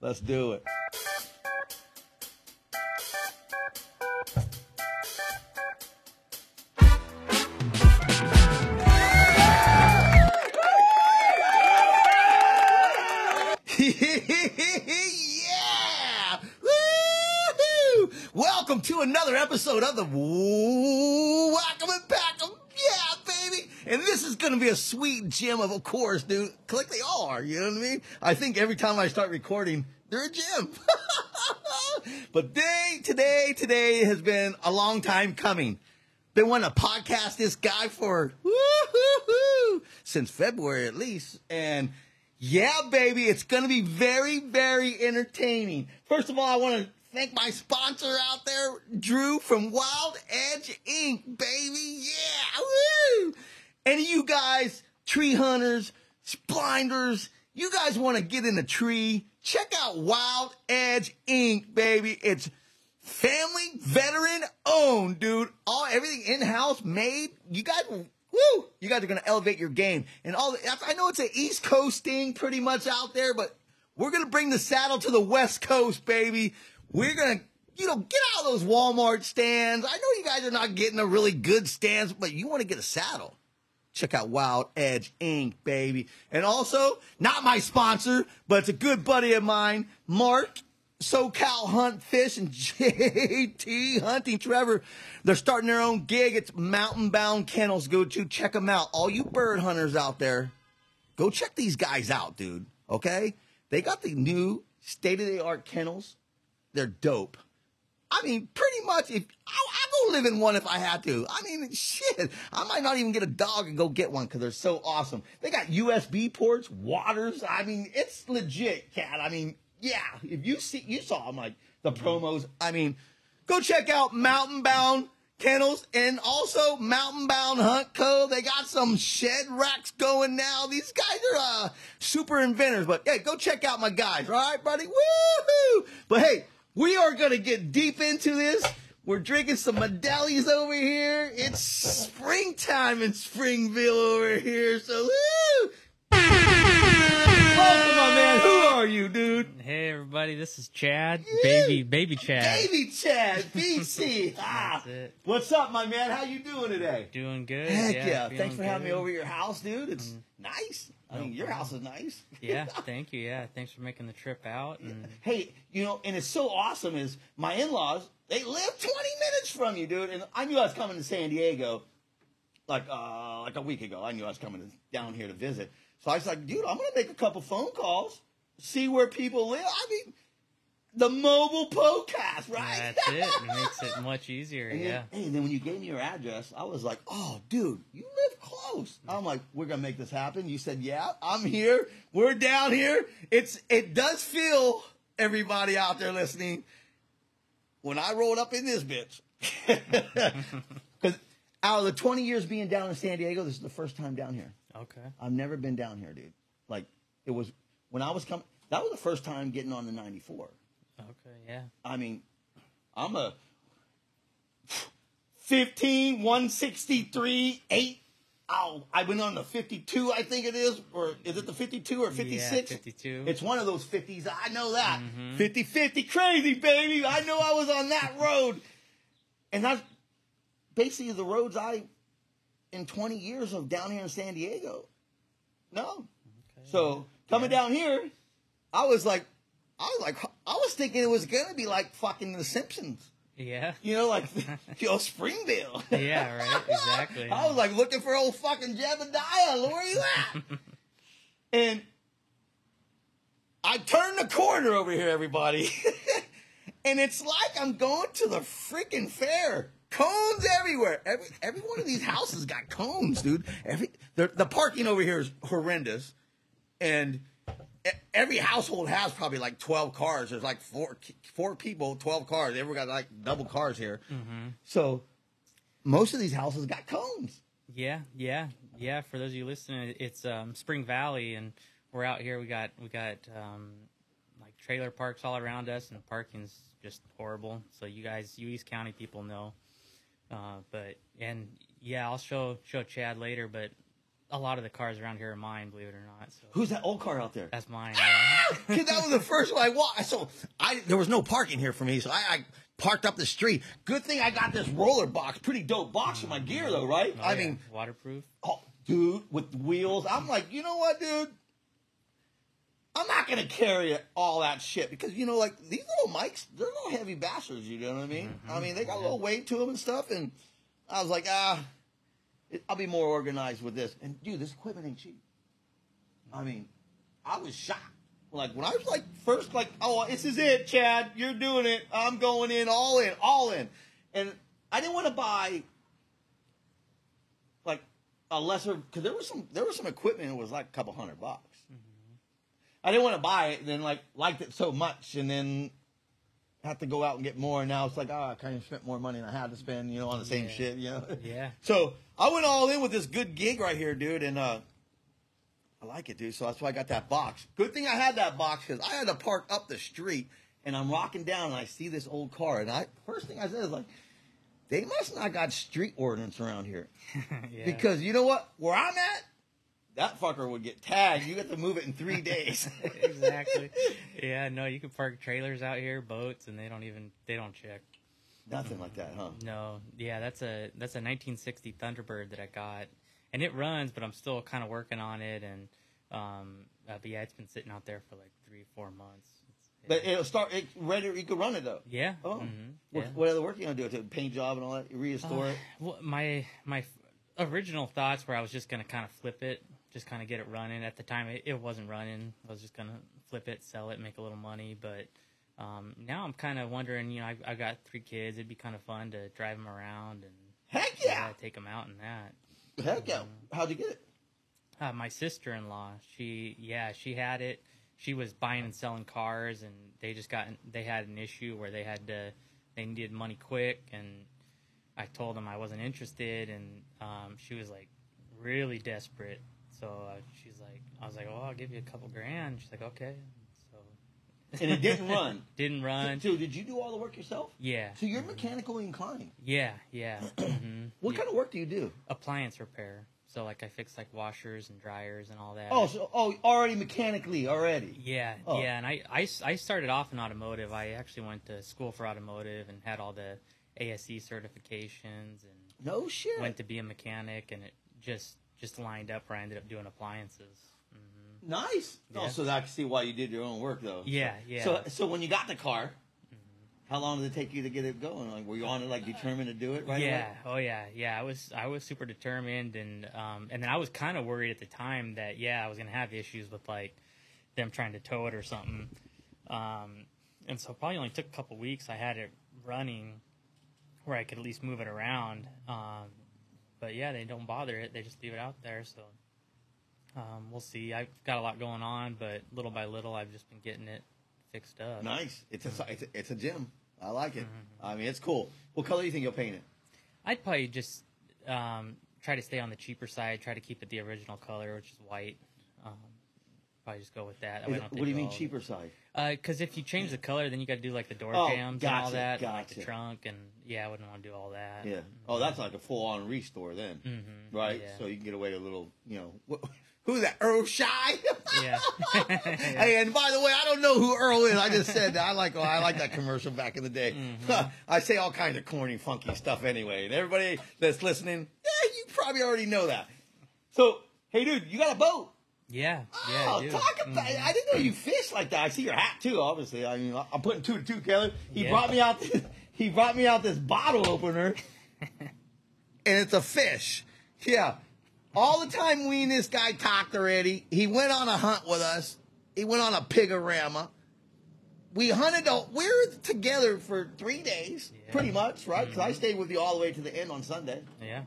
Let's do it. yeah! Woo-hoo! Welcome to another episode of the a sweet gem of, of course, dude. Like they are, you know what I mean? I think every time I start recording, they're a gem. but day, today, today has been a long time coming. Been wanting to podcast this guy for since February at least. And yeah, baby, it's going to be very, very entertaining. First of all, I want to thank my sponsor out there, Drew from Wild Edge Inc., baby. Yeah, woo! Any of you guys, tree hunters, splinders, you guys want to get in a tree, check out Wild Edge Inc., baby. It's family veteran owned, dude. All everything in house made. You guys, woo! You guys are gonna elevate your game. And all the, I know it's an East Coast thing, pretty much out there, but we're gonna bring the saddle to the West Coast, baby. We're gonna. You know, get out of those Walmart stands. I know you guys are not getting a really good stands, but you want to get a saddle. Check out Wild Edge Inc., baby. And also, not my sponsor, but it's a good buddy of mine, Mark SoCal Hunt Fish and JT Hunting Trevor. They're starting their own gig. It's Mountain Bound Kennels. Go to check them out. All you bird hunters out there, go check these guys out, dude. Okay? They got the new state of the art kennels. They're dope. I mean, pretty much, if I, I go live in one if I had to. I mean, shit, I might not even get a dog and go get one because they're so awesome. They got USB ports, waters. I mean, it's legit, cat. I mean, yeah, if you see, you saw like the promos. I mean, go check out Mountain Bound Kennels and also Mountain Bound Hunt Co. They got some shed racks going now. These guys are uh, super inventors. But hey, go check out my guys, all right, buddy? Woohoo! But hey, we are gonna get deep into this. We're drinking some Modeli's over here. It's springtime in Springville over here, so woo! Welcome, my man. Who are you, dude? Hey everybody, this is Chad, baby, baby Chad. Baby Chad, BC. ah, what's up, my man? How you doing today? Doing good. Heck yeah. yeah! Thanks for having me over at your house, dude. It's nice. I No mean, your house is nice. Yeah, thank you. Yeah, thanks for making the trip out. And hey, you know, and it's so awesome is my in-laws, they live 20 minutes from you, dude. And I knew I was coming to San Diego like uh like a week ago. I knew I was coming to, down here to visit. So I was like, dude, I'm gonna make a couple phone calls, see where people live. I mean, the mobile podcast, right? that's it. It makes it much easier. And Yeah. then, hey, then when you gave me your address, I was like, oh, dude, you live close. I'm like, we're gonna make this happen. You said, yeah, I'm here. We're down here. It's it does feel everybody out there listening when I rolled up in this bitch. Because out of the 20 years being down in San Diego, this is the first time down here. Okay. I've never been down here, dude. Like it was when I was coming. That was the first time getting on the 94. Okay. Yeah. I mean, I'm a 15, 163, 8. Oh, I went on the 52, I think it is. Or is it the 52 or 56? Yeah, 52. It's one of those 50s. I know that. Mm-hmm. 50 50 crazy, baby. I know I was on that road. And that's basically the roads I, in 20 years of down here in San Diego. No. Okay. So coming down here, I was like, I was like, I was thinking it was gonna be like fucking The Simpsons, Yeah. you know, like know Springville. Yeah. Right. Exactly. I was like looking for old fucking Jebediah. Where you at? and I turned the corner over here, everybody, and it's like I'm going to the freaking fair. Cones everywhere. Every every one of these houses got cones, dude. Every the, the parking over here is horrendous, and every household has probably like twelve cars. There's like four four people, twelve cars. Everyone got like double cars here. Mm-hmm. So most of these houses got cones. Yeah. Yeah. Yeah. For those of you listening, it's um, Spring Valley, and we're out here. We got we got um, like trailer parks all around us, and the parking's just horrible. So you guys, you East County people know. Uh, but and yeah, I'll show show Chad later. But a lot of the cars around here are mine, believe it or not. So Who's that old car out there? that's mine. Kid, that was the first one I walked. So I there was no parking here for me, so I, I parked up the street. Good thing I got this roller box, pretty dope box for my gear though, right? Oh, I yeah. mean, waterproof. oh, dude, with wheels. I'm like, you know what, dude? I'm not gonna carry all that shit because you know, like these little mics, they're little heavy bastards. You know what I mean? I mean, they got a little weight to them and stuff. And I was like, ah, I'll be more organized with this. And dude, this equipment ain't cheap. I mean, I was shocked. Like when I was like first, like, oh, this is it, Chad. You're doing it. I'm going in, all in, all in. And I didn't want to buy like a lesser because there was some there was some equipment that was like a couple hundred bucks. Mm-hmm. I didn't want to buy it and then like liked it so much and then have to go out and get more. And now it's like, oh, I kind of spent more money than I had to spend, you know, on the same Yeah. shit, you know. Yeah. So I went all in with this good gig right here, dude, and uh, I like it, dude. So that's why I got that box. Good thing I had that box because I had to park up the street, and I'm rocking down, and I see this old car, and I first thing I said is like, they must not got street ordinance around here yeah. because you know what? Where I'm at, that fucker would get tagged. You got to move it in three days. exactly. Yeah, no, you can park trailers out here, boats, and they don't even they don't check. Nothing like that, huh? No, yeah, that's a that's a 1960 Thunderbird that I got, and it runs, but I'm still kind of working on it, and um, uh, but yeah, it's been sitting out there for like three, four months. But it'll start. It ready. You could run it though. yeah, Oh, mhm, what, yeah. what other work you gonna do? A paint job and all that. You restore Uh, it. Well, my my original thoughts were I was just gonna kind of flip it, just kind of get it running. At the time, it, it wasn't running. I was just gonna flip it, sell it, make a little money. But um, now I'm kind of wondering. You know, I, I got three kids. It'd be kind of fun to drive them around and Heck yeah! take them out and that. Heck yeah! How'd you get it? Uh, my sister in law, she yeah, she had it. She was buying and selling cars, and they just got they had an issue where they had to they needed money quick, and I told them I wasn't interested, and um, she was like really desperate. So uh, she's like, I was like, oh, I'll give you a couple grand. She's like, okay. So And it didn't run. didn't run. So did you do all the work yourself? Yeah, So you're mechanically inclined. yeah, yeah. hmm What kind of work do you do? appliance repair? So like I fix like washers and dryers and all that. Oh, so oh, already mechanically already. Yeah, Oh. yeah, and I, I I started off in automotive. I actually went to school for automotive and had all the ASE certifications and No shit. went to be a mechanic, and it just just lined up where I ended up doing appliances. Nice. Oh, Yeah. so I can see why you did your own work though. Yeah, yeah. So so when you got the car, how long did it take you to get it going? Like were you on it like determined to do it right yeah, away? oh yeah, yeah. I was I was super determined, and um, and then I was kind of worried at the time that yeah, I was gonna have issues with like them trying to tow it or something. Um, and so it probably only took a couple weeks. I had it running where I could at least move it around. Um, but yeah, they don't bother it; they just leave it out there. So um, we'll see. I've got a lot going on, but little by little, I've just been getting it fixed up. Nice. It's a it's a, it's a gym. I like it. Mm-hmm. I mean, it's cool. What color do you think you'll paint it? I'd probably just um, try to stay on the cheaper side. Try to keep it the original color, which is white. Um, probably just go with that. That way I Is- don't have to what do you mean cheaper side? Because if you change the color, then you got to do like the door Oh, jams and all gotcha, that, and, like the trunk, and yeah, I wouldn't want to do all that. Yeah. Oh, that's like a full on restore then, Mhm, right? yeah. So you can get away with a little, you know, what, who's that? Earl Scheib. Yeah. Hey, and by the way, I don't know who Earl is. I just said that. I like oh, I like that commercial back in the day. Mm-hmm. I say all kinds of corny, funky stuff anyway. And everybody that's listening, yeah, you probably already know that. So, hey, dude, you got a boat? yeah, yeah. oh, talk about! Mhm. I didn't know you fish like that. I see your hat too. Obviously, I mean, I'm putting two to two, Kelly. He Yeah. brought me out. This, he brought me out this bottle opener, and it's a fish. Yeah. All the time we and this guy talked already, he went on a hunt with us. He went on a Pig-A-Rama. We hunted. The, we were together for three days, Yeah. pretty much, right? Because I stayed with you all the way to the end on Sunday, Yeah.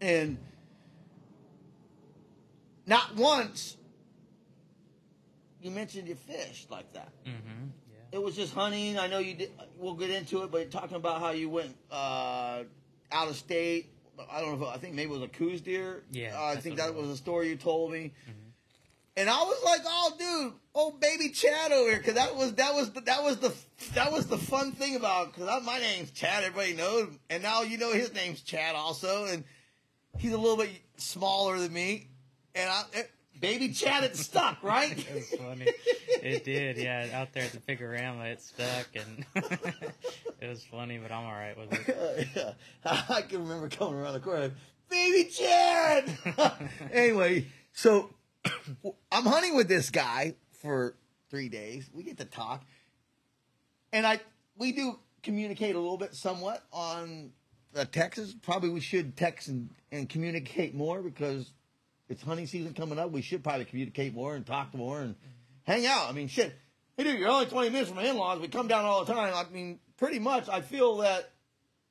and not once you mentioned you fished like that. Mm-hmm. Yeah. It was just hunting. I know you did. We'll get into it, but talking about how you went uh, out of state. I don't know. If, I think maybe it was a Coues deer. Yeah, uh, I think that was was. a story you told me. And I was like, "Oh, dude, oh baby Chad over here," because that was that was the, that was the that was the fun thing about because my name's Chad, everybody knows, and now you know his name's Chad also, and he's a little bit smaller than me, and I, it, baby Chad, it stuck, right? it was funny. It did, yeah. Out there at the Pig-A-Rama, it stuck, and it was funny, but I'm all right with it. yeah. I can remember coming around the corner, baby Chad. anyway, so I'm hunting with this guy for three days. We get to talk, and I we do communicate a little bit, somewhat on uh, Texas. Probably we should text and, and communicate more because it's hunting season coming up. We should probably communicate more and talk more and hang out. I mean, shit. Hey, dude, you're only 20 minutes from my in-laws. We come down all the time. I mean, pretty much, I feel that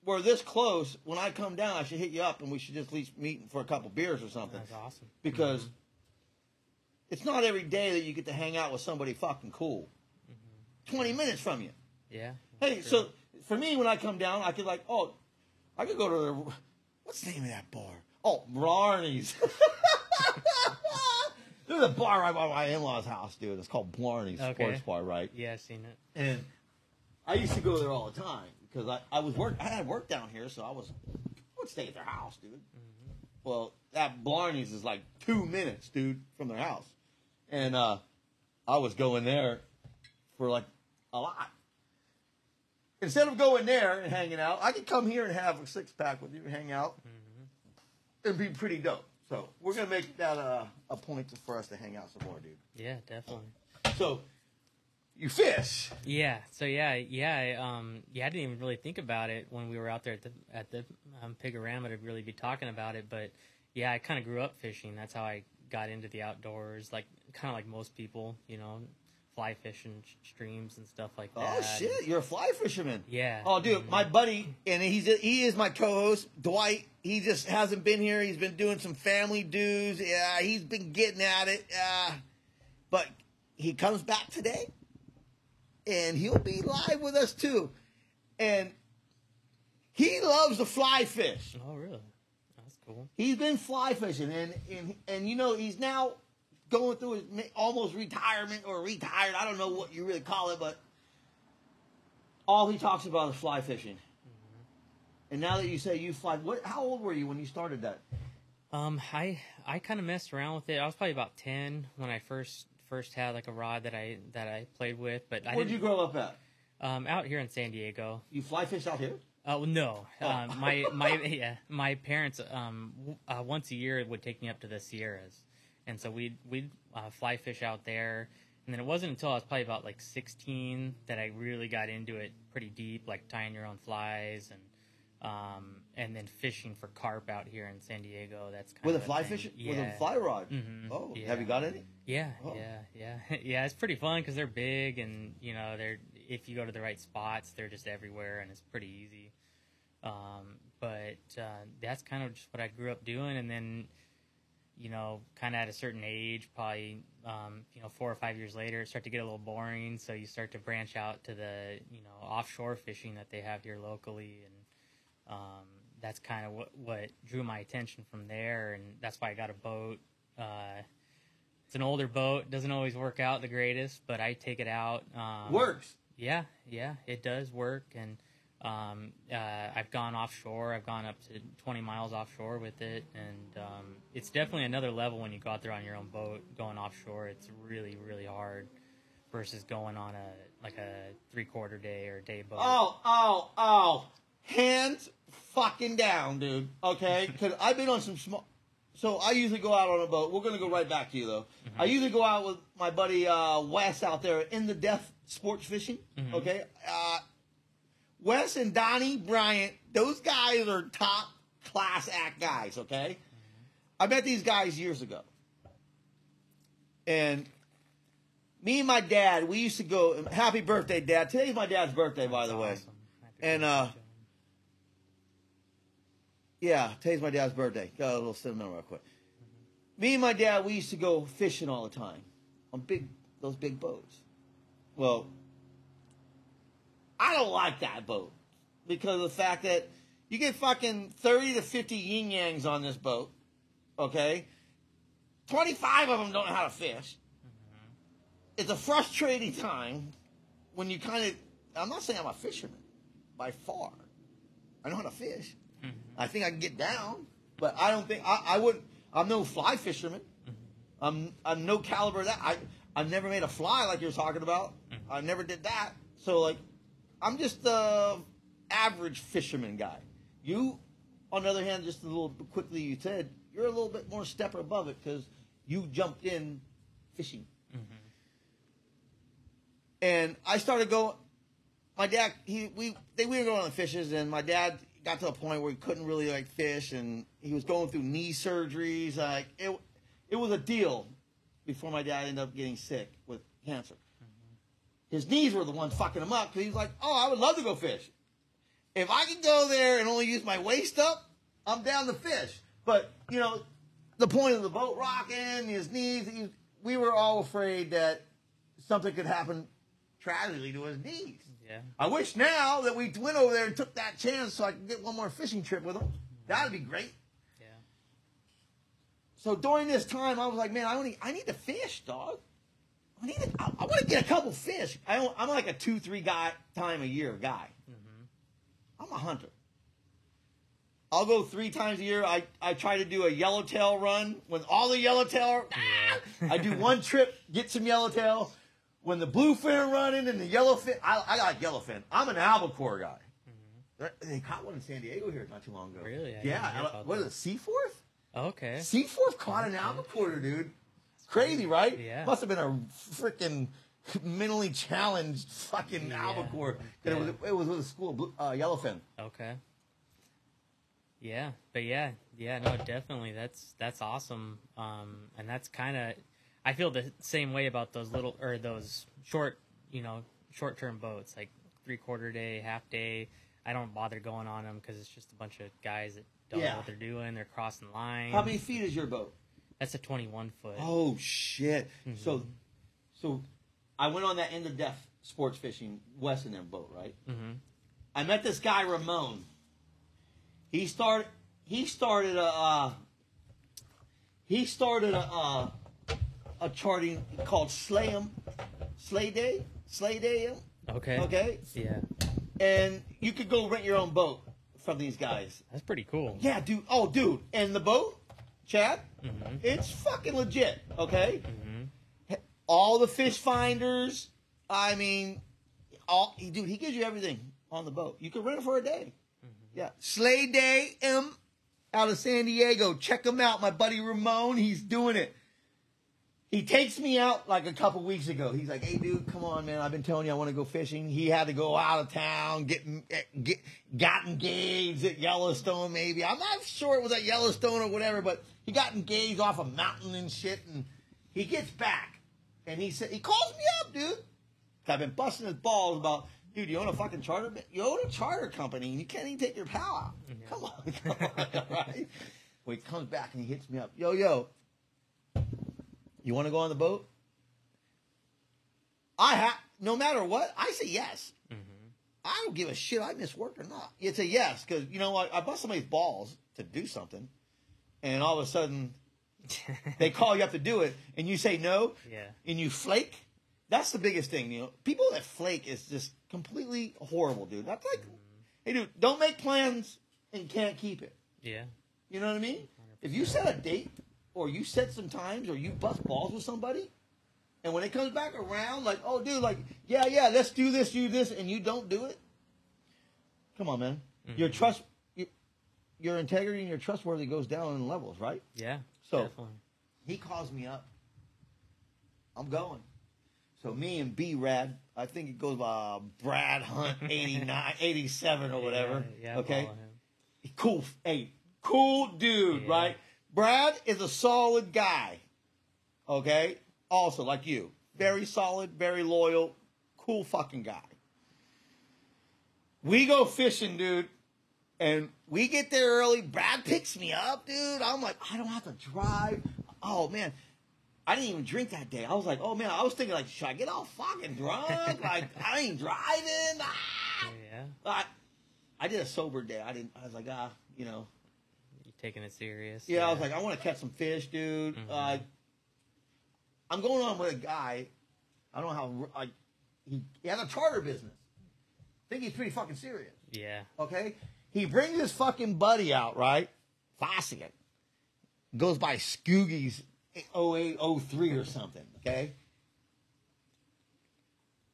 we're this close. When I come down, I should hit you up and we should just at least meet for a couple beers or something. That's awesome. Because mm-hmm. it's not every day that you get to hang out with somebody fucking cool. Mm-hmm. 20 minutes from you. Yeah. Hey, so for me, when I come down, I could like, oh, I could go to the, what's the name of that bar? Oh, Blarney's. There's a bar right by my in-laws' house, dude. It's called Blarney's Okay. Sports Bar, right? Yeah, I've seen it. And I used to go there all the time because I, I was work I had work down here, so I was I would stay at their house, dude. Well, that Blarney's is like two minutes, dude, from their house, and uh, I was going there for like a lot. Instead of going there and hanging out, I could come here and have a six pack with you, and hang out, and be pretty dope. So we're gonna make that a, a point for us to hang out some more, dude. Yeah, definitely. So you fish. Yeah. So yeah, yeah, um, yeah. I didn't even really think about it when we were out there at the at the um, Pig-A-Rama to really be talking about it. But yeah, I kind of grew up fishing. That's how I got into the outdoors. Like kind of like most people, you know, fly fishing streams and stuff like that. Oh shit, you're a fly fisherman. Yeah. Oh, dude, my buddy, and he's he is my co-host, Dwight. He just hasn't been here. He's been doing some family dues. Yeah, he's been getting at it. Uh, but he comes back today, and he'll be live with us too. And he loves to fly fish. Oh really? That's cool. He's been fly fishing, and and and you know he's now going through his almost retirement or retired. I don't know what you really call it, but all he talks about is fly fishing. And now that you say you fly, what? How old were you when you started that? Um, I I kind of messed around with it. I was probably about ten when I first first had like a rod that I that I played with. But I Where'd you grow up at? um out here in San Diego. You fly fish out here? Oh no, Oh. um, my my yeah, my parents um w- uh, once a year would take me up to the Sierras, and so we'd we'd uh, fly fish out there. And then it wasn't until I was probably about like 16 that I really got into it pretty deep, like tying your own flies and um and then fishing for carp out here in San Diego. That's kind With a fly fish? Yeah. With a fly rod? Mhm, Oh, yeah. have you got any? Yeah, Oh. yeah, yeah, yeah. It's pretty fun because they're big, and you know, they're if you go to the right spots, they're just everywhere, and it's pretty easy. Um, but uh, that's kind of just what I grew up doing, and then, you know, kind of at a certain age, probably, um, you know, four or five years later, it started to get a little boring. So you start to branch out to the, you know, offshore fishing that they have here locally, and um, that's kind of what what drew my attention from there, and that's why I got a boat. Uh, it's an older boat, doesn't always work out the greatest, but I take it out. Um, Works. yeah, yeah, it does work, and um, uh, I've gone offshore. I've gone up to 20 miles offshore with it, and um, it's definitely another level when you go out there on your own boat going offshore. It's really, really hard versus going on a like a three quarter day or day boat. Oh, oh, oh. Hands fucking down, dude. Okay? Because I've been on some small. So I usually go out on a boat. We're going to go right back to you, though. I usually go out with my buddy uh, Wes out there in the death sports fishing. Mhm. Okay? Uh, Wes and Donnie Bryant, those guys are top class act guys, okay? I met these guys years ago. And me and my dad, we used to go. Happy birthday, Dad! Today's my dad's birthday, by the way. awesome. And, uh. Yeah, today's my dad's birthday. Got a little sentimental real quick. Me and my dad, we used to go fishing all the time on big those big boats. Well, I don't like that boat because of the fact that you get fucking thirty to fifty yin yangs on this boat. Okay, twenty five of them don't know how to fish. Mm-hmm. It's a frustrating time when you kind of. I'm not saying I'm a fisherman, by far. I know how to fish. Mm-hmm. I think I can get down, but I don't think I, I wouldn't. I'm no fly fisherman. Mhm. I'm I'm no caliber of that. I I've never made a fly like you're talking about. Mm-hmm. I never did that. So like, I'm just the average fisherman guy. You, on the other hand, just a little quickly you said you're a little bit more step above it because you jumped in fishing. Mm-hmm. And I started going. My dad, he we they we were going on the fishes, and my dad got to a point where he couldn't really like fish, and he was going through knee surgeries. Like it, it was a deal before my dad ended up getting sick with cancer. His knees were the ones fucking him up because he was like, "Oh, I would love to go fish. If I could go there and only use my waist up, I'm down to fish." But you know, the point of the boat rocking, his knees, he, we were all afraid that something could happen tragically to his knees. Yeah. I wish now that we went over there and took that chance so I could get one more fishing trip with him. That'd be great. Yeah. So during this time, I was like, man, I only I need to fish, dog. I need I, I want to get a couple fish. I don't, I'm like a two three guy time a year guy. I'm a hunter. I'll go three times a year. I, I try to do a yellowtail run when all the yellowtail. Ah, I do one trip, get some yellowtail. When the bluefin are running and the yellowfin, I, I like yellowfin. I'm an albacore guy. They caught one in San Diego here not too long ago. Really? I yeah. hear uh, What is it? Seaforth? Okay. Seaforth caught an albacore, dude. Crazy, right? Yeah. Must have been a freaking mentally challenged fucking Yeah. albacore. 'Cause It, was, it was with a school uh, yellowfin. Okay. Yeah, but yeah, yeah, no, definitely. That's that's awesome. Um, and that's kind of, I feel the same way about those little or those short, you know, short term boats like three quarter day, half day. I don't bother going on them because it's just a bunch of guys that don't Yeah. know what they're doing. They're crossing lines. How many feet is your boat? That's a twenty-one foot. Oh shit! So, Mm-hmm. so I went on that end of death sports fishing west in their boat, right? hmm I met this guy Ramon. He started. He started a. Uh, he started a uh, a charting called Slay'em, Slay Day, Slay Day. Okay. Okay, Yeah, and you could go rent your own boat from these guys. that's pretty cool. Yeah, dude. Oh, dude. And the boat, Chad, Mhm. it's fucking legit. Okay. Mhm. All the fish finders. I mean, all dude. He gives you everything on the boat. You can rent it for a day. Yeah. Slay Day M out of San Diego. Check him out. My buddy Ramon. He's doing it. He takes me out like a couple weeks ago. He's like, "Hey, dude, come on, man. I've been telling you I want to go fishing." He had to go out of town, get eh, get got engaged at Yellowstone. Maybe I'm not sure it was at Yellowstone or whatever, but he got engaged off a mountain and shit. And he gets back, and he said he calls me up, dude. I've been busting his balls about, dude. You own a fucking charter? You own a charter company, and you can't even take your pal out. Mm-hmm. Come on, come on, right? Well, he comes back and he hits me up. Yo, yo, you want to go on the boat? I have, no matter what, I say yes. Mm-hmm. I don't give a shit. I miss work or not. It's a yes because you know what? I bust somebody's balls to do something, and all of a sudden they call you up to do it, and you say no, Yeah. and you flake. That's the biggest thing, you know. People that flake is just completely horrible, dude. That's like, mm-hmm. hey, dude, don't make plans and can't keep it. Yeah. You know what I mean? If you set a date or you set some times or you bust balls with somebody, and when it comes back around, like, oh, dude, like, yeah, yeah, let's do this, do this, and you don't do it, come on, man. Your trust, your, your integrity and your trustworthy goes down in levels, right? Yeah. So- definitely. He calls me up. I'm going. So me and B Rad, I think it goes by Brad Hunt 89, 87 or whatever. Yeah, yeah, okay. Cool. Hey, cool dude, Yeah. right? Brad is a solid guy. Okay? Also, like you. Very solid, very loyal, cool fucking guy. We go fishing, dude. And we get there early. Brad picks me up, dude. I'm like, I don't have to drive. Oh man. I didn't even drink that day. I was like, oh man, I was thinking like, should I get all fucking drunk? like, I ain't driving. Ah. Yeah. I, I did a sober day. I didn't. I was like, ah, you know. Taking it serious? Yeah, I was like, I want to catch some fish, dude. Mhm. Uh, I'm going on with a guy. I don't know how. Like, he, he has a charter business. I think he's pretty fucking serious. yeah. Okay, he brings his fucking buddy out, right? Fauciet. Goes by Scoogies 08, 03 or something, okay?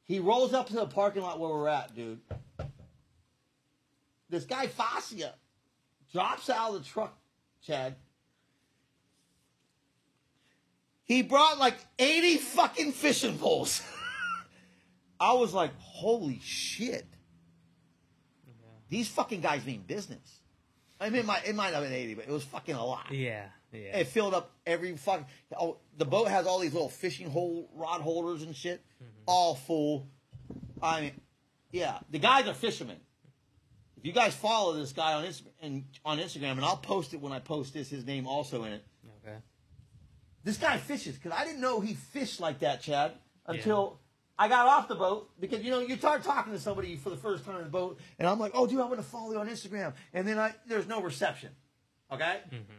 He rolls up to the parking lot where we're at, dude. This guy Fascia drops out of the truck, Chad. He brought like 80 fucking fishing poles. I was like, holy shit. These fucking guys mean business. I mean, it might, it might have been 80, but it was fucking a lot. Yeah, yeah. It filled up every fucking. Oh, the boat has all these little fishing hole rod holders and shit, mm-hmm. all full. I mean, yeah, the guys are fishermen. If you guys follow this guy on Inst- and on Instagram, and I'll post it when I post this, his name also in it. okay. This guy fishes because I didn't know he fished like that, Chad, until I got off the boat. Because you know you start talking to somebody for the first time on the boat, and I'm like, "Oh, dude, I want to follow you on Instagram," and then I there's no reception. Okay, mm-hmm.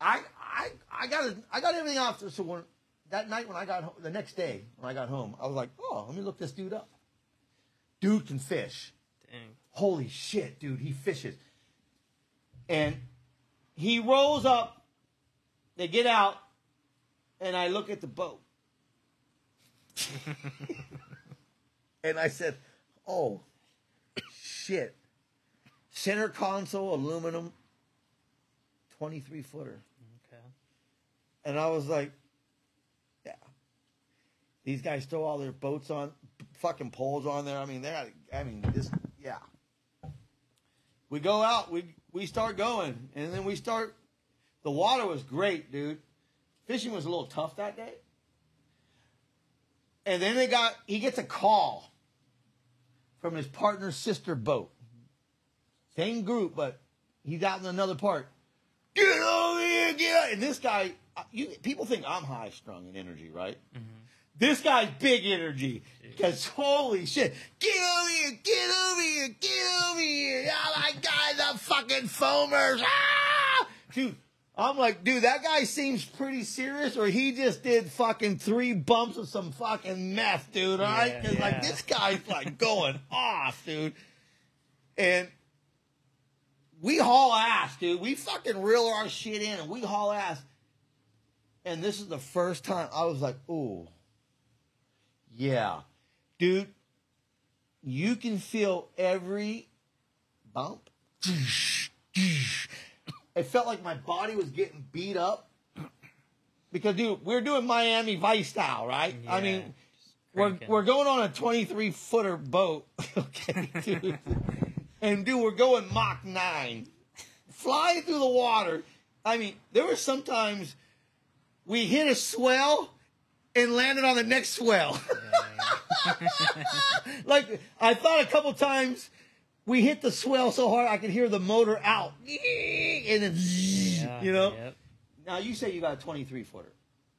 I I I got I got everything off. So when that night when I got home, the next day when I got home, I was like, "Oh, let me look this dude up." Dude can fish Dang. Holy shit, dude, he fishes. And he rolls up, they get out, and I look at the boat. and I said, oh, shit. Center console, aluminum, 23 footer. Okay. And I was like, yeah. These guys throw all their boats on, fucking poles on there. I mean, they're, I mean, this, yeah. We go out, we we start going, and then we start. The water was great, dude. Fishing was a little tough that day. And then they got, he gets a call from his partner's sister boat. Same group, but he's out in another part. Get over here, get out. And this guy, uh, you, people think I'm high strung in energy, right? This guy's big energy. Because holy shit. Get over here, get over here, get over here. Oh my God, the fucking foamers. Ah! Dude, I'm like, dude, that guy seems pretty serious, or he just did fucking three bumps of some fucking meth, dude, all right? Yeah, Because, like, this guy's, like, going off, dude. And we haul ass, dude. We fucking reel our shit in and we haul ass. And this is the first time I was like, ooh, yeah. Dude, you can feel every bump. It felt like my body was getting beat up. Because, dude, we're doing Miami Vice style, right? Yeah, I mean, we're, we're going on a 23 footer boat, okay, dude. and dude, we're going Mach 9, flying through the water. I mean, there were sometimes we hit a swell and landed on the next swell. like, I thought a couple times we hit the swell so hard I could hear the motor out. And then, Yeah, you know? Yep. Now, you say you got a 23 footer,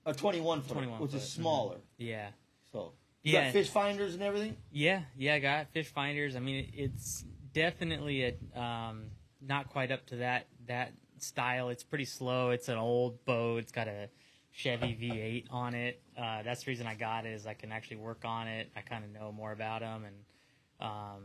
a 21 footer, 21 which foot, is smaller. Yeah. So, you Yeah. got fish finders and everything? Yeah, yeah, I got fish finders. I mean, it's definitely a um, not quite up to that that style. It's pretty slow. It's an old boat. It's got a Chevy V8 on it. Uh, that's the reason I got it is I can actually work on it. I kind of know more about them, and um,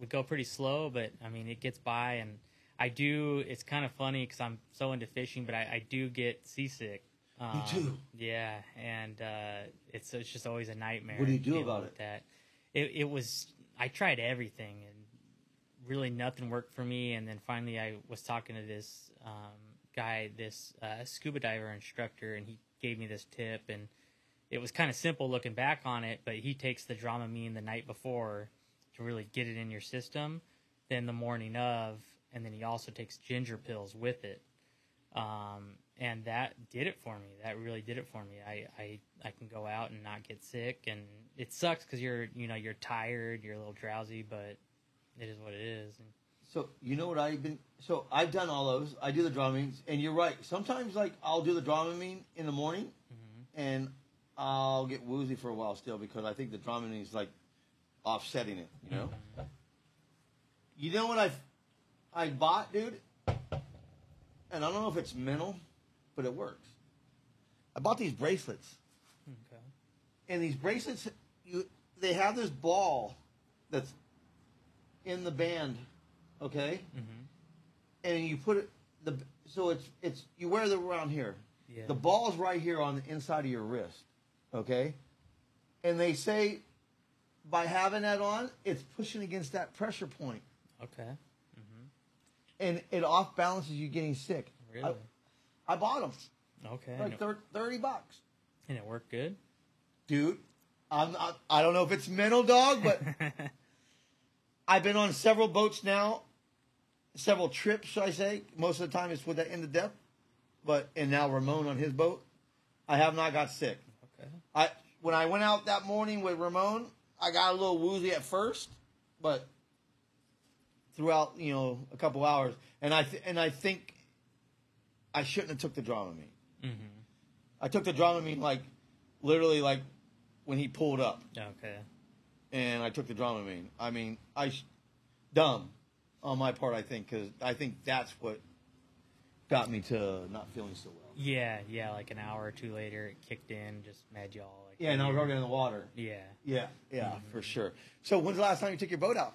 we go pretty slow, but I mean it gets by. And I do. It's kind of funny because I'm so into fishing, but I, I do get seasick. Um, too. Yeah, and uh, it's it's just always a nightmare. What do you do about it? That it it was. I tried everything and really nothing worked for me. And then finally, I was talking to this um, guy, this uh, scuba diver instructor, and he gave me this tip. And it was kind of simple looking back on it, but he takes the Dramamine the night before to really get it in your system. Then the morning of, and then he also takes ginger pills with it um, and that did it for me. That really did it for me. I, I, I can go out and not get sick, and it sucks because you're you know you're tired, you're a little drowsy, but it is what it is. And So you know what I've been. So I've done all those. I do the Dramamines, and you're right. Sometimes like I'll do the Dramamine in the morning, mm-hmm. and I'll get woozy for a while still because I think the Dramamine is like offsetting it. You know. You know what I, I bought, dude, and I don't know if it's mental, but it works. I bought these bracelets, okay. and these bracelets, you they have this ball that's in the band, okay, Mm-hmm. and you put it the so it's it's you wear them around here, Yeah. The ball's right here on the inside of your wrist. Okay? And they say by having that on, it's pushing against that pressure point. Okay. And it off balances you getting sick. Really? I, I bought them. Okay. Like thir- 30 bucks. and it worked good. Dude, I'm not, I don't know if it's mental dog, but I've been on several boats now, several trips, should I say. Most of the time it's with that in the depth. But and now Ramon on his boat, I have not got sick. okay. I when I went out that morning with Ramon, I got a little woozy at first, but throughout you know a couple hours, and I th- and I think I shouldn't have took the Dramamine. hmm I took the Dramamine like literally like when he pulled up, Okay. and I took the Dramamine. I mean, I dumb on my part, I think, because I think that's what got me to not feeling so well. Yeah, yeah. Like an hour or two later, it kicked in, just made you all like. Yeah, and I was already in the water. Yeah. Yeah, yeah, for sure. So when's the last time you took your boat out?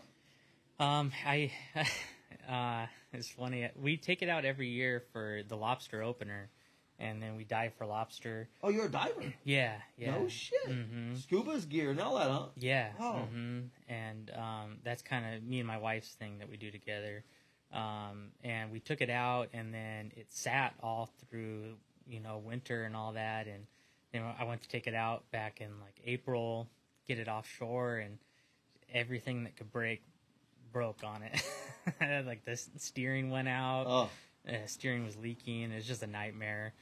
Um, I, uh, it's funny. We take it out every year for the lobster opener, and then we dive for lobster. Oh, you're a diver. Yeah, yeah. No shit. hmm Scuba's gear and all that, huh? Yeah. Oh. hmm And um, that's kind of me and my wife's thing that we do together. Um, and we took it out, and then it sat all through, you know, winter and all that. And then I went to take it out back in like April, get it offshore, and everything that could break broke on it. like the steering went out Oh, uh, steering was leaking. It was just a nightmare.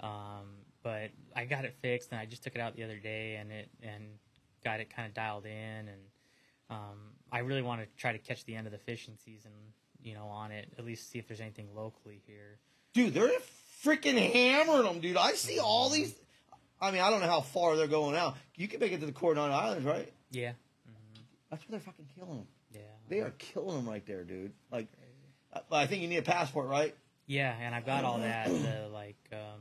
Um, but I got it fixed, and I just took it out the other day, and it and got it kind of dialed in. And um, I really want to try to catch the end of the fishing season, you know, on it. At least see if there's anything locally here. dude, they're freaking hammering them, dude. I see all these. I mean, I don't know how far they're going out. You can make it to the Coronado Islands, right? Yeah, That's where they're fucking killing them. yeah, They are killing them right there, dude. Like, I think you need a passport, right? Yeah. And I've got all that, the like, um,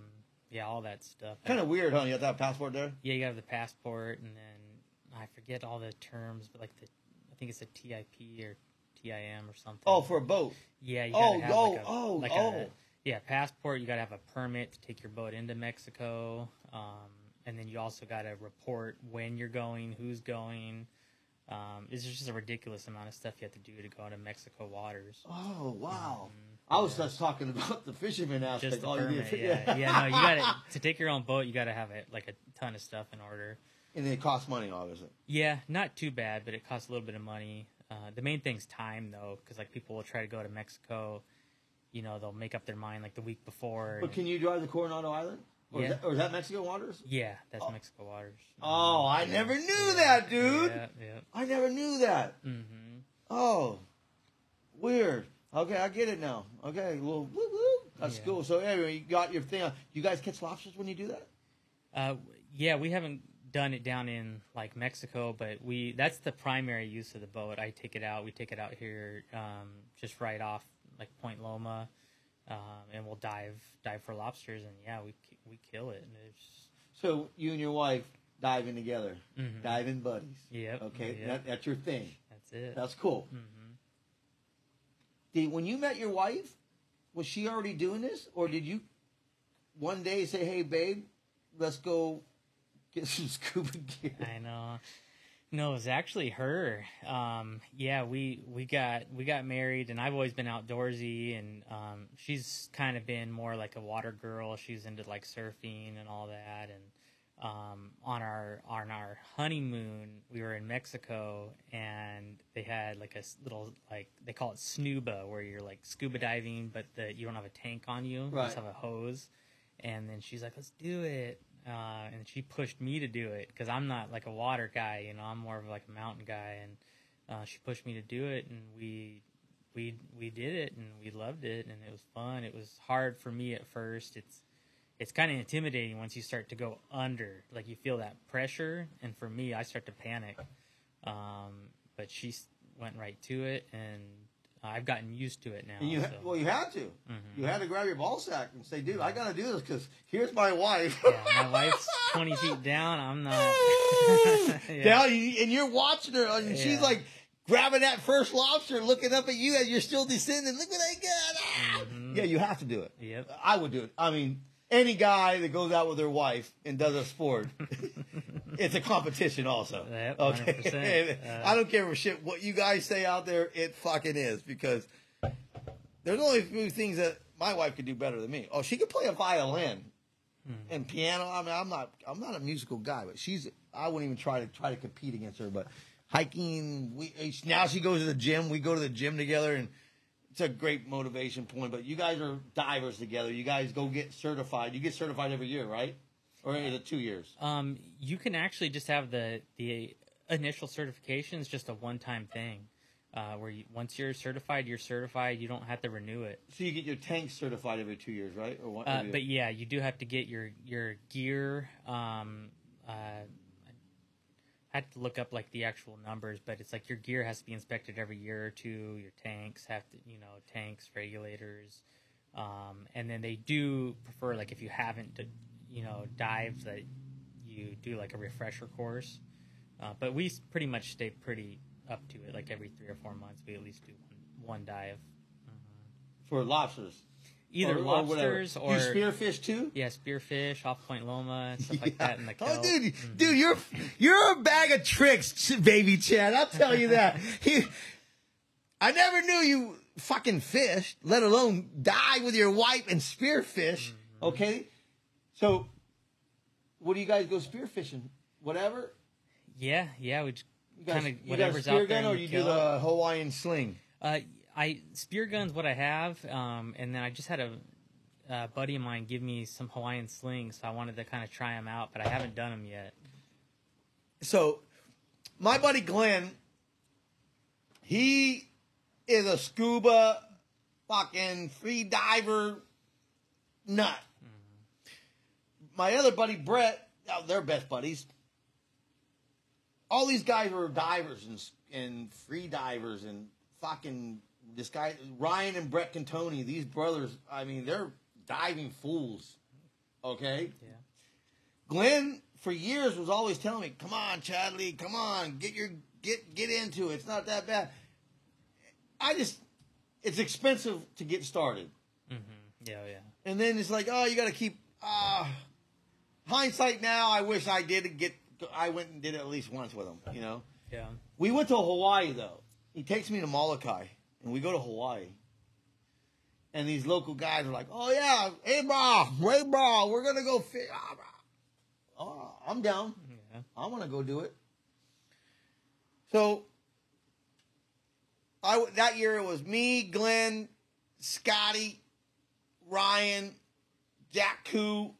yeah, all that stuff. Kind of weird, huh? You have to have a passport there. Yeah, you got the passport, and then I forget all the terms, but like the, I think it's a TIP or TIM or something. Oh, for a boat. Yeah, you Oh, gotta have oh, like a, oh, like oh. A, yeah, passport. You gotta have a permit to take your boat into Mexico, um, and then you also gotta report when you're going, who's going. Um, it's just a ridiculous amount of stuff you have to do to go into Mexico waters. Oh, wow. I was just talking about the fisherman aspect. Just the all you permit, need- yeah, yeah. No, you gotta to take your own boat. You gotta have it like a ton of stuff in order. and it costs money, obviously. Yeah, not too bad, but it costs a little bit of money. Uh, the main thing's time, though, because like people will try to go to Mexico. You know, they'll make up their mind like the week before. But and- can you drive the Coronado Island? Or, Yeah. is, that, or is that Mexico waters? Yeah, that's Oh. Mexico waters. Oh, I never knew that, dude. Yeah, yeah. I never knew that. Mm-hmm. Oh, weird. Okay, I get it now. Okay, well, woo woo. That's Yeah. cool. So anyway, you got your thing. You guys catch lobsters when you do that? Uh, yeah, we haven't done it down in like Mexico, but we that's the primary use of the boat. I take it out. We take it out here, um, just right off like Point Loma, um, and we'll dive dive for lobsters, and yeah, we we kill it. And it's So you and your wife diving together, Mhm. diving buddies. Yep, Okay, yep. that, that's your thing. that's it. That's cool. hmm Did, when you met your wife, was she already doing this, or did you one day say, "Hey, babe, let's go get some scuba gear"? I know. No, it was actually her. Um, yeah, we we got we got married, and I've always been outdoorsy, and um, she's kind of been more like a water girl. She's into like surfing and all that, and um, on our on our honeymoon, we were in Mexico, and they had like a little like they call it snuba, where you're like scuba diving, but the, you don't have a tank on you, you just have a hose. And then she's like, "Let's do it," uh, and she pushed me to do it because I'm not like a water guy, you know. I'm more of like a mountain guy, and uh, she pushed me to do it, and we we we did it, and we loved it, and it was fun. It was hard for me at first. It's it's kind of intimidating once you start to go under, like you feel that pressure, and for me, I start to panic. Um, but she went right to it, and I've gotten used to it now. You, so. well, you had to. Mhm. You had to grab your ball sack and say, "Dude, I got to do this because here's my wife." yeah, my wife's 20 feet down. I'm not. Yeah. Down, and you're watching her, and she's like grabbing that first lobster, looking up at you as you're still descending. Look what I got! Ah! Mhm. Yeah, you have to do it. Yep. I would do it. I mean, any guy that goes out with their wife and does a sport, it's a competition also. Yep, okay, 100%. Uh, I don't care for shit what you guys say out there. It fucking is because there's only a few things that my wife could do better than me. Oh, she could play a violin and piano. I mean, I'm not I'm not a musical guy, but she's I wouldn't even try to try to compete against her. But hiking, we now she goes to the gym. We go to the gym together, and it's a great motivation point. But you guys are divers together. You guys go get certified. You get certified every year, right? Or is it two years? Um, you can actually just have the the initial certification is just a one time thing, uh, where you, once you're certified, you're certified. You don't have to renew it. So you get your tank certified every two years, right? Or one, Uh, but yeah, you do have to get your your gear. Um, uh, I had to look up like the actual numbers, but it's like your gear has to be inspected every year or two. Your tanks have to, you know, tanks, regulators, um, and then they do prefer like if you haven't, you know, dived that you do like a refresher course. Uh, but we pretty much stay pretty up to it. Like every three or four months, we at least do one, one dive. for lobsters, Either Or- or lobsters or, you spearfish too. yeah, spearfish off Point Loma and stuff like that in the Oh, kelp. dude, Mhm. dude, you're you're a bag of tricks, baby Chad. I'll tell you that. He, I never knew you fucking fished, let alone dive with your wife and spearfish. Mm-hmm. Okay, so what do you guys go spearfishing? Whatever. Yeah, yeah, we kind of you got a whatever's spear out there. gun, or you the do the Hawaiian sling. Uh, I spear guns what I have, um, and then I just had a, a buddy of mine give me some Hawaiian slings, so I wanted to kind of try them out, but I haven't done them yet. so my buddy Glenn, he is a scuba fucking free diver nut. My other buddy Brett, oh, they're best buddies. All these guys were divers and and free divers and fucking this guy Ryan and Brett Cantoni. These brothers, I mean, they're diving fools. Okay. Yeah. Glenn for years was always telling me, "Come on, Chadley, come on, get your get get into it. It's not that bad." I just, it's expensive to get started, hmm Yeah, yeah. and then it's like, oh, you got to keep. Uh, hindsight now, I wish I did get. I went and did it at least once with him. You know, Yeah. we went to Hawaii though. He takes me to Molokai, and we go to Hawaii. And these local guys are like, "Oh yeah, hey bro, hey bro, we're gonna go fish." Oh, I'm down. Yeah. I want to go do it. So, I that year it was me, Glenn, Scotty, Ryan, Jack Koo,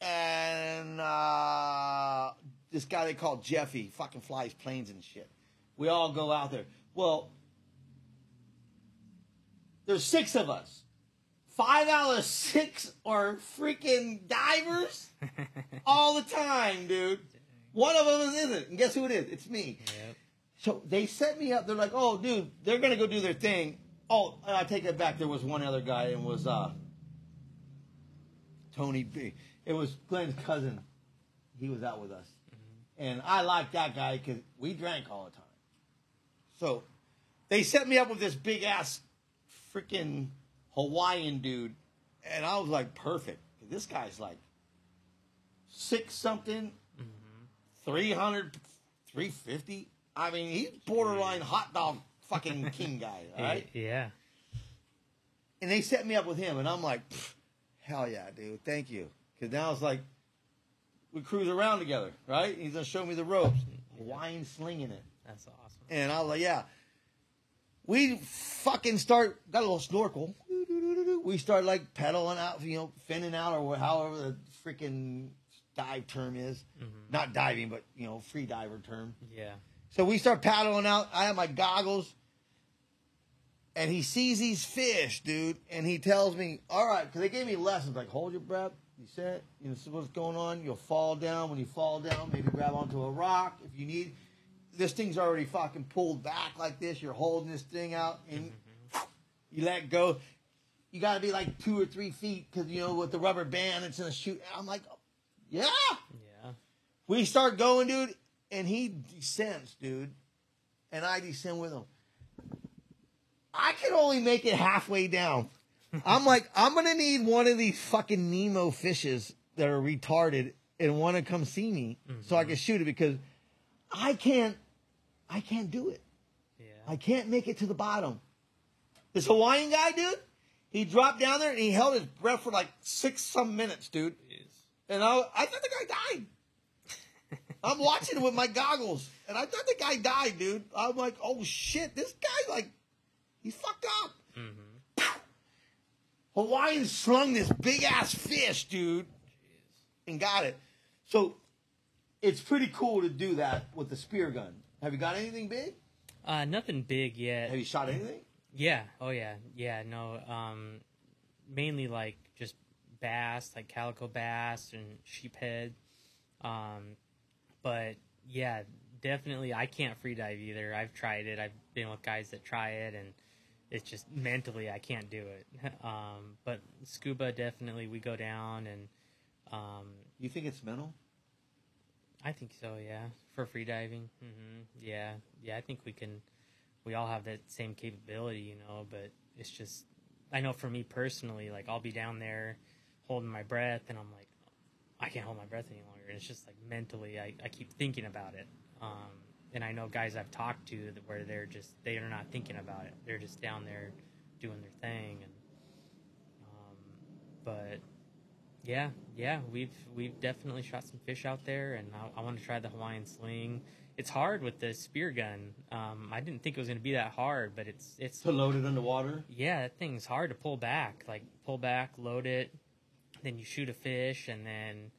and uh, this guy they call Jeffy. Fucking flies planes and shit. We all go out there. Well, there's six of us. Five out of six are freaking divers all the time, dude. One of them isn't. And guess who it is? It's me. Yep. So they set me up. They're like, "Oh, dude, they're gonna go do their thing." Oh, and I take it back. There was one other guy, and it was uh, Tony B. It was Glenn's cousin. He was out with us, and I liked that guy because we drank all the time. So they set me up with this big ass freaking Hawaiian dude, and I was like, perfect. This guy's like six something, 300, 350. I mean, he's borderline hot dog fucking king guy, right? Yeah. And they set me up with him, and I'm like, hell yeah, dude, thank you. Because now it's like, we cruise around together, right? He's going to show me the ropes. Hawaiian slinging it. That's awesome. And I was like, yeah. We fucking start, got a little snorkel. We start like pedaling out, you know, finning out or however the freaking dive term is. Mm-hmm. Not diving, but, you know, free diver term. Yeah. So we start paddling out. I have my goggles. And he sees these fish, dude. And he tells me, all right, because they gave me lessons like, hold your breath. You said, you know, see what's going on. You'll fall down. When you fall down, maybe grab onto a rock if you need. This thing's already fucking pulled back like this. You're holding this thing out and you let go. You got to be like two or three feet because, you know, with the rubber band, it's going to shoot. I'm like, yeah. Yeah. We start going, dude, and he descends, dude, and I descend with him. I can only make it halfway down. I'm like, I'm gonna need one of these fucking Nemo fishes that are retarded and want to come see me so I mm-hmm. can shoot it because I can't, I can't do it. Yeah. I can't make it to the bottom. This Hawaiian guy, dude, he dropped down there and he held his breath for like six some minutes, dude. Jeez. And I, I thought the guy died. I'm watching it with my goggles, and I thought the guy died, dude. I'm like, oh shit, this guy like, he fucked up. Mm-hmm. Hawaiian slung this big ass fish, dude, and got it. So it's pretty cool to do that with the spear gun. Have you got anything big? Uh, nothing big yet. Have you shot anything? Yeah. Oh yeah. Yeah. No. Um, mainly like just bass, like calico bass and sheephead. Um, but yeah, definitely I can't free dive either. I've tried it. I've been with guys that try it, and it's just mentally I can't do it. Um, but scuba definitely we go down and. Um, You think it's mental? I think so, yeah. For free diving, hmm yeah, yeah. I think we can. We all have that same capability, you know. But it's just, I know for me personally, like I'll be down there holding my breath, and I'm like, I can't hold my breath any longer. And it's just like mentally, I, I keep thinking about it. Um, and I know guys I've talked to that where they're just they are not thinking about it. They're just down there doing their thing, and um, but yeah, yeah, we've we've definitely shot some fish out there, and I, I want to try the Hawaiian sling. It's hard with the spear gun. Um, I didn't think it was going to be that hard, but it's it's To load it underwater? yeah, that thing's hard to pull back. Like pull back, load it, then you shoot a fish, and then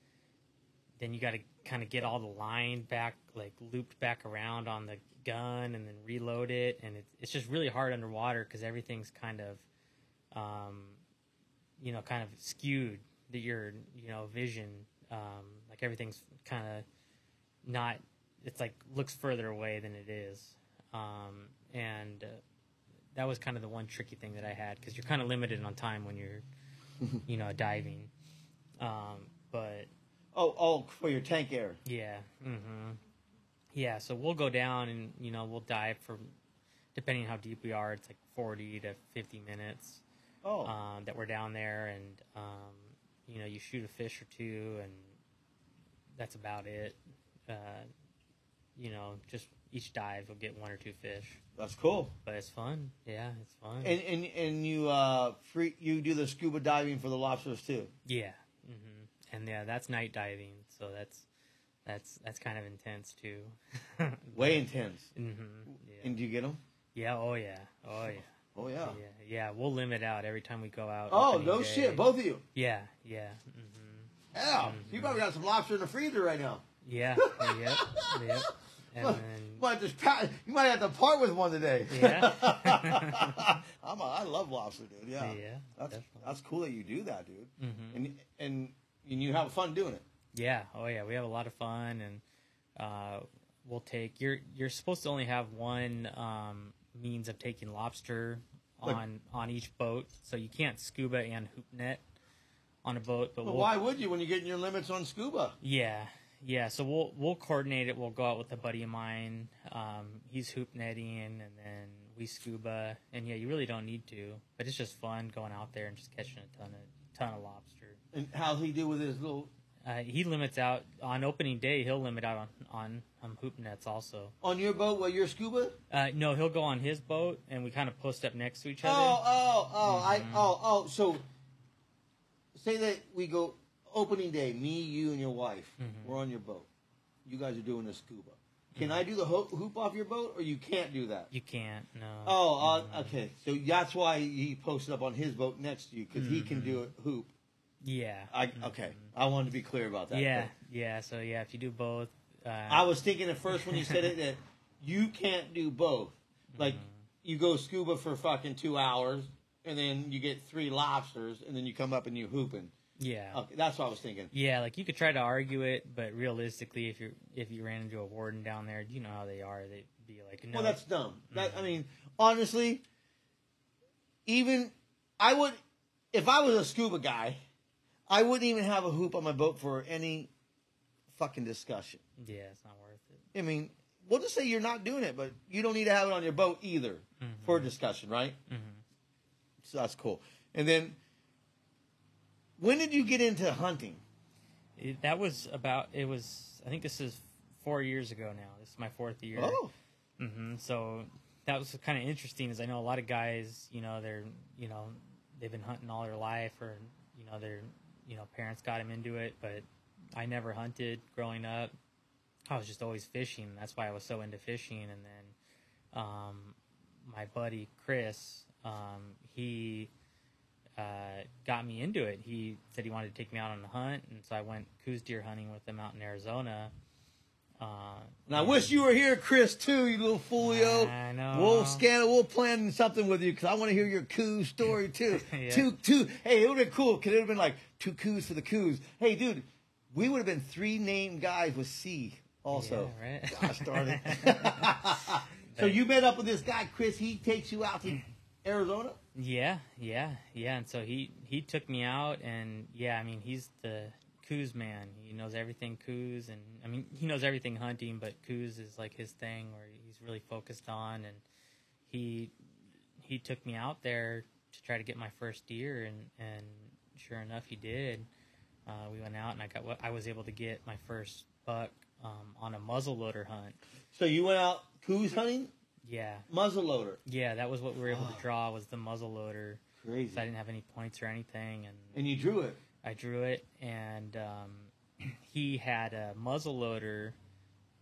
then you got to kind of get all the line back, like looped back around on the gun, and then reload it. And it's it's just really hard underwater because everything's kind of, um, you know, kind of skewed. That your you know vision, um, like everything's kind of not. It's like looks further away than it is, um, and uh, that was kind of the one tricky thing that I had because you're kind of limited on time when you're, you know, diving. Um, but Oh, oh, for your tank air. yeah, mm-hmm. yeah. So we'll go down and you know we'll dive for, depending on how deep we are, it's like forty to fifty minutes Oh, um, that we're down there, and um, you know you shoot a fish or two, and that's about it. Uh, you know, just each dive will get one or two fish, that's cool. but it's fun. Yeah, it's fun. And and and you uh free you do the scuba diving for the lobsters too. Yeah, hmm and yeah, that's night diving, so that's that's that's kind of intense too. Way intense. hmm Yeah. And do you get them? yeah. Oh yeah. Oh yeah. Oh yeah. Yeah. Yeah. We'll limit out every time we go out. Oh no day. shit, both of you. Yeah. Yeah. hmm Yeah, you probably got some lobster in the freezer right now. Yeah. yep. Yep. And Well, then you might just pa- you might have to part with one today. Yeah. I'm a, I love lobster, dude. Yeah, Yeah, that's definitely. that's cool that you do that, dude. Mhm. And and and you have fun doing it. Yeah. Oh yeah. We have a lot of fun, and uh, we'll take. You're you're supposed to only have one um, means of taking lobster Like- on on each boat, so you can't scuba and hoop net on a boat. But But we'll, why would you when you're getting your limits on scuba? Yeah. Yeah. So we'll we'll coordinate it. We'll go out with a buddy of mine. Um, he's hoop netting, and then we scuba. And yeah, you really don't need to, but it's just fun going out there and just catching a ton of ton of lobster. And how's he do with his little Uh, he limits out on opening day. He'll limit out on on um, hoop nets also. on your boat while you're scuba? Uh, no, he'll go on his boat, and we kind of post up next to each Oh, other. oh, oh! I Mm-hmm. oh oh. So say that we go opening day. Me, you, and your wife. Mm-hmm. We're on your boat. You guys are doing the scuba. Can I do the ho- hoop off your boat, or you can't do that? You can't. No. Oh, uh, okay. So that's why he posted up on his boat next to you because he can do it hoop. Yeah. I okay. I wanted to be clear about that. Mm-hmm. yeah. Yeah. So yeah, if you do both. Uh, I was thinking at first when you said it that you can't do both. Like you go scuba for fucking two hours and then you get three lobsters and then you come up and you hooping. yeah. Okay, that's what I was thinking. Yeah, like you could try to argue it, but realistically, if you if you ran into a warden down there, you know how they are. They'd be like, no, Well, that's dumb. That I mean, honestly, even I would if I was a scuba guy, I wouldn't even have a hoop on my boat for any fucking discussion. yeah, it's not worth it. I mean, we'll just say you're not doing it, but you don't need to have it on your boat either for discussion, right? Mhm. So that's cool. And then, when did you get into hunting? It, that was about. It was. I think this is four years ago now. This is my fourth year. Oh, hmm So that was kind of interesting. Is I know a lot of guys. You know, they're you know they've been hunting all their life, or you know their you know parents got him into it, but I never hunted growing up. I was just always fishing. That's why I was so into fishing. And then um, my buddy Chris, um, he uh, got me into it. He said he wanted to take me out on a hunt, and so I went Coues deer hunting with him out in Arizona. Uh, and I wish you were here, Chris, too, you little foolio. I know. We'll scan it. We'll plan something with you because I want to hear your Coues story too. Yeah. Two, two. Hey, it would have been cool because it would have been like two coos for the coos. Hey, dude, we would have been three named guys with C also. Yeah, right. Gosh darn it. so you met up with this guy, Chris. He takes you out to Arizona. Yeah, yeah, yeah. And so he he took me out, and yeah, I mean he's the Coues man. He knows everything Coues, and I mean he knows everything hunting, but Coues is like his thing, where he's really focused on. And he he took me out there to try to get my first deer, and and sure enough, he did. Uh, we went out, and I got what I was able to get my first buck um, on a muzzleloader hunt. So you went out Coues hunting, Yeah, muzzleloader. yeah, that was what we were able to draw was the muzzleloader. Crazy. So I didn't have any points or anything, and And you drew it. I drew it, and um, he had a muzzle loader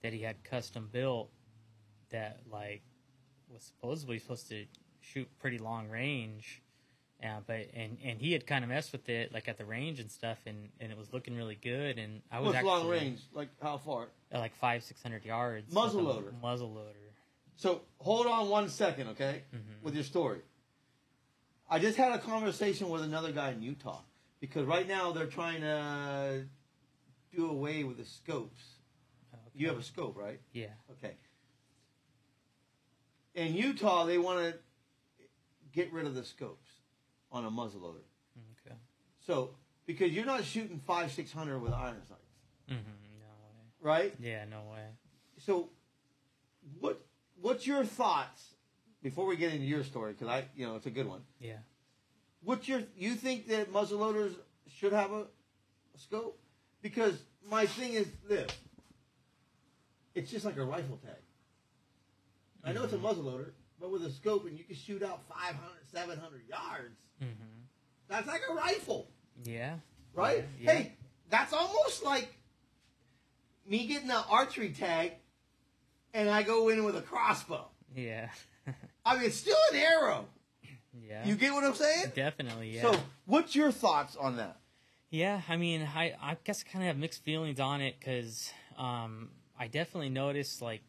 that he had custom built that like was supposedly supposed to shoot pretty long range. Uh, but and and he had kind of messed with it like at the range and stuff, and, and it was looking really good. And I was What's actually long range? Like how far? at like five six hundred yards. Muzzle loader. Muzzle loader. So hold on one second, okay, Mhm. with your story. I just had a conversation with another guy in Utah because right now they're trying to do away with the scopes. You have a scope, right? Yeah. Okay. In Utah, they want to get rid of the scopes on a muzzleloader. Okay. So because you're not shooting five, six hundred with iron sights, Mm-hmm. No way. right? Yeah. No way. So, what what's your thoughts before we get into your story? Because I, you know, it's a good one. Yeah. What's your you think that muzzleloaders should have a, a scope? Because my thing is this: it's just like a rifle tag. I know it's a muzzleloader, but with a scope, and you can shoot out 500, 700 yards. hmm That's like a rifle, Yeah. right? Yeah. Hey, that's almost like me getting an archery tag, and I go in with a crossbow. Yeah. I mean, it's still an arrow. Yeah. You get what I'm saying? Definitely. Yeah. So, what's your thoughts on that? Yeah, I mean, I, I guess I kind of have mixed feelings on it because um, I definitely noticed like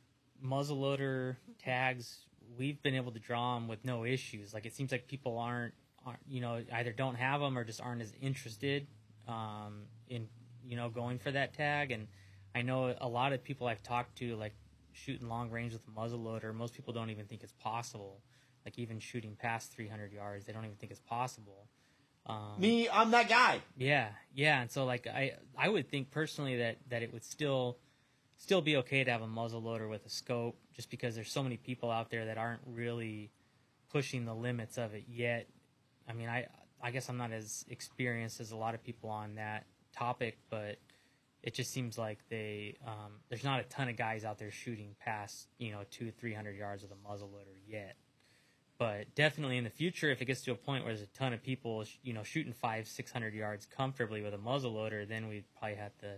muzzleloader tags. We've been able to draw them with no issues. Like it seems like people aren't, aren't you know, either don't have them or just aren't as interested um, in you know going for that tag. And I know a lot of people I've talked to, like shooting long range with a muzzleloader. Most people don't even think it's possible. Like even shooting past 300 yards, they don't even think it's possible. Um, Me, I'm that guy. yeah, yeah, and so like I I would think personally that that it would still still be okay to have a muzzle loader with a scope, just because there's so many people out there that aren't really pushing the limits of it yet. I mean, I I guess I'm not as experienced as a lot of people on that topic, but it just seems like they um, there's not a ton of guys out there shooting past you know two three hundred yards with a muzzle loader yet but definitely in the future, if it gets to a point where there's a ton of people, you know, shooting five, six hundred yards comfortably with a muzzle loader, then we'd probably have to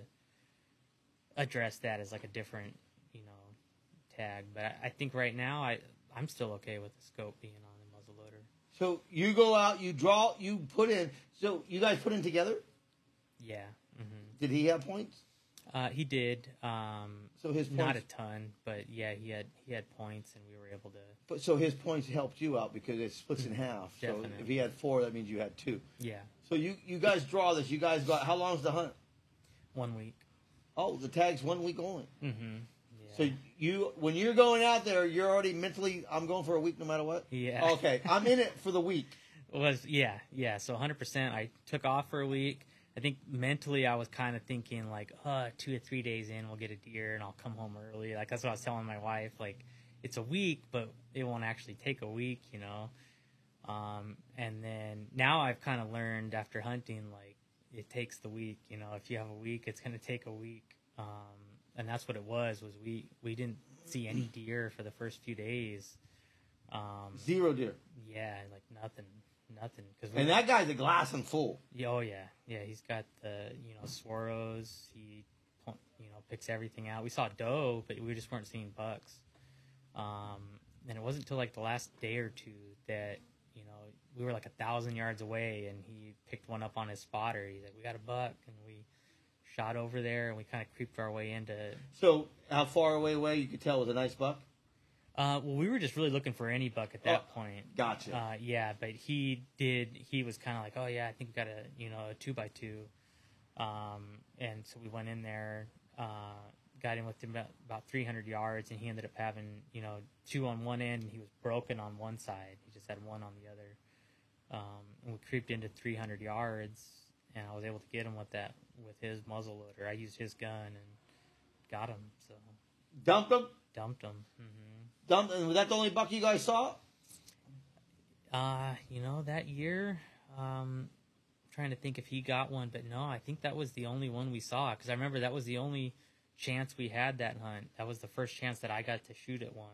address that as like a different, you know, tag. But I, I think right now, I I'm still okay with the scope being on the muzzle loader. So you go out, you draw, you put in. So you guys put in together. Yeah, hmm Did he have points? Uh, he did. Um, So his points. not a ton, but yeah, he had he had points, and we were able to. but so his points helped you out because it splits in half. So if he had four, that means you had two. Yeah, So you you guys draw this. You guys got how long's the hunt? one week. Oh, the tag's one week only. Mm-hmm. Yeah. So you when you're going out there, you're already mentally. I'm going for a week no matter what. yeah. Okay, I'm in it for the week. was yeah yeah so 100% i took off for a week i think mentally i was kind of thinking like uh two or three days in we'll get a deer and i'll come home early like that's what i was telling my wife like it's a week but it won't actually take a week you know Um, and then now I've kind of learned after hunting, like it takes the week. You know, if you have a week, it's going to take a week. Um, and that's what it was. Was we we didn't see any deer for the first few days. Um, Zero deer. yeah, like nothing, nothing. Because And that guy's a glass and full. yeah, oh yeah, yeah. He's got the you know swirls. He you know picks everything out. We saw doe, but we just weren't seeing bucks. Um, and it wasn't until like the last day or two that you know we were like a thousand yards away, and he picked one up on his spotter. He's like, "We got a buck," and we shot over there, and we kind of creeped our way into. So how far away away you could tell was a nice buck? Uh, well, we were just really looking for any buck at that Oh, point. Gotcha. Uh, yeah, but he did. He was kind of like, "Oh yeah, I think we got a you know a two by two. Um, and so we went in there, uh, got in with him about, about 300 yards, and he ended up having you know two on one end, and he was broken on one side. He just had one on the other. Um, and we creeped into 300 yards, and I was able to get him with that with his muzzle loader. I used his gun and got him. So Dumped him. dumped him. hmm And was that the only buck you guys saw? Uh, you know, that year, um, trying to think if he got one, but no, I think that was the only one we saw because I remember that was the only chance we had that hunt. That was the first chance that I got to shoot at one.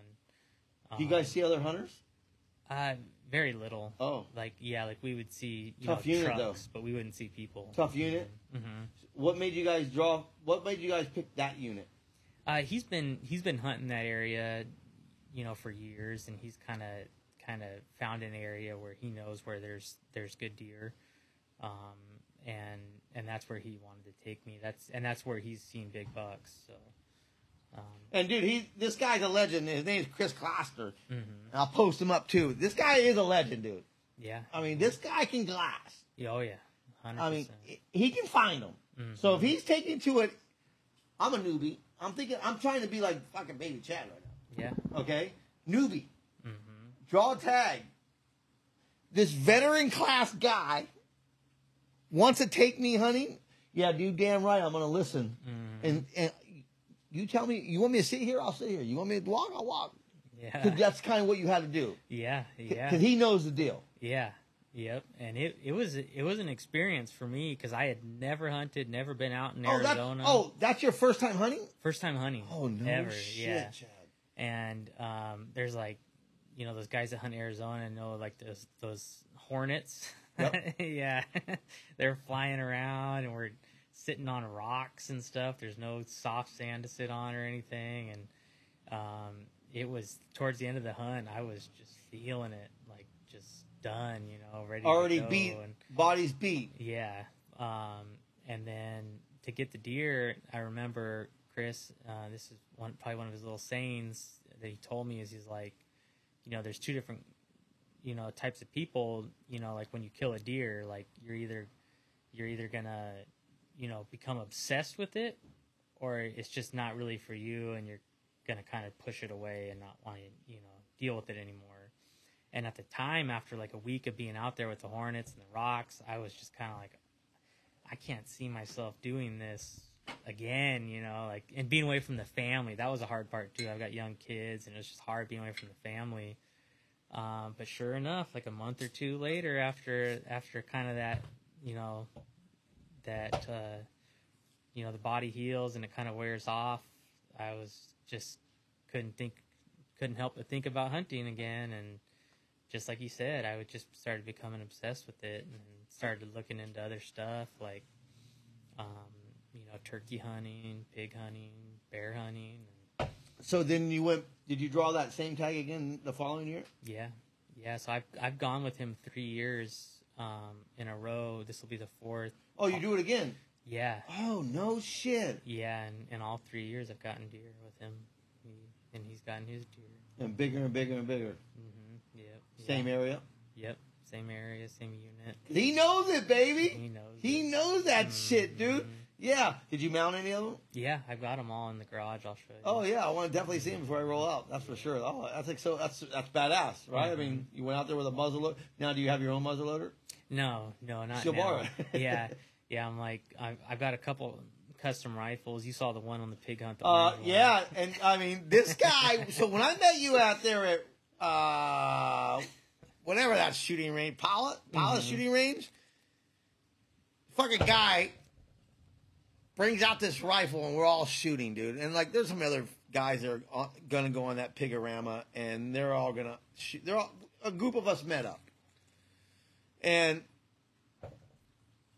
Do you guys see other hunters? Uh, very little. Oh, Like yeah, like we would see you Tough know, unit, though. but we wouldn't see people. tough unit. hmm What made you guys draw? What made you guys pick that unit? Uh, he's been he's been hunting that area, you know, for years, and he's kind of kind of found an area where he knows where there's there's good deer, um, and and that's where he wanted to take me. That's and that's where he's seen big bucks. So, um, And dude, he this guy's a legend. His name's Chris Kloster. mhm. I'll post him up too. This guy is a legend, dude. yeah, I mean, this guy can glass. Yeah, oh yeah, hundred I mean, he can find them. Mm-hmm. So if he's taking to it, I'm a newbie. I'm thinking I'm trying to be like fucking baby Chad right Yeah. Okay, newbie. hmm Draw a tag. This veteran class guy wants to take me hunting. Yeah, dude, damn right. I'm gonna listen. Mm-hmm. And and you tell me you want me to sit here, I'll sit here. You want me to walk, I'll walk. 'Cause yeah, that's kind of what you had to do. yeah, yeah. Because he knows the deal. Yeah. Yep. And it, it was it was an experience for me because I had never hunted, never been out in Oh, that, Arizona. oh, that's your first time hunting? first time hunting. Oh no ever. shit, Yeah. And um, there's like, you know, those guys that hunt Arizona know like those those hornets. Yep. yeah. They're flying around and we're sitting on rocks and stuff. There's no soft sand to sit on or anything. And um, it was towards the end of the hunt. I was just feeling it, like just done. You know, ready. Already to go. beat, And, bodies beat. yeah. Um, and then to get the deer, I remember Chris. Uh, this is one probably one of his little sayings that he told me is he's like, you know, there's two different, you know, types of people. You know, like when you kill a deer, like you're either you're either gonna, you know, become obsessed with it, or it's just not really for you, and you're gonna kind of push it away and not want to, you know, deal with it anymore. And at the time, after like a week of being out there with the hornets and the rocks, I was just kind of like, I can't see myself doing this again, you know, like and being away from the family. That was a hard part too. I've got young kids, and it's just hard being away from the family. Um, but sure enough, like a month or two later, after after kind of that, you know, that uh, you know the body heals and it kind of wears off, I was just couldn't think, couldn't help but think about hunting again, and just like you said, I would just started becoming obsessed with it and started looking into other stuff like, um, know, turkey hunting, pig hunting, bear hunting. And So then you went. Did you draw that same tag again the following year? yeah, yeah. So I've I've gone with him three years um, in a row. This will be the fourth. Oh, you do it again. Yeah, Oh no shit. yeah. And in all three years, I've gotten deer with him, he, and he's gotten his deer. And bigger and bigger and bigger. hmm Yep. Same area. Yep. Same area, same unit. He knows it, baby. He knows. He it. knows that shit, dude. Yeah. Did you mount any of them? Yeah, I've got them all in the garage. I'll show you. Oh yeah, I want to definitely see them before I roll out. That's for sure. Oh, that's like so. That's that's badass, right? I mean, you went out there with a muzzle loader. Now, do you have your own muzzle loader? No, no, not She'll now. yeah, yeah. I'm like, I've, I've got a couple custom rifles. You saw the one on the pig hunt. The Uh, yeah, and I mean, this guy. so when I met you out there at uh, whatever that shooting range, Pala, Pala Mm-hmm. shooting range. Fucking guy brings out this rifle and we're all shooting, dude. And like, there's some other guys that are uh, gonna go on that Pig-A-Rama, and they're all gonna shoot. They're all a group of us met up, and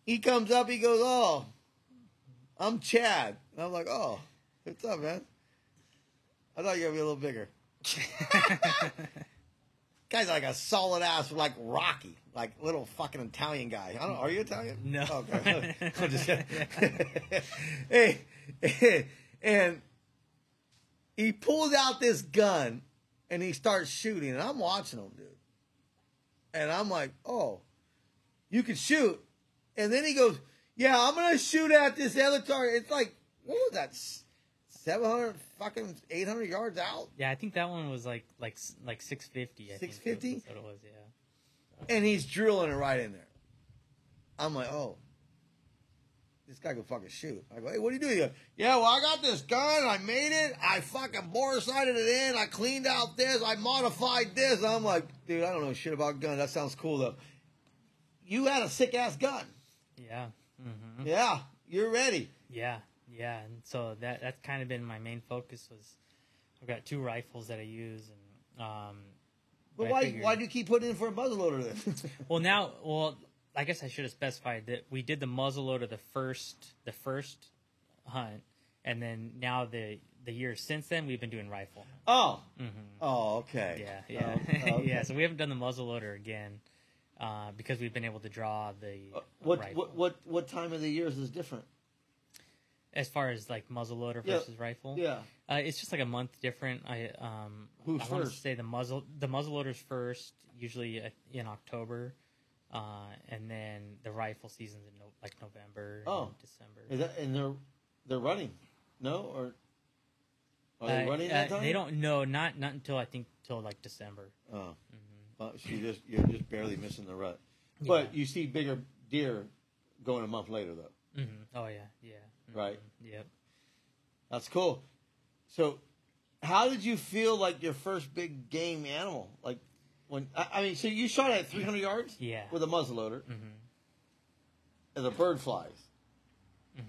he comes up. He goes, "Oh, I'm Chad." And I'm like, "Oh, what's up, man?" I thought you were gonna be a little bigger. Guy's like a solid ass, like Rocky, like little fucking Italian guy. I don't. Are you Italian? No. Oh, okay. I'm just kidding. hey, and he pulls out this gun and he starts shooting, and I'm watching him, dude. And I'm like, oh, you can shoot. And then he goes, yeah, I'm gonna shoot at this other target. It's like, what was that? Seven hundred fucking eight hundred yards out. Yeah, I think that one was like like like six fifty. 650? That's what it was. Yeah. and he's drilling it right in there. I'm like, oh, this guy can fucking shoot. I go, hey, what are you doing? He goes, yeah, well, I got this gun. I made it. I fucking bore sighted it in. I cleaned out this. I modified this. I'm like, dude, I don't know shit about guns. That sounds cool though. You had a sick ass gun. Yeah. hmm Yeah, you're ready. Yeah. Yeah. And so that that's kind of been my main focus was I've got two rifles that I use and um. But why? figured- Why do you keep putting in for a muzzleloader then? Well, now, well, I guess I should have specified that we did the muzzleloader the first, the first hunt, and then now the the years since then we've been doing rifle. oh, hmm oh, okay. Yeah, yeah, Oh, okay. yeah. So we haven't done the muzzleloader again uh, because we've been able to draw the Uh, What, what what what time of the year is this different? As far as like muzzleloader Yeah. versus rifle. Yeah. Uh, it's just like a month different. I um, Who's I want to say the muzzle the muzzleloader's first, usually uh, in October, uh, and then the rifle season's in no, like November, Oh. and December. Is that and they're they're running? No, or are they Uh, running uh, that time? They don't. No, not not until I think till like December. Oh, hmm uh, so you just you're just barely missing the rut. But you see bigger deer going a month later though. hmm Oh yeah, yeah. Right. Yep. That's cool. So, how did you feel like your first big game animal? Like when I, I mean, so you shot at 300 yards Yeah. with a muzzleloader, hmm and the bird flies. hmm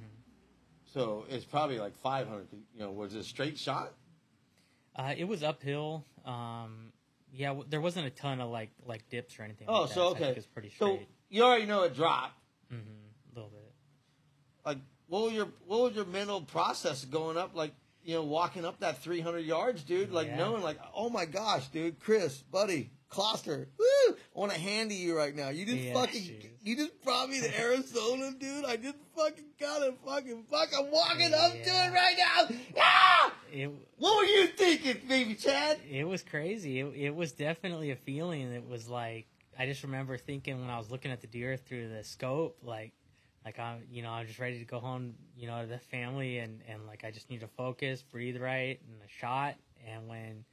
So it's probably like 500. You know, was it a straight shot? Uh, it was uphill. Um, yeah, w- there wasn't a ton of like like dips or anything. Oh, like that, so okay. it's pretty straight. So you already know it dropped. hmm A little bit. like what was your what was your mental process going up like you know walking up that 300 yards dude like Yeah. knowing like oh my gosh dude chris buddy Kloster, woo! I want to hand to you right now. You just Yeah, fucking, jeez. you just brought me to Arizona, dude. I just fucking got it, fucking fuck. I'm walking up to it right now. Ah! It What were you thinking, baby Chad? it was crazy. It, it was definitely a feeling. It was like I just remember thinking when I was looking at the deer through the scope, like like I'm you know I'm just ready to go home, you know, to the family, and and like I just need to focus, breathe right, and a shot. And when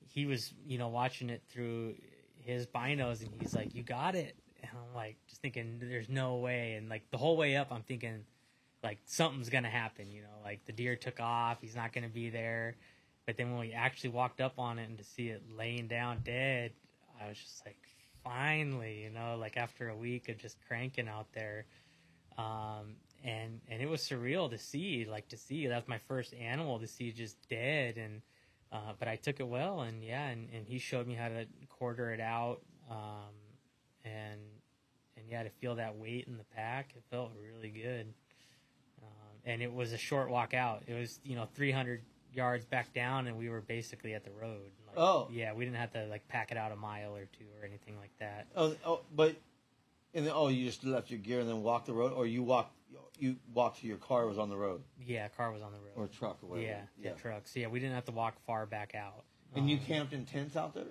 he was you know watching it through his binos, and he's like, "You got it," and I'm like just thinking, "There's no way." And like the whole way up, I'm thinking like something's gonna happen, you know, like the deer took off, he's not gonna be there. But then when we actually walked up on it and to see it laying down dead, I was just like, finally, you know, like after a week of just cranking out there. Um, and, and it was surreal to see, like to see, that was my first animal to see just dead. And, uh, but I took it well and yeah, and, and he showed me how to quarter it out. Um, and, and yeah, to feel that weight in the pack, it felt really good. Um, and it was a short walk out. It was, you know, 300 yards back down, and we were basically at the road. Like, Oh. yeah, we didn't have to like pack it out a mile or two or anything like that. Oh, oh, but and then oh, you just left your gear and then walked the road, or you walked you walked to your car was on the road Yeah, car was on the road. or truck or whatever. yeah, yeah, trucks. Yeah, we didn't have to walk far back out. And you Um, camped in tents out there.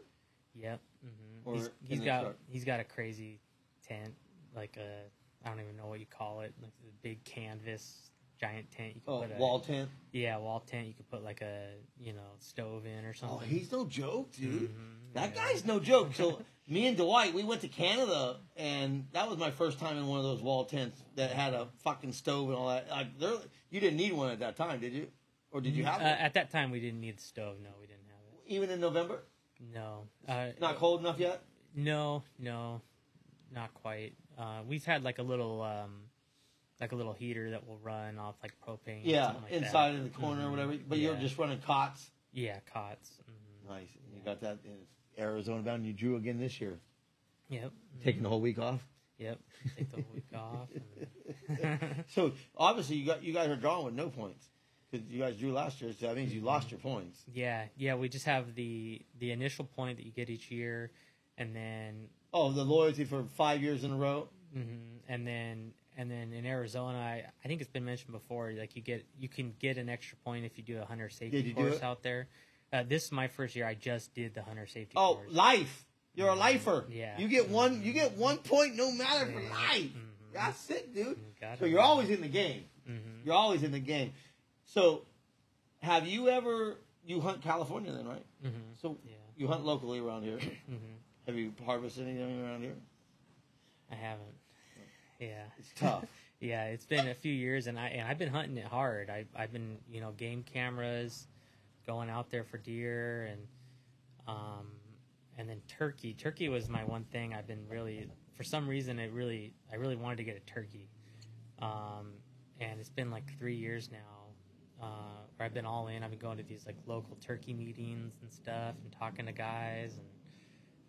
Yep. hmm Or he's in he's the got truck? he's got a crazy tent, like a I don't even know what you call it, like a big canvas giant tent. You can Oh, put a, wall tent. Yeah, wall tent. You could put like a you know stove in or something. Oh, he's no joke, dude. Mhm, That yeah. guy's no joke. So me and Dwight, we went to Canada, and that was my first time in one of those wall tents that had a fucking stove and all that. Like, there, you didn't need one at that time, did you? Or did you have Uh, at that time, we didn't need the stove. No, we didn't have it. Even in November, No, uh, not cold enough yet. No, no, not quite. Uh, we've had like a little, um, like a little heater that will run off like propane. Yeah, like inside that. in the corner or Mhm. whatever. But you're just running cots. Yeah, cots. hmm Nice. And you got that in Arizona bound. You drew again this year, Yep. taking the whole week off. Yep. Take the whole week off. and- So obviously you got you guys are drawing with no points because you guys drew last year. So that means you lost your points. yeah, yeah. We just have the the initial point that you get each year, and then Oh, the loyalty for five years in a row. hmm And then and then in Arizona, I, I think it's been mentioned before. Like you get you can get an extra point if you do a hunter safety Did you do course it? out there. Uh, this is my first year. I just did the hunter safety Oh, course. life. You're a lifer. Yeah. You get one. You get one point no matter for life. Mhm. That's it, dude. So you're always in the game. Mhm. You're always in the game. So, have you ever you hunt California then, right? Mhm. So Yeah. you hunt locally around here. hmm Have you harvested anything around here? I haven't. Yeah. It's tough. Yeah, it's been a few years, and I and I've been hunting it hard. I I've been you know game cameras, going out there for deer and um and then turkey. Turkey was my one thing I've been really for some reason it really I really wanted to get a turkey, um and it's been like three years now. Uh, where I've been all in. I've been going to these like local turkey meetings and stuff, and talking to guys, and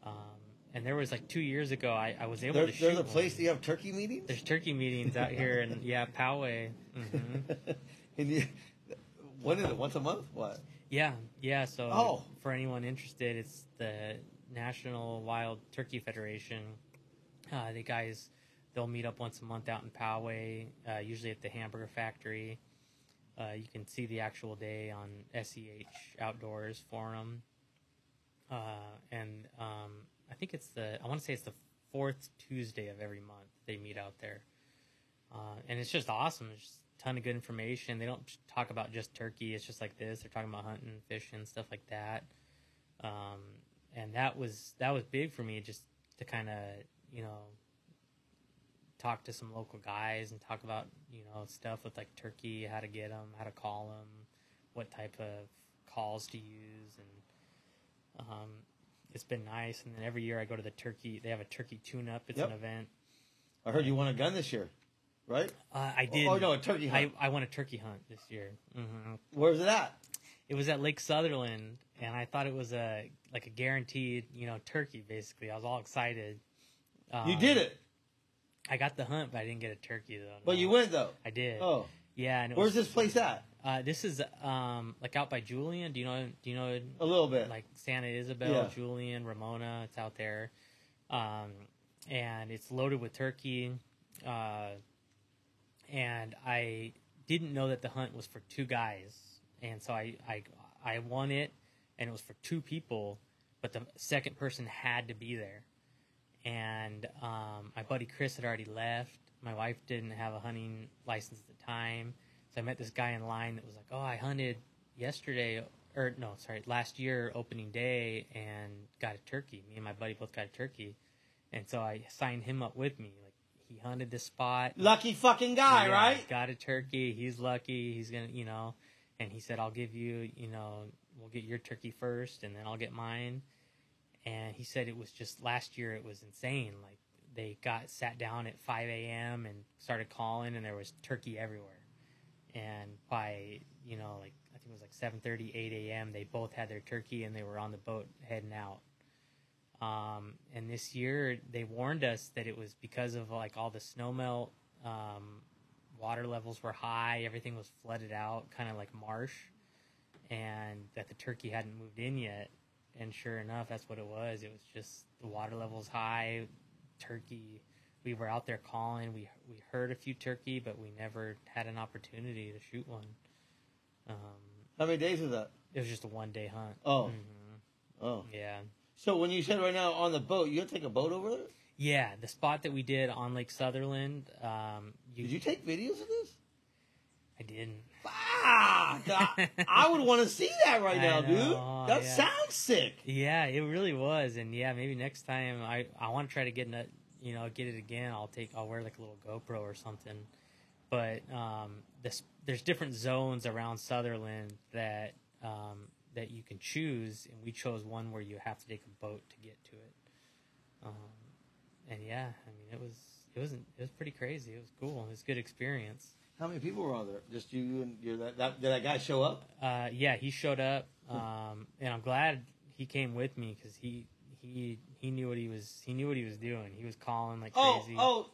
um, and there was like two years ago I, I was able They're, to they're shoot the one. place that you have turkey meetings. There's turkey meetings out here, and yeah, Poway. Mm-hmm. and you, when is it? Once a month? What? Yeah, yeah. So Oh. for anyone interested, it's the National Wild Turkey Federation. Uh, the guys, they'll meet up once a month out in Poway, uh, usually at the Hamburger Factory. Uh, you can see the actual day on SEH Outdoors Forum. Uh, and um, I think it's the, I want to say it's the fourth Tuesday of every month they meet out there. Uh, and it's just awesome. There's just a ton of good information. They don't talk about just turkey. It's just like this. They're talking about hunting, fishing, stuff like that. Um, and that was that was big for me, just to kind of you know talk to some local guys and talk about you know stuff with like turkey, how to get them, how to call them, what type of calls to use, and um, it's been nice. And then every year I go to the turkey. They have a turkey tune-up. It's Yep. an event. I heard you won a gun this year, right? Uh, I did. Oh no, a turkey I, hunt. I won a turkey hunt this year. hmm Where's it at? It was at Lake Sutherland, and I thought it was a like a guaranteed, you know, turkey. Basically, I was all excited. Um, you did it, I got the hunt, but I didn't get a turkey though. but no. you went though. I did. Oh, yeah. And it where's was, this place at? Uh, this is um like out by Julian. Do you know? Do you know? A little bit. like Santa Ysabel, Yeah. Julian, Ramona. It's out there, um, and it's loaded with turkey. Uh, and I didn't know that the hunt was for two guys, and so I I I won it, and it was for two people, but the second person had to be there. And um, my buddy Chris had already left. My wife didn't have a hunting license at the time, so I met this guy in line that was like, "Oh, I hunted yesterday, or no, sorry, last year opening day, and got a turkey. Me and my buddy both got a turkey, and so I signed him up with me. Like he hunted this spot, Lucky fucking guy, yeah, right? Got a turkey. He's lucky. He's gonna, you know, and he said, "I'll give you, you know, we'll get your turkey first, and then I'll get mine." And he said it was just last year. It was insane. Like they got sat down at 5 a.m. and started calling, and there was turkey everywhere. And by you know, like I think it was like 7:30, 8 a.m. They both had their turkey, and they were on the boat heading out. Um, and this year they warned us that it was because of like all the snow melt, um, water levels were high, everything was flooded out, kind of like marsh, and that the turkey hadn't moved in yet. And sure enough, that's what it was. It was just the water levels high, turkey. We were out there calling. We we heard a few turkey, but we never had an opportunity to shoot one. Um, How many days was that? it was just a one day hunt. Oh, hmm oh. Yeah. So when you said right now on the boat, you gonna take a boat over there? Yeah, the spot that we did on Lake Sutherland. Um, you, Did you take videos of this? I didn't. Ah, I, I would want to see that right I now, know, dude. That yeah. sounds sick. Yeah, it really was, and yeah, maybe next time I I want to try to get in it, you know, get it again. I'll take I'll wear like a little GoPro or something. But um, this there's different zones around Sutherland that um, that you can choose, and we chose one where you have to take a boat to get to it. Um, and yeah, I mean, it was it wasn't it was pretty crazy. It was cool. It was a good experience. How many people were on there? Just you and your that, that did that guy show up? Uh, yeah, he showed up, um, and I'm glad he came with me because he he he knew what he was he knew what he was doing. He was calling like Oh, crazy. oh, oh!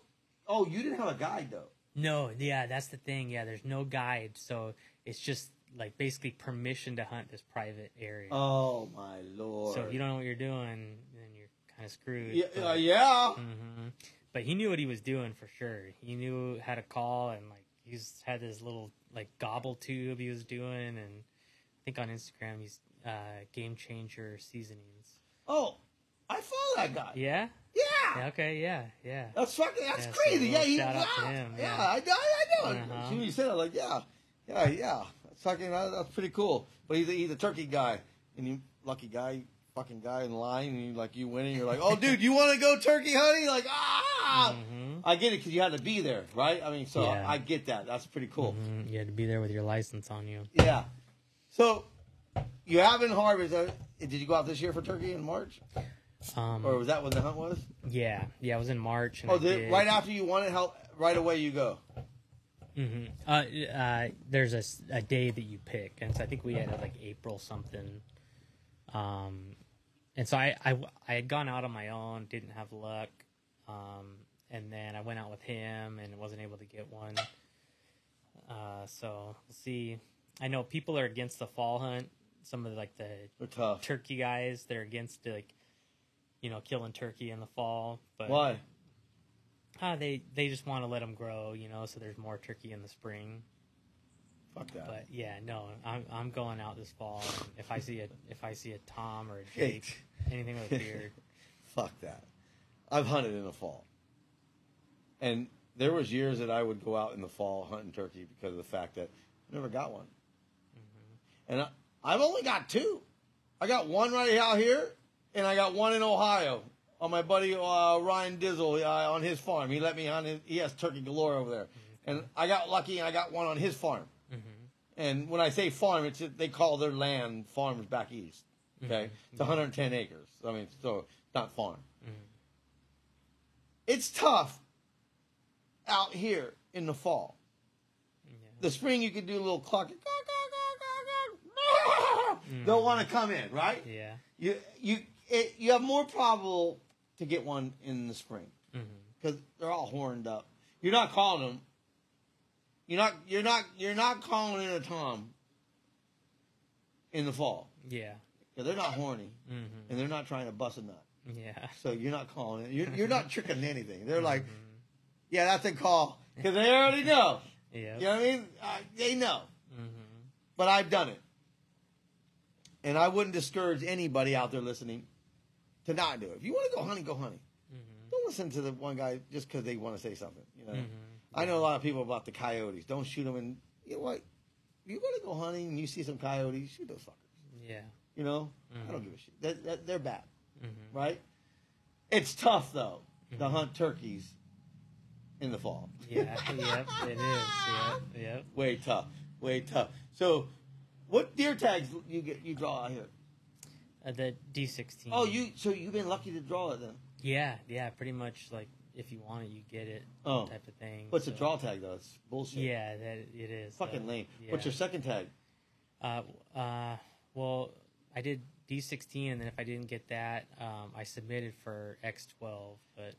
oh! You didn't have a guide though. No, yeah, that's the thing. Yeah, there's no guide, so it's just like basically permission to hunt this private area. Oh my lord! so if you don't know what you're doing, then you're kind of screwed. yeah, but, uh, yeah. Mhm. But he knew what he was doing for sure. He knew how to call and like he's had this little like gobble tube he was doing, and I think on Instagram he's uh, game changer seasonings. Oh, I follow that guy. Yeah. Yeah. Okay. Yeah. Yeah. That's fucking. That's Yeah, crazy. a yeah, he, shout out to yeah, him, yeah, yeah. I, I, I know. Uh-huh. As you said it, like, yeah, yeah, yeah. That's fucking. That, that's pretty cool. But he's a, he's a turkey guy, and you lucky guy, fucking guy in line, and you like you winning. You're like, oh, dude, you want to go turkey hunting? Like, ah. Mm-hmm. I get it because you had to be there, right? I mean, so Yeah. I get that. That's pretty cool. Mhm. You had to be there with your license on you. Yeah. So you haven't harvested. Did you go out this year for turkey in March, Um, or was that when the hunt was? yeah, yeah, it was in March. And Oh, I did, did- right after you won it, how right away you go? hmm Uh, uh, there's a day that you pick, and so I think we had like April something. Um, and so I, I I had gone out on my own, didn't have luck, um, and then I went out with him and wasn't able to get one. Uh, so we'll see. I know people are against the fall hunt. Some of the, like the turkey guys, they're against like, you know, killing turkey in the fall. But Why? Ah, they they just want to let them grow, you know, so there's more turkey in the spring. Fuck that. But yeah, no, I'm I'm going out this fall. If I see a if I see a Tom or a Hey. Jake, anything with a beard, Fuck that. I've hunted in the fall, and there was years that I would go out in the fall hunting turkey because of the fact that I never got one, and I, I've only got two. I got one right out here, and I got one in Ohio on my buddy uh, Ryan Dizzle uh, on his farm. He let me on his. He has turkey galore over there, mm-hmm. and I got lucky and I got one on his farm. Mm-hmm. And when I say farm, it's they call their land farms back east. Okay, mm-hmm. it's 110 acres. I mean, so not farm. It's tough out here in the fall. yeah. The spring you can do a little clucking. They'll want to come in, right? yeah, You you it, you have more probable to get one in the spring hmm because they're all horned up. You're not calling them. You're not. You're not. You're not calling in a tom. In the fall, yeah, because they're not horny hmm and they're not trying to bust a nut. yeah, So you're not calling it. You're, you're not tricking anything. They're like, yeah, that's a call because they already know. yeah, You know what I mean? Uh, they know. hmm But I've done it, and I wouldn't discourage anybody out there listening to not do it. If you want to go hunting, go hunting. hmm Don't listen to the one guy just because they want to say something. You know. hmm I know a lot of people about the coyotes. Don't shoot them. And you know what? If you want to go hunting and you see some coyotes, shoot those fuckers. yeah, You know. I don't Mhm. give a shit. They're, they're, they're bad, hmm right? It's tough though to Mhm. hunt turkeys in the fall. yeah, yep, it is, yep, yep. Way tough. Way tough. So, what deer tags you get? You draw out here? Uh, the D16. Oh, you. So you've been lucky to draw it then. Yeah, yeah, pretty much like if you want it, you get it, Oh. type of thing. What's a so- draw tag though? It's bullshit. Yeah, that it is. Fucking lame. yeah. What's your second tag? Uh, uh, well, I did D16, and then if I didn't get that, um, I submitted for X12. But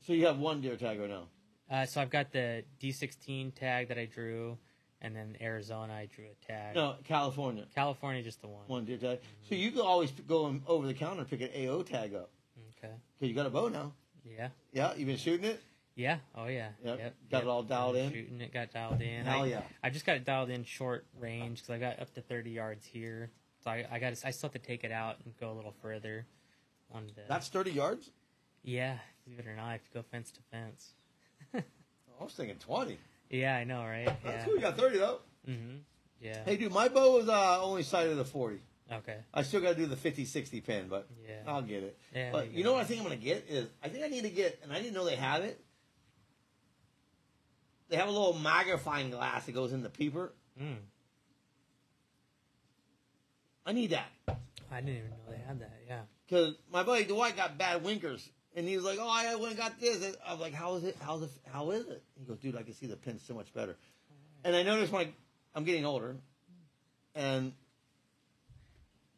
So you have one deer tag right now. uh, so I've got the D16 tag that I drew, and then Arizona I drew a tag. No, California. California just the one. One deer tag. Mm-hmm. So you can always go over the counter and pick an AO tag up. Okay. Cause you got a bow now. Yeah. Yeah, You've been shooting it. Yeah. Oh yeah. Yep. Yep. Got it all dialed in? Shooting it got dialed in. Hell I, yeah. I just got it dialed in short range because I got up to 30 yards here. So I, I got I still have to take it out and go a little further. On the, That's thirty yards. yeah, believe it or not, I have to go fence to fence. I was thinking twenty. Yeah, I know, right? That's Yeah. cool. You got thirty though. Mm-hmm. Yeah. Hey, dude, my bow was uh, only sighted the forty. Okay. I still got to do the 50-60 pin, but Yeah. I'll get it. Yeah, but you know what I think I'm gonna get is I think I need to get, and I didn't know they have it. They have a little magnifying glass that goes in the peeper. Mm. I need that I didn't even know they had that. Yeah. because my buddy Dwight got bad winkers And he was like, "Oh, I went and got this." And I was like, "How is it? How's it? How is it?" He goes, "Dude, I can see the pins so much better." And I noticed when I, I'm getting older, and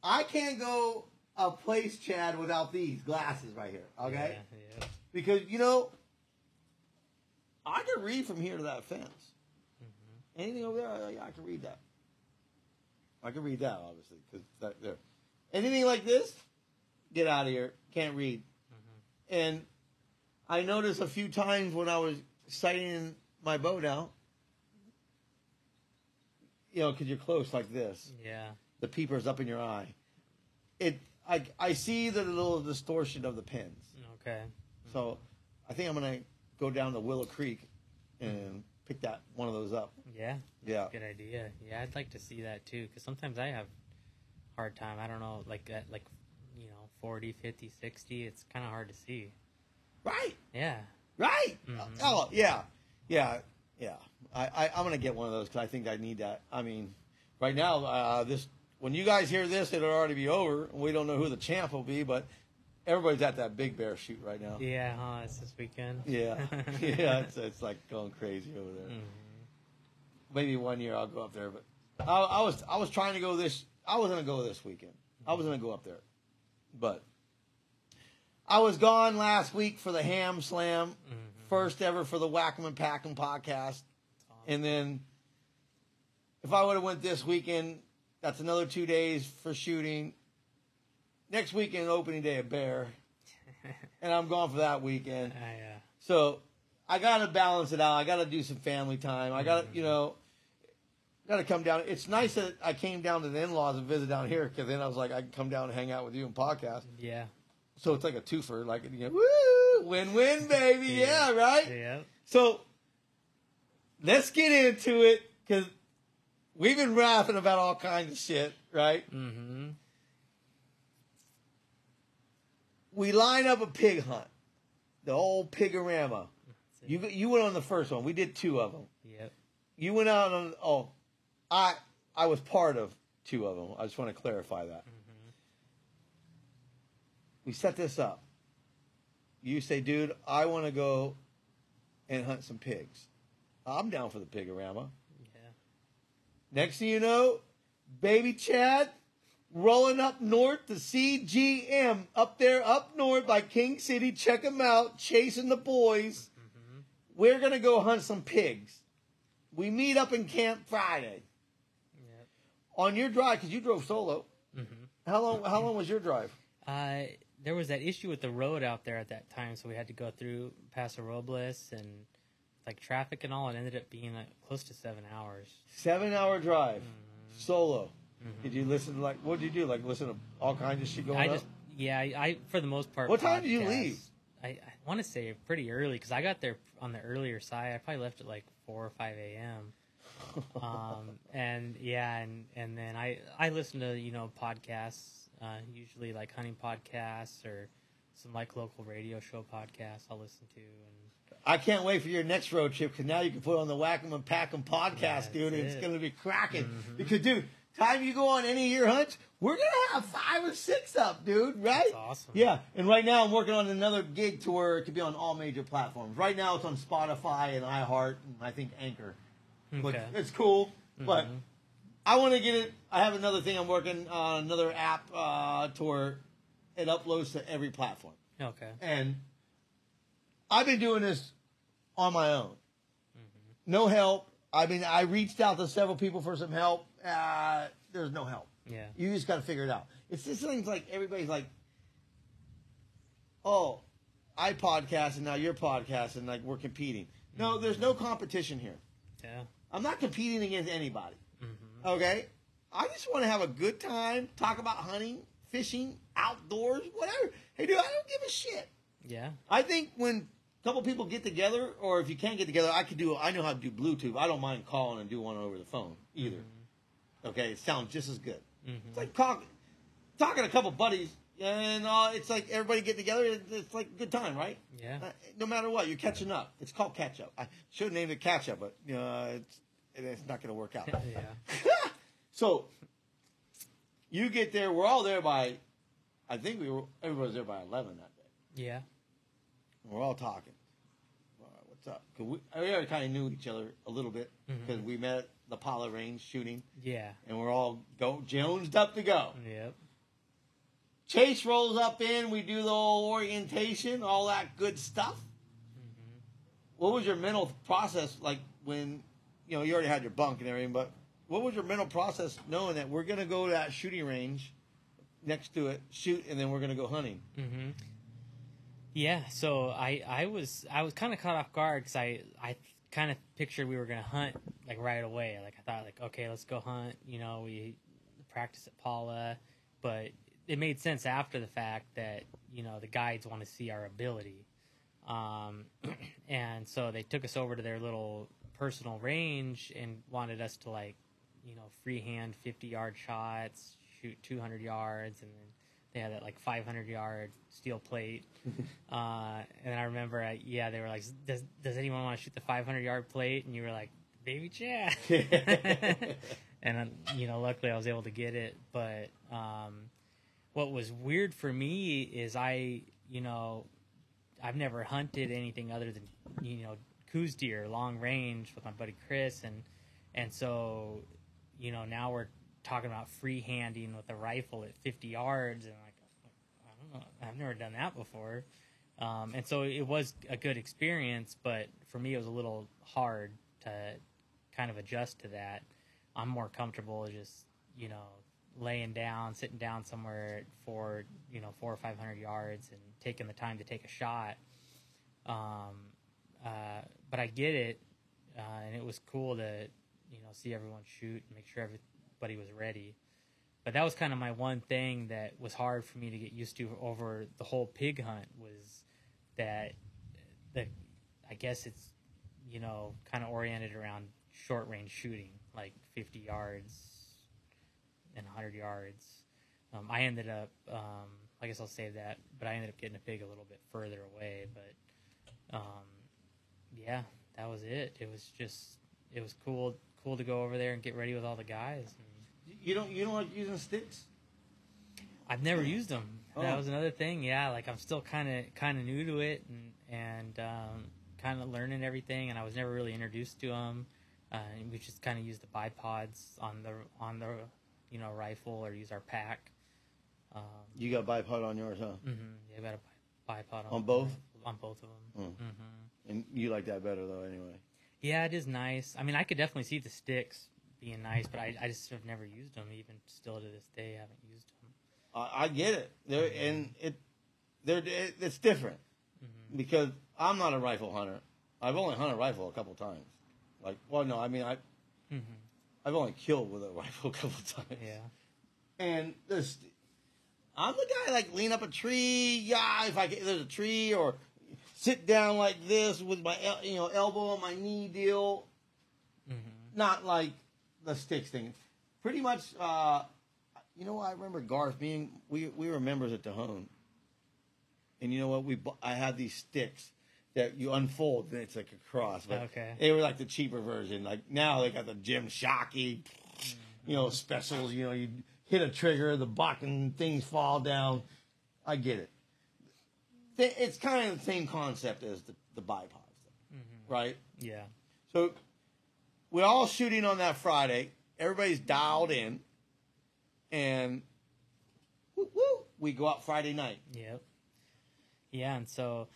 I can't go a place, Chad, without these glasses right here. Okay, Yeah, yeah. because you know, I can read from here to that fence. Mm-hmm. Anything over there, I, I can read that. I can read that, obviously, because that there. Anything like this, get out of here. Can't read. And I noticed a few times when I was sighting my boat out, you know, because you're close like this, Yeah. the peeper's up in your eye. It, I, I see the little distortion of the pins. Okay. So I think I'm gonna go down to Willow Creek and pick that one of those up. Yeah. Yeah. Good idea. Yeah, I'd like to see that too, because sometimes I have hard time. I don't know, like at like, 40, 50, 60. It's kind of hard to see. Right, Yeah. right. Mhm. Oh yeah, yeah, yeah. I, I I'm gonna get one of those because I think I need that. I mean, right now, uh, this when you guys hear this, it'll already be over. We don't know who the champ will be, but everybody's at that Big Bear shoot right now. Yeah, huh? It's this weekend. Yeah, yeah. It's, it's like going crazy over there. Mhm. maybe one year I'll go up there. But I, I was I was trying to go this. I was gonna go this weekend. I was gonna go up there, but I was gone last week for the Ham Slam, Mhm. first ever for the Whack'em and Pack 'em podcast, awesome. and then if I would have went this weekend, that's another two days for shooting. Next weekend, opening day of Bear, and I'm gone for that weekend. Uh, So I gotta balance it out. I gotta do some family time. I gotta, you know, gotta come down. It's nice that I came down to the in-laws and visit down here because then I was like, I can come down and hang out with you and podcast. yeah. So it's like a twofer, like you know, woo, win-win, baby. Yeah, right. Yeah. So let's get into it because we've been rapping about all kinds of shit, right? Mm-hmm. We line up a pig hunt, the old Pig-A-Rama. You you went on the first one. We did two of them. Yep. You went out on oh, I I was part of two of them. I just want to clarify that. We set this up. You say, dude, I want to go and hunt some pigs. I'm down for the Pig-A-Rama. Yeah. Next thing you know, baby Chad rolling up north to CGM up there up north by King City. Check him out, chasing the boys. Mm-hmm. We're gonna go hunt some pigs. We meet up in camp Friday. On your drive, because you drove solo. Mm-hmm. How long? How long was your drive? Uh, there was that issue with the road out there at that time, so we had to go through Paso Robles and like traffic and all. It ended up being like close to seven hours. Seven hour drive, Mm-hmm. solo. Did you listen to like? What did you do? Like listen to all kinds of shit going I on. just yeah, I, I for the most part. What time did you leave? I, I want to say pretty early because I got there on the earlier side. I probably left at like four or five a.m. um, and yeah, and and then I I listen to you know podcasts, uh, usually like hunting podcasts or some like local radio show podcasts. I'll listen to and I can't wait for your next road trip because now you can put on the Whack'em and Pack 'em podcast, That's dude. And it's it. going to be cracking. Mhm. Because, dude, time you go on any of your hunts, we're going to have five or six up, dude, right? That's awesome. Yeah. And right now I'm working on another gig to where it could be on all major platforms. Right now it's on Spotify and iHeart and I think Anchor. But Okay. it's cool. But Mhm. I want to get it. I have another thing I'm working on, another app uh, to where it uploads to every platform. okay. And I've been doing this on my own. No help. I mean, I reached out to several people for some help. Uh, there's no help. Yeah. You just got to figure it out. It's just things like everybody's like, oh, I podcast and now you're podcasting, like we're competing. No, there's no competition here. Yeah. I'm not competing against anybody. hmm Okay? I just want to have a good time, talk about hunting, fishing, outdoors, whatever. Hey, dude, I don't give a shit. Yeah. I think when a couple people get together, or if you can't get together, I could do. I know how to do Bluetooth. I don't mind calling and do one over the phone either. Okay, it sounds just as good. hmm It's like talking, talking to a couple buddies, and uh, it's like everybody get together. It's, like a good time, right? Yeah. Uh, no matter what, you're catching up. It's called catch up. I should name it catch up, but you know, it's it's not going to work out. yeah. so you get there. We're all there by. I think we were. Everybody was there by eleven that day. Yeah. We're all talking. Right, what's up? 'Cause we, we already kind of knew each other a little bit because we met at the Paula range shooting, Yeah. and we're all go jonesed up to go. Yep. Chase rolls up in. We do the whole orientation, all that good stuff. What was your mental process like when you know you already had your bunk and everything? But what was your mental process knowing that we're gonna go to that shooting range next to it, shoot, and then we're gonna go hunting? hmm Yeah, so I I was I was kind of caught off guard because I I kind of pictured we were gonna hunt like right away. Like I thought like okay let's go hunt. You know we practice at Paula, but it made sense after the fact that you know the guides want to see our ability, um, and so they took us over to their little personal range and wanted us to like you know freehand fifty yard shots, shoot two hundred yards, and then they had that like 500 yard steel plate. uh, and I remember, uh, yeah, they were like, does, does anyone want to shoot the 500 yard plate? And you were like, baby Chad. and, uh, you know, luckily I was able to get it. But um, what was weird for me is I, you know, I've never hunted anything other than, you know, Coues deer, long range with my buddy Chris. And, and so, you know, now we're talking about freehanding with a rifle at 50 yards. And like I don't know I've never done that before. Um, and so it was a good experience but for me it was a little hard to kind of adjust to that. I'm more comfortable just you know laying down sitting down somewhere for you know four or five hundred yards and taking the time to take a shot um, uh, but I get it uh, and it was cool to you know see everyone shoot and make sure everybody was ready. But that was kind of my one thing that was hard for me to get used to over the whole pig hunt was that the I guess it's you know kind of oriented around short range shooting, like 50 yards and 100 yards. Um, I ended up, um, I guess I'll save that, but I ended up getting a pig a little bit further away. But um, yeah, that was it. It was just, it was cool, cool to go over there and get ready with all the guys. And You don't you don't like using sticks? I've never used them. That Oh. was another thing. Yeah, like I'm still kind of kind of new to it and and um, kind of learning everything. And I was never really introduced to them. Uh, we just kind of used the bipods on the on the you know rifle or use our pack. Um, You got bipod on yours, huh? hmm Yeah, got a bipod on, On both? On both of them. Mm. hmm And you like that better though, anyway. Yeah, it is nice. I mean, I could definitely see the sticks being nice, but I, I just have never used them. Even still to this day, I haven't used them. I, I get it. There and it, they're it, it's different Mm-hmm. because I'm not a rifle hunter. I've only hunted a rifle a couple times. Like, well, no, I mean I hmm I've only killed with a rifle a couple times. Yeah. And this, I'm the guy like lean up a tree. Yeah, if I get there's a tree or sit down like this with my el- you know elbow on my knee deal. hmm Not like the sticks thing. Pretty much. uh You know, I remember Garth being we we were members at Tejon, and you know what we I had these sticks that you unfold and it's like a cross. But Okay. They were like the cheaper version. Like now they got the Jim Shockey, you know, specials. You know, you hit a trigger, the buck and things fall down. I get it. It's kind of the same concept as the the bipods, mm-hmm. right? Yeah. So we're all shooting on that Friday. Everybody's dialed in, and woo, woo, we go out Friday night. Yep. Yeah, and so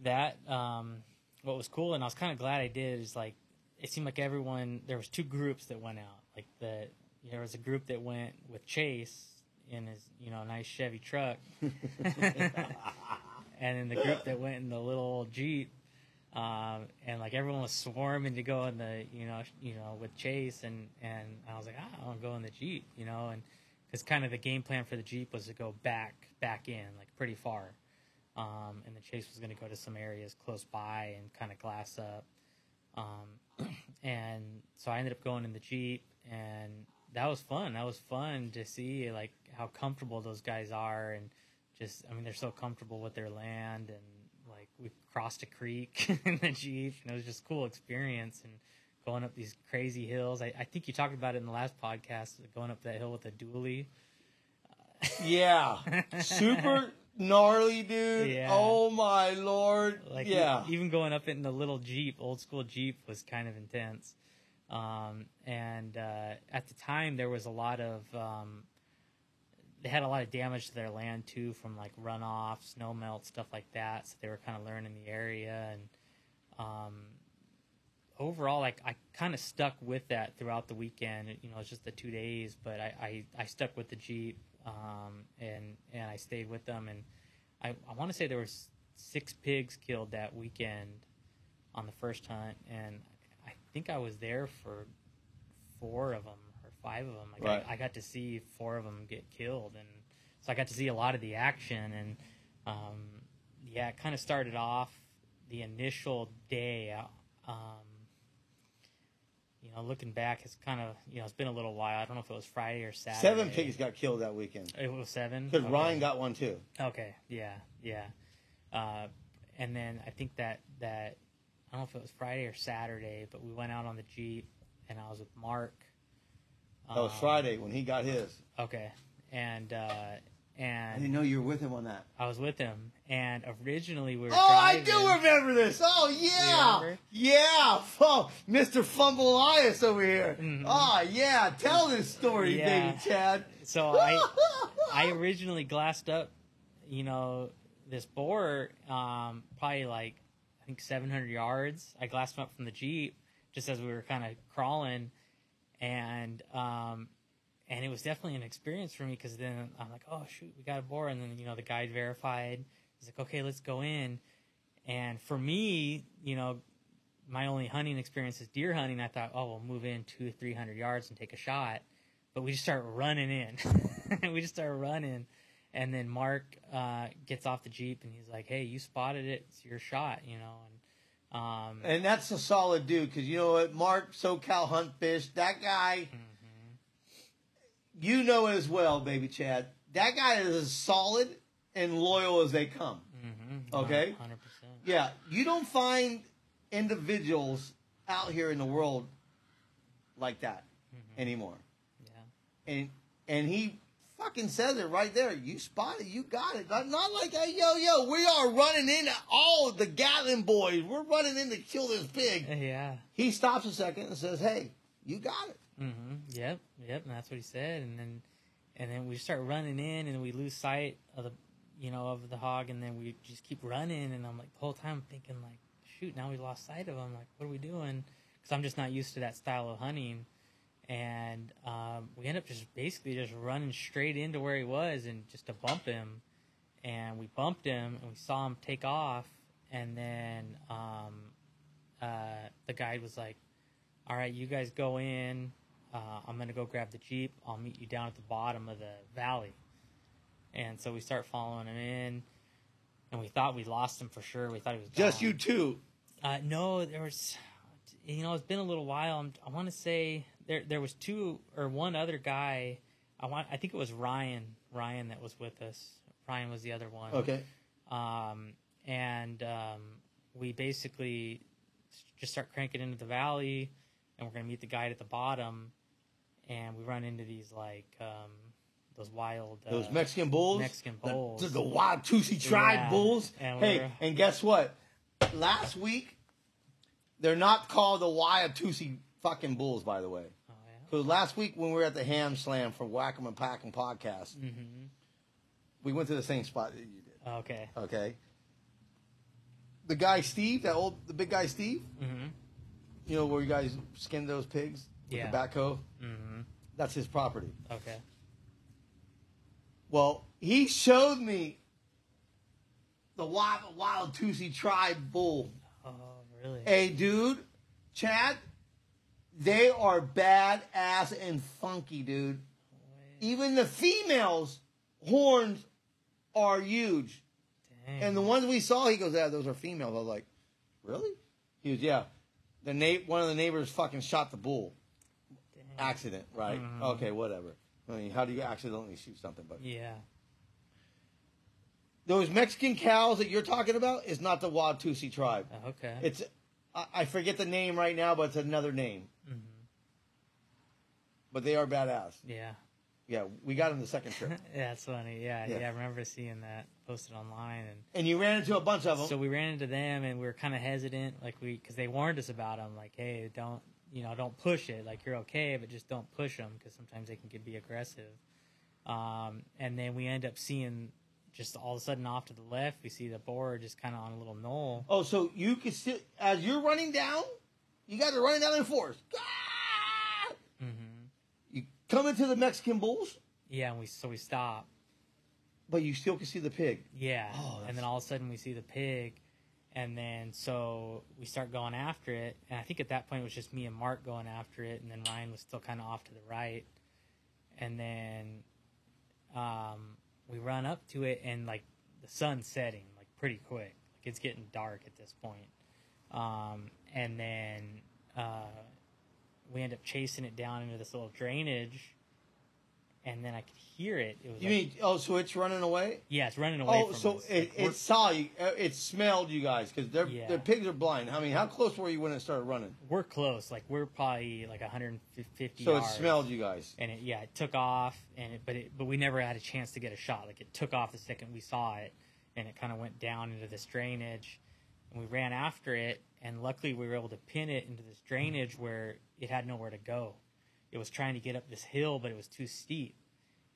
that um, what was cool, and I was kind of glad I did is like it seemed like everyone there was two groups that went out. Like the there was a group that went with Chase in his you know nice Chevy truck, and then the group that went in the little old Jeep. Um, and like everyone was swarming to go in the you know you know with Chase and and I was like ah, I want to go in the Jeep you know and because kind of the game plan for the Jeep was to go back back in like pretty far, um, and the Chase was going to go to some areas close by and kind of glass up, um, and so I ended up going in the Jeep and that was fun. That was fun to see like how comfortable those guys are and just I mean they're so comfortable with their land and like we crossed a creek in the Jeep and it was just a cool experience and going up these crazy hills. I, I think you talked about it in the last podcast, going up that hill with a dually. Yeah, super. Gnarly, dude. Yeah. Oh my lord. Like yeah. even going up in the little Jeep, old school Jeep was kind of intense. Um, and uh, at the time there was a lot of um, they had a lot of damage to their land too from like runoff, snow melt, stuff like that. So they were kind of learning the area and um, overall, like I kind of stuck with that throughout the weekend. You know, it's just the two days, but I, I, I stuck with the Jeep um, and and I stayed with them. And I, I want to say there was six pigs killed that weekend on the first hunt, and I think I was there for four of them or five of them. I got, Right. I got to see four of them get killed, and so I got to see a lot of the action. And um, yeah, it kind of started off the initial day. uh, Um, know, looking back, it's kind of you know it's been a little while. I don't know if it was Friday or Saturday. Seven pigs got killed that weekend. It was seven. Because Okay. Ryan got one too. Okay, yeah, yeah. Uh, and then I think that that I don't know if it was Friday or Saturday, but we went out on the jeep, and I was with Mark. That was Um, Friday when he got his. Okay, and uh, I didn't know you were with him on that. I was with him, and originally we were. Oh, I do remember this. Oh, yeah. Yeah. Oh, Mr. Fumble Elias over here. Mhm. Oh, yeah. Tell this story, Yeah. baby Chad. So I I originally glassed up, you know, this boar, um, probably like I think 700 yards. I glassed him up from the jeep just as we were kind of crawling, and um, and it was definitely an experience for me because then I'm like, oh shoot, we got a boar, and then you know the guide verified. He's like, okay, let's go in, and for me, you know. My only hunting experience is deer hunting. I thought, oh, we'll move in two, three hundred yards and take a shot but we just start running in. we just start running, and then Mark uh, gets off the jeep and he's like, "Hey, you spotted it. It's your shot," you know. And um, And that's a solid dude because you know what? Mark, SoCal Hunt Fish, that guy, mhm. You know as well, baby Chad. That guy is as solid and loyal as they come. Mhm. Okay. hundred percent. Yeah, you don't find individuals out here in the world like that Mhm. anymore. Yeah. and and he fucking says it right there. You spotted, you got it. Not, not like, hey, yo, yo, we are running into all the Gatlin boys. We're running in to kill this pig. Yeah. He stops a second and says, hey, you got it. Mm-hmm. Yep. Yep. And that's what he said. And then, and then we start running in, and we lose sight of the, you know, of the hog, and then we just keep running. And I'm like, the whole time thinking, like, shoot, now we lost sight of him. Like, what are we doing? Because I'm just not used to that style of hunting. And um, we end up just basically just running straight into where he was, and just to bump him. And we bumped him, and we saw him take off. And then um, uh, the guide was like, all right, you guys go in. Uh, I'm gonna go grab the jeep. I'll meet you down at the bottom of the valley. And so we start following him in, and we thought we lost him for sure. We thought he was Just gone. you two. Uh, no, there was, you know, it's been a little while. I'm, I want to say there there was two or one other guy. I want I think it was Ryan Ryan that was with us. Ryan was the other one. Okay. Um, and um, we basically just start cranking into the valley, and we're gonna meet the guide at the bottom, and we run into these like um, those wild uh, Those Mexican bulls. Mexican the- bulls. The, the wild Tusi tribe Yeah. bulls. And hey, we're- and guess what? Last week, they're not called the wild Tusi fucking bulls, by the way. Oh yeah. Because last week when we were at the Ham Slam for Whack'em and Pack 'em podcast, Mm-hmm. we went to the same spot that you did. Okay. Okay. The guy Steve, that old, the big guy Steve, Mm-hmm. you know where you guys skinned those pigs with Yeah. the backhoe. Mm-hmm. That's his property. Okay. Well, he showed me the wild, wild Tusi tribe bull. Oh really? Hey, dude, Chad, they are badass and funky, dude. Even the females' horns are huge. dang. And the ones we saw, he goes, "Yeah, those are females." I was like, "Really?" He goes, "Yeah." The na- one of the neighbors fucking shot the bull. Accident, right? Mhm. Okay, whatever. I mean, how do you accidentally shoot something? But Yeah. those Mexican cows that you're talking about is not the Watusi tribe. Okay. It's I, I forget the name right now, but it's another name. hmm But they are badass. Yeah. Yeah, we got him the second trip. yeah, that's funny. Yeah, Yeah. yeah, I remember seeing that posted online, and and you ran into a bunch of them. so we ran into them, and we were kind of hesitant, like we because they warned us about them, like, hey, don't you know, don't push it, like you're okay, but just don't push them because sometimes they can get, be aggressive. Um, and then we end up seeing just all of a sudden off to the left, we see the boar just kind of on a little knoll. oh, so you can see as you're running down, you guys are running down in force. Ah! hmm You come into the Mexican bulls, Yeah, and we so we stop. but you still can see the pig. Yeah. Oh, and then all of a sudden we see the pig. And then so we start going after it. And I think at that point it was just me and Mark going after it. And then Ryan was still kind of off to the right. And then um, we run up to it and like the sun's setting like pretty quick. Like it's getting dark at this point. Um, and then uh, we end up chasing it down into this little drainage. And then I could hear it. It was You like, mean oh, so it's running away? yeah, it's running away Oh, from so us. it, Like, it saw you. uh, It smelled you guys because their Yeah. their pigs are blind. I mean, how close were you when it started running? we're close. Like we're probably like 150 So yards. it smelled you guys. and it yeah it took off and it but it but we never had a chance to get a shot. Like it took off the second we saw it, and it kind of went down into this drainage, and we ran after it, and luckily we were able to pin it into this drainage where it had nowhere to go. It was trying to get up this hill, but it was too steep,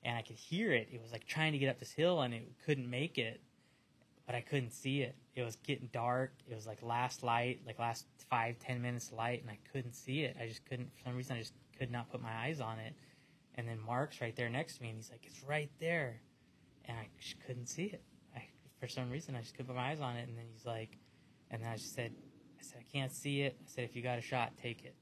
and I could hear it. It was like trying to get up this hill, and it couldn't make it but I couldn't see it. It was getting dark. It was like last light, like last five, ten minutes light, and I couldn't see it. I just couldn't, for some reason, I just could not put my eyes on it. And then Mark's right there next to me, and he's like, it's right there. And I just couldn't see it. I, for some reason, I just couldn't put my eyes on it. And then he's like, and then I just said, I said, I can't see it. I said, if you got a shot, take it.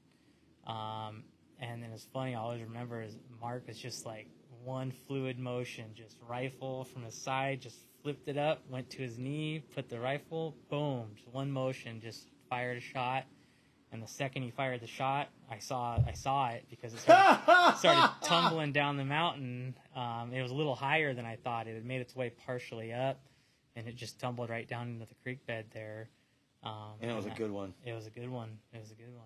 Um, and then it's funny, I always remember is Mark was just like one fluid motion, just rifle from the side, just flipped it up, went to his knee, put the rifle, boom, just one motion, just fired a shot. And the second he fired the shot, I saw I saw it because it started, started tumbling down the mountain. Um, it was a little higher than I thought. It had made its way partially up, and it just tumbled right down into the creek bed there. Um, And it was a I- good one. it was a good one. It was a good one.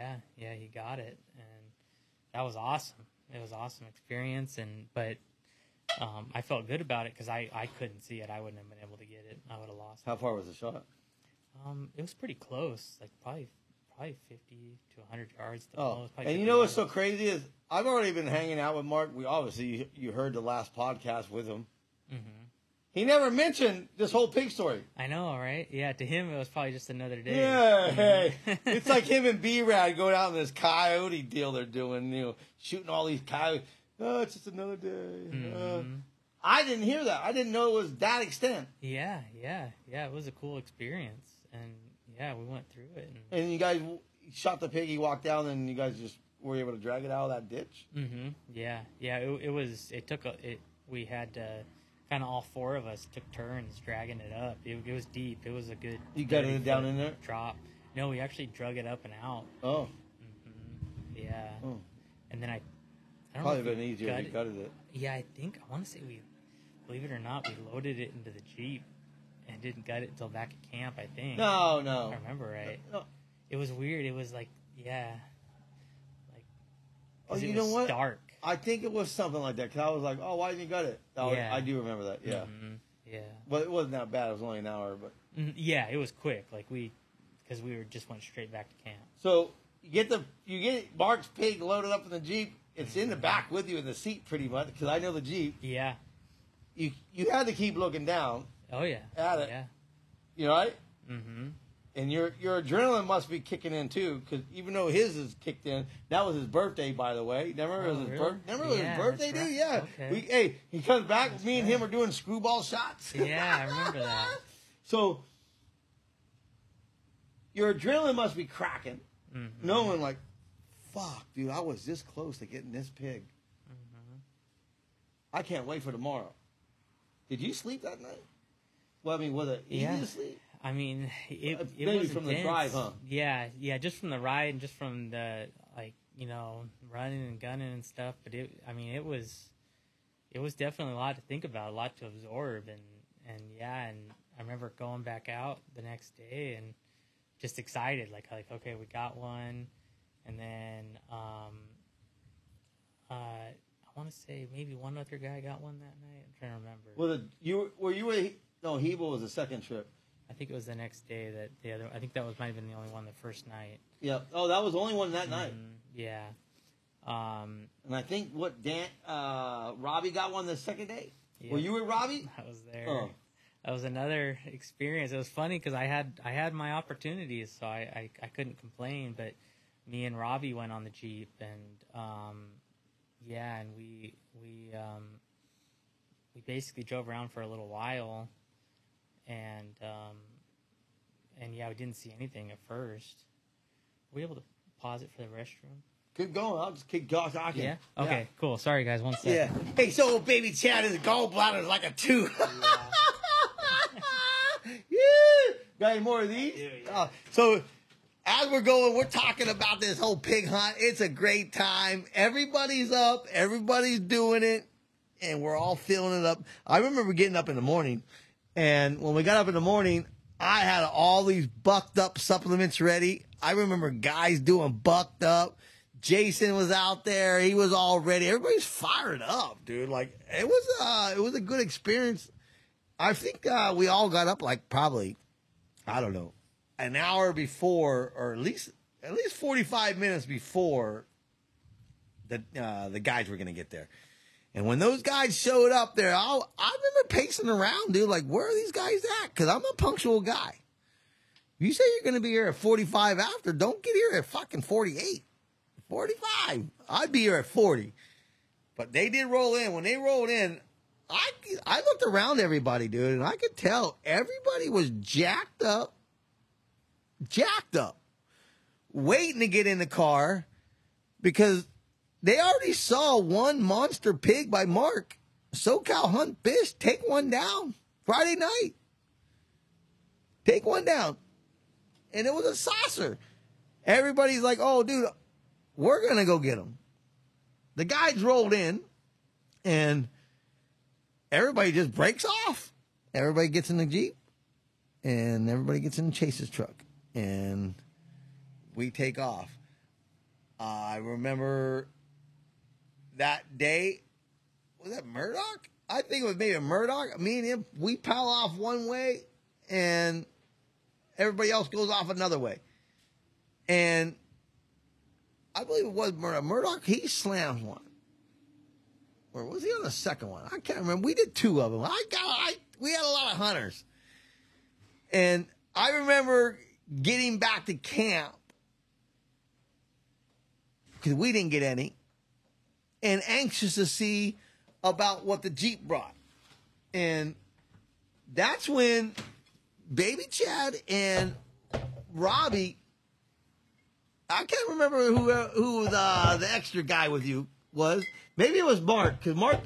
Yeah, yeah, he got it, and that was awesome. It was awesome experience, and but um, I felt good about it because I I couldn't see it. I wouldn't have been able to get it. I would have lost. How far was the shot? Um, it was pretty close, like probably probably fifty to hundred yards. Oh, and you know what's so crazy is I've already been hanging out with Mark. We obviously you, you heard the last podcast with him. Mhm. He never mentioned this whole pig story. I know, right? Yeah, to him it was probably just another day. Yeah, hey. Mhm. it's like him and B Rad going out in this coyote deal they're doing, you know, shooting all these coyotes. Oh, it's just another day. Uh, Mhm. I didn't hear that. I didn't know it was that extent. Yeah, yeah, yeah. It was a cool experience, and yeah, we went through it. And, And you guys shot the pig, he walked down, and you guys just were able to drag it out of that ditch. Mm-hmm. Yeah, yeah. It, it was. It took a. It. We had to. Kind of all four of us took turns dragging it up. It, it was deep. It was a good. You got it down in there? Drop. No, we actually drug it up and out. Oh, hmm Yeah. Oh. And then I. I don't probably been easier if you gutted- gutted it. Yeah, I think I want to say we, believe it or not, we loaded it into the jeep, and didn't gut it until back at camp. I think. No, no. I remember right. No. It was weird. It was like yeah. Like. Oh, you know was what? Dark. I think it was something like that because I was like, "Oh, why didn't you get it?" Oh, Yeah. I do remember that. Yeah, Mhm. Yeah. but it wasn't that bad. It was only an hour. But Mhm, Yeah, it was quick. Like we, because we were just went straight back to camp. so you get the you get Mark's pig loaded up in the jeep. It's in the back with you in the seat, pretty much, because I know the jeep. Yeah. You you had to keep looking down. Oh yeah. At it. Yeah. You know, right? Mm-hmm. And your your adrenaline must be kicking in too, because even though his is kicked in, that was his birthday, by the way. Remember it was Oh, his really? birth. Remember it was Yeah, his birthday, dude. right. Yeah. Okay. We hey, he comes back. me and him are doing screwball shots. Yeah, I remember that. So your adrenaline must be cracking, Mm-hmm. knowing like, fuck, dude, I was this close to getting this pig. Mm-hmm. I can't wait for tomorrow. Did you sleep that night? Well, I mean, was it easy Yeah. to sleep? I mean, it, Uh, it was from the drive, huh? Yeah, yeah, just from the ride and just from the like, you know, running and gunning and stuff. But it, I mean, it was, it was definitely a lot to think about, a lot to absorb, and and yeah, and I remember going back out the next day and just excited, like like okay, we got one, and then um, Uh, I want to say maybe one other guy got one that night. I'm trying to remember. Well, the, you were you were no Hebo was the second trip. I think it was the next day that the other. I think that was might have been the only one the first night. Yeah. Oh, that was the only one that night. Mhm, yeah. Um, And I think what Dan uh, Robbie got one the second day. yeah, Were you with Robbie? I was there. Oh. That was another experience. It was funny because I had I had my opportunities, so I, I I couldn't complain. But me and Robbie went on the jeep, and um, yeah, and we we um, we basically drove around for a little while, and um, and yeah, we didn't see anything at first. Were we able to pause it for the restroom? Keep going. I'll just keep go- talking. Yeah. Okay. Cool. Sorry, guys. One Yeah. Hey, so baby Chad, his gallbladder is like a two. yeah. Got any more of these? Yeah, yeah. Uh, so as we're going, we're talking about this whole pig hunt. It's a great time. Everybody's up. Everybody's doing it. And we're all feeling it up. I remember getting up in the morning. And when we got up in the morning, I had all these bucked up supplements ready. I remember guys doing bucked up. Jason was out there. He was all ready. Everybody's fired up, dude. Like it was uh it was a good experience. I think uh we all got up like probably I don't know, an hour before or at least at least 45 minutes before the uh the guys were going to get there. And when those guys showed up there, I, I remember pacing around, dude. Like, where are these guys at? Because I'm a punctual guy. You say you're going to be here at 45 after, don't get here at fucking 48. 45. I'd be here at 40. But they did roll in. When they rolled in, I, I looked around everybody, dude, and I could tell everybody was jacked up, jacked up, waiting to get in the car because they already saw one monster pig by Mark. SoCal Hunt Fish, take one down Friday night. Take one down. And it was a saucer. Everybody's like, oh, dude, we're going to go get him. The guys rolled in and everybody just breaks off. Everybody gets in the Jeep and everybody gets in Chase's truck and we take off. Uh, I remember that day. Was that Murdoch? I think it was maybe Murdoch. Me and him, we pile off one way and everybody else goes off another way. And I believe it was Murdoch. Murdoch, he slammed one. Or was he on the second one? I can't remember. We did two of them. I got, I, we had a lot of hunters. And I remember getting back to camp because we didn't get any and anxious to see about what the Jeep brought. And that's when Baby Chad and Robbie, I can't remember who who the the extra guy with you was. Maybe it was Mark because Mark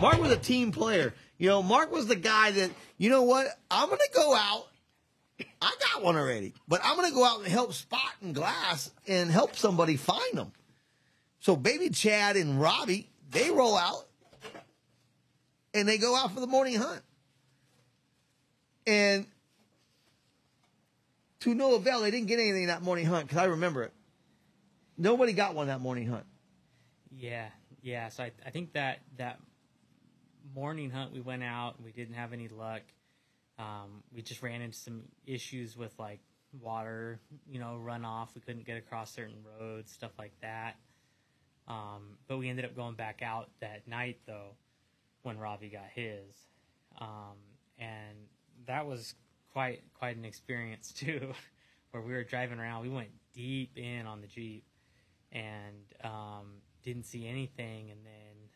Mark was a team player. You know, Mark was the guy that you know what I'm gonna go out. I got one already, but I'm gonna go out and help spot and glass and help somebody find them. So baby Chad and Robbie, they roll out and they go out for the morning hunt. And to no avail, they didn't get anything that morning hunt because I remember it. Nobody got one that morning hunt. Yeah, yeah. So I, I think that that morning hunt we went out, we didn't have any luck. Um, we just ran into some issues with like water, you know, runoff. We couldn't get across certain roads, stuff like that. Um, but we ended up going back out that night though, when Robbie got his, um, and that was quite quite an experience too, where we were driving around. We went deep in on the jeep, and um, didn't see anything, and then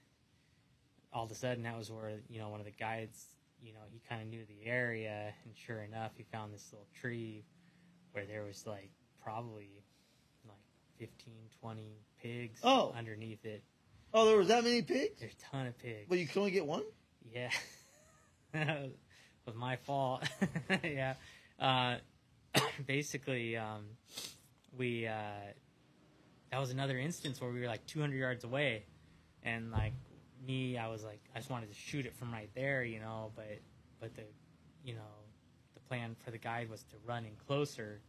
all of a sudden that was where you know one of the guides, you know, he kind of knew the area, and sure enough, he found this little tree where there was like probably like 15, 20 pigs Oh. underneath it. Oh, there was that many pigs? There's a ton of pigs. But you can only get one? Yeah. it was my fault. yeah. Uh, basically, um, we, uh, that was another instance where we were like 200 yards away. And like me, I was like, I just wanted to shoot it from right there, you know, but, but the, you know, the plan for the guide was to run in closer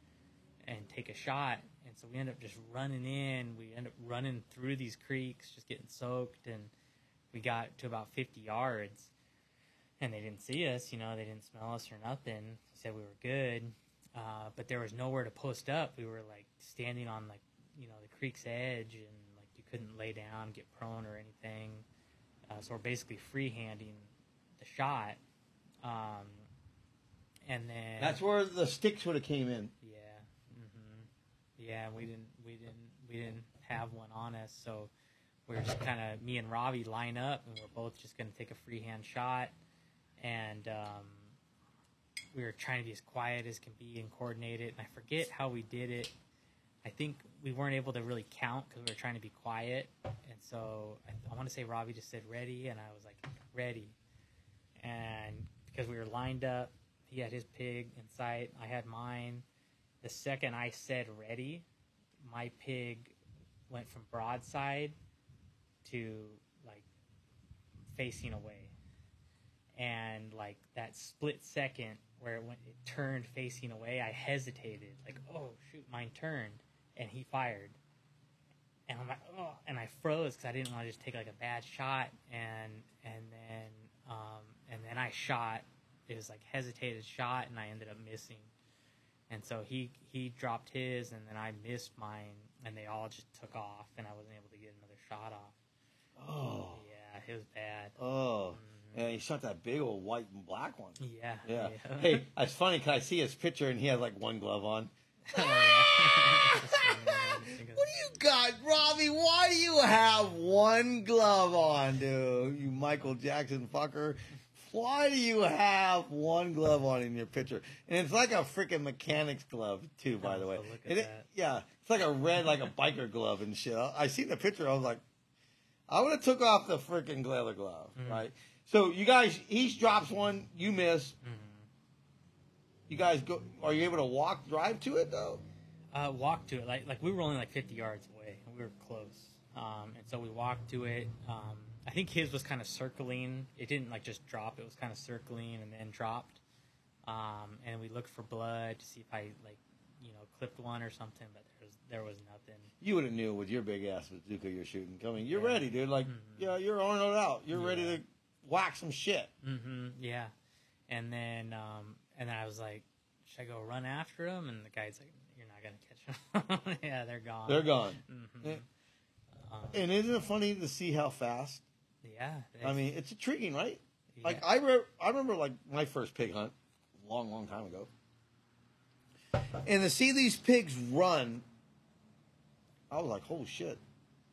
and take a shot. And so we end up just running in. We end up running through these creeks, just getting soaked, and we got to about 50 yards. And they didn't see us, you know, they didn't smell us or nothing. He said we were good, uh, but there was nowhere to post up. We were like standing on like, you know, the creek's edge, and like you couldn't lay down, get prone or anything. Uh, so we're basically freehanding the shot. Um, and then That's where the sticks would have came in. yeah, yeah. We didn't, we didn't, we didn't have one on us, so we are just kind of me and Robbie line up, and we're both just going to take a freehand shot, and um, we were trying to be as quiet as can be and coordinated. And I forget how we did it. I think we weren't able to really count because we were trying to be quiet, and so I, I want to say Robbie just said ready, and I was like ready, and because we were lined up, he had his pig in sight, I had mine. The second I said ready, my pig went from broadside to like facing away, and like that split second where it went, it turned facing away, I hesitated, like oh shoot, mine turned, and he fired. And I'm like, oh, and I froze because I didn't want to just take like a bad shot, and and then um, and then I shot. It was like hesitated shot, and I ended up missing. And so he he dropped his, and then I missed mine, and they all just took off, and I wasn't able to get another shot off. Oh, Yeah, it was bad. oh. Mm-hmm. And he shot that big old white and black one. Yeah. Yeah. Hey, it's funny because I see his picture and he has like one glove on. What do you got, Robbie? Why do you have one glove on, dude? You Michael Jackson fucker. Why do you have one glove on in your picture? And it's like a freaking mechanic's glove, too, by the way. so look at it- that. yeah, it's like a red, like a biker glove and shit. I I seen the picture. I was like, I would have took off the freaking leather glove, Mhm. right? So you guys, he drops one, you miss. Mhm. You guys go. Are you able to walk, drive to it though? uh, walked to it. Like like we were only like 50 yards away. We were close, um, and so we walked to it. Um, I think his was kind of circling. It didn't like just drop. It was kind of circling and then dropped. Um, and we looked for blood to see if I like you know clipped one or something, but there was there was nothing. You would have knew with your big ass bazooka you're shooting coming. You're Yeah. ready, dude. Like, Mhm. yeah, you're on it out. You're ready to whack some shit. Mm-hmm. Yeah, and then um, and then I was like, should I go run after him? And the guy's like, you're not gonna catch him. yeah, they're gone. They're gone. hmm Yeah. Um, And isn't it funny to see how fast? Yeah. I mean, it's intriguing, right? yeah. Like I re- I remember like my first pig hunt, long, long time ago. And to see these pigs run, I was like, holy shit,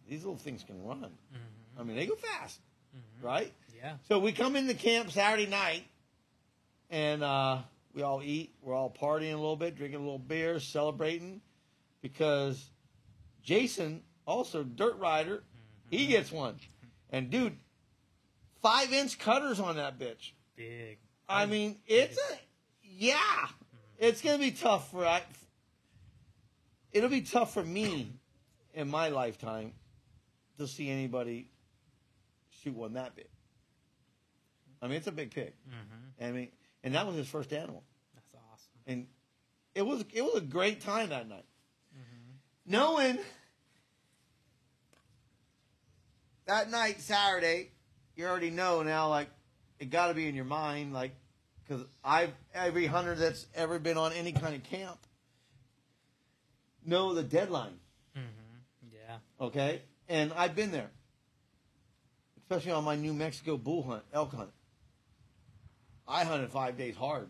these little things can run. Mhm. I mean, they go fast, Mhm. right? Yeah. So we come into camp Saturday night, and uh, we all eat. We're all partying a little bit, drinking a little beer, celebrating, because Jason, also dirt rider, he gets one, and dude, five inch cutters on that bitch. Big. I mean, it's a yeah. It's gonna be tough for I. It'll be tough for me in my lifetime to see anybody shoot one that big. I mean, it's a big pig. hmm I mean, and that was his first animal, That's awesome. and it was it was a great time that night. hmm Knowing that night, Saturday, you already know now. Like, it got to be in your mind, like, because I've every hunter that's ever been on any kind of camp know the deadline. hmm Yeah. Okay, and I've been there, especially on my New Mexico bull hunt, elk hunt. I hunted five days hard.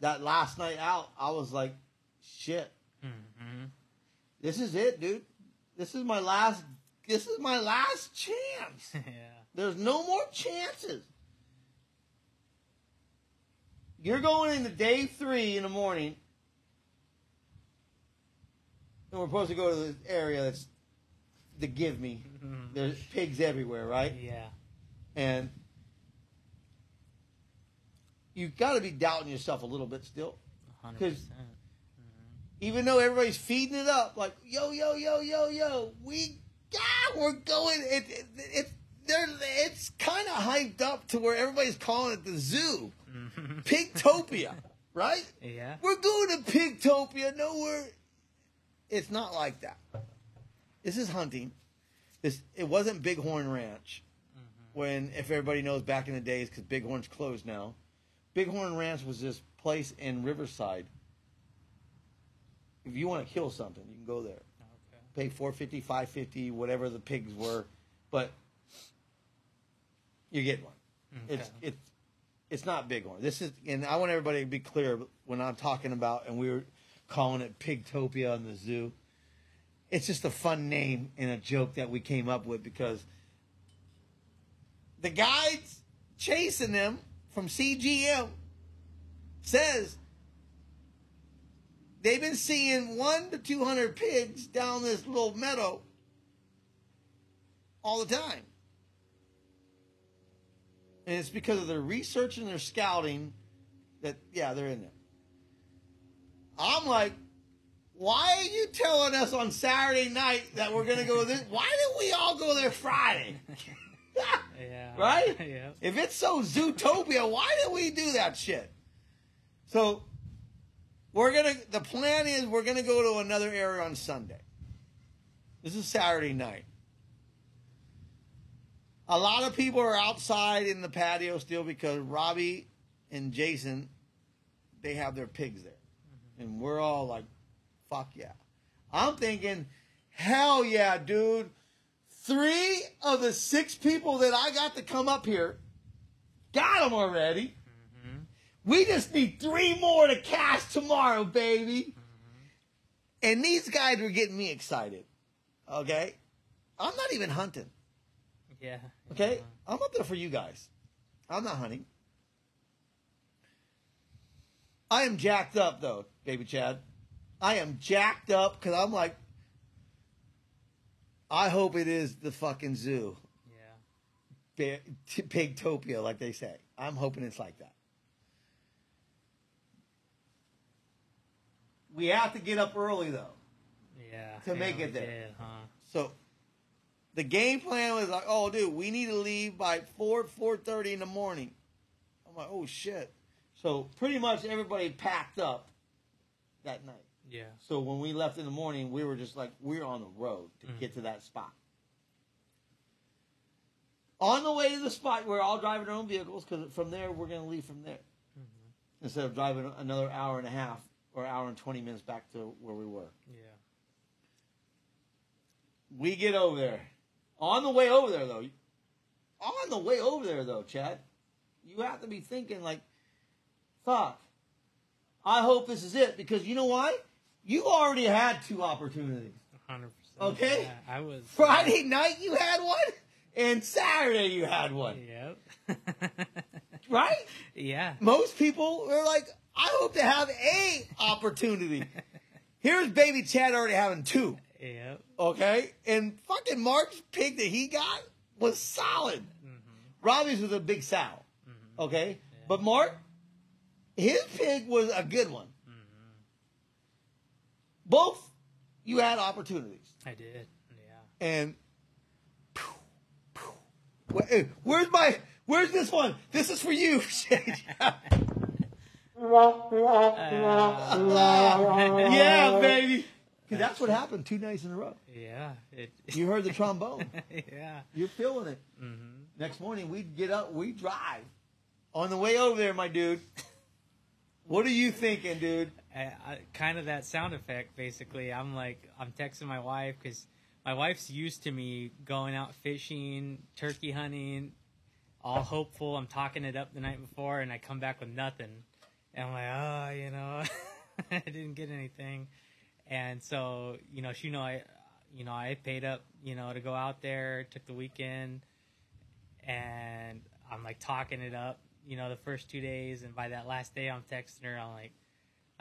That last night out, I was like, shit, hmm this is it, dude. This is my last. This is my last chance. yeah. There's no more chances. You're going into day three in the morning, and we're supposed to go to the area that's the give me. Mhm. There's pigs everywhere, right? Yeah. And you've got to be doubting yourself a little bit still. hundred 'Cause- percent. even though everybody's feeding it up, like yo yo yo yo yo, we yeah, we're going. It, it, it they're it's kind of hyped up to where everybody's calling it the zoo, Mhm. Pigtopia. right? Yeah. We're going to Pigtopia. No, we're. It's not like that. This is hunting. This it wasn't Bighorn Ranch. When, if everybody knows, back in the days, because Bighorn's closed now, Bighorn Ranch was this place in Riverside. If you want to kill something, you can go there. Pay four fifty, five fifty, whatever the pigs were, but you get one. Mm-hmm. It's Okay. it's it's not Bighorn. This is, and I want everybody to be clear when I'm talking about, and we were calling it Pigtopia in the zoo. It's just a fun name and a joke that we came up with because the guides chasing them from CGM says they've been seeing one to two hundred pigs down this little meadow all the time. And it's because of their research and their scouting that, yeah, they're in there. I'm like, why are you telling us on Saturday night that we're going to go this? Why didn't we all go there Friday? Yeah. Right? yeah. If it's so Zootopia, why did we do that shit? So we're gonna. The plan is we're gonna go to another area on Sunday. This is Saturday night. A lot of people are outside in the patio still because Robbie and Jason, they have their pigs there, mm-hmm. and we're all like, "Fuck yeah!" I'm thinking, "Hell yeah, dude!" Three of the six people that I got to come up here got them already. We just need three more to cash tomorrow, baby. And these guys were getting me excited. Okay? I'm not even hunting. Yeah. Okay? I'm up there for you guys. I'm not hunting. I am jacked up, though, baby Chad. I am jacked up because I'm like, I hope it is the fucking zoo. Yeah. Pigtopia, like they say. I'm hoping it's like that. We have to get up early though. Yeah. To make it there. did, huh? So the game plan was like, oh dude, we need to leave by four, four thirty in the morning. I'm like, oh shit. So pretty much everybody packed up that night. Yeah. So when we left in the morning, we were just like, we're on the road to Mhm. get to that spot. On the way to the spot, we're all driving our own vehicles because from there, we're going to leave from there. Instead of driving another hour and a half or hour and 20 minutes back to where we were. Yeah. We get over there. On the way over there, though, on the way over there, though, Chad, you have to be thinking, like, fuck, I hope this is it because you know why? You already had two opportunities. hundred percent. Okay. Yeah, I was Friday night you had one, and Saturday you had one. Yep. Right? yeah. Most people are like, I hope to have a opportunity. Here's baby Chad already having two. Yep. Okay? And fucking Mark's pig that he got was solid. Mm-hmm. Robbie's was a big sow. Okay? But Mark, his pig was a good one. Mm-hmm. Both you had opportunities. I did. Yeah. and pew. Where- eh, where's my where's this one this is for you yeah baby 'Cause that's what happened two nights in a row Yeah. It. you heard the trombone yeah. you're feeling it Mm-hmm. next morning we'd get up we'd drive on the way over there my dude what are you thinking dude I, I, kind of that sound effect basically i'm like i'm texting my wife because my wife's used to me going out fishing turkey hunting all hopeful i'm talking it up the night before and i come back with nothing and i'm like oh you know i didn't get anything and so you know she know i you know i paid up you know to go out there took the weekend and i'm like talking it up you know the first two days and by that last day i'm texting her i'm like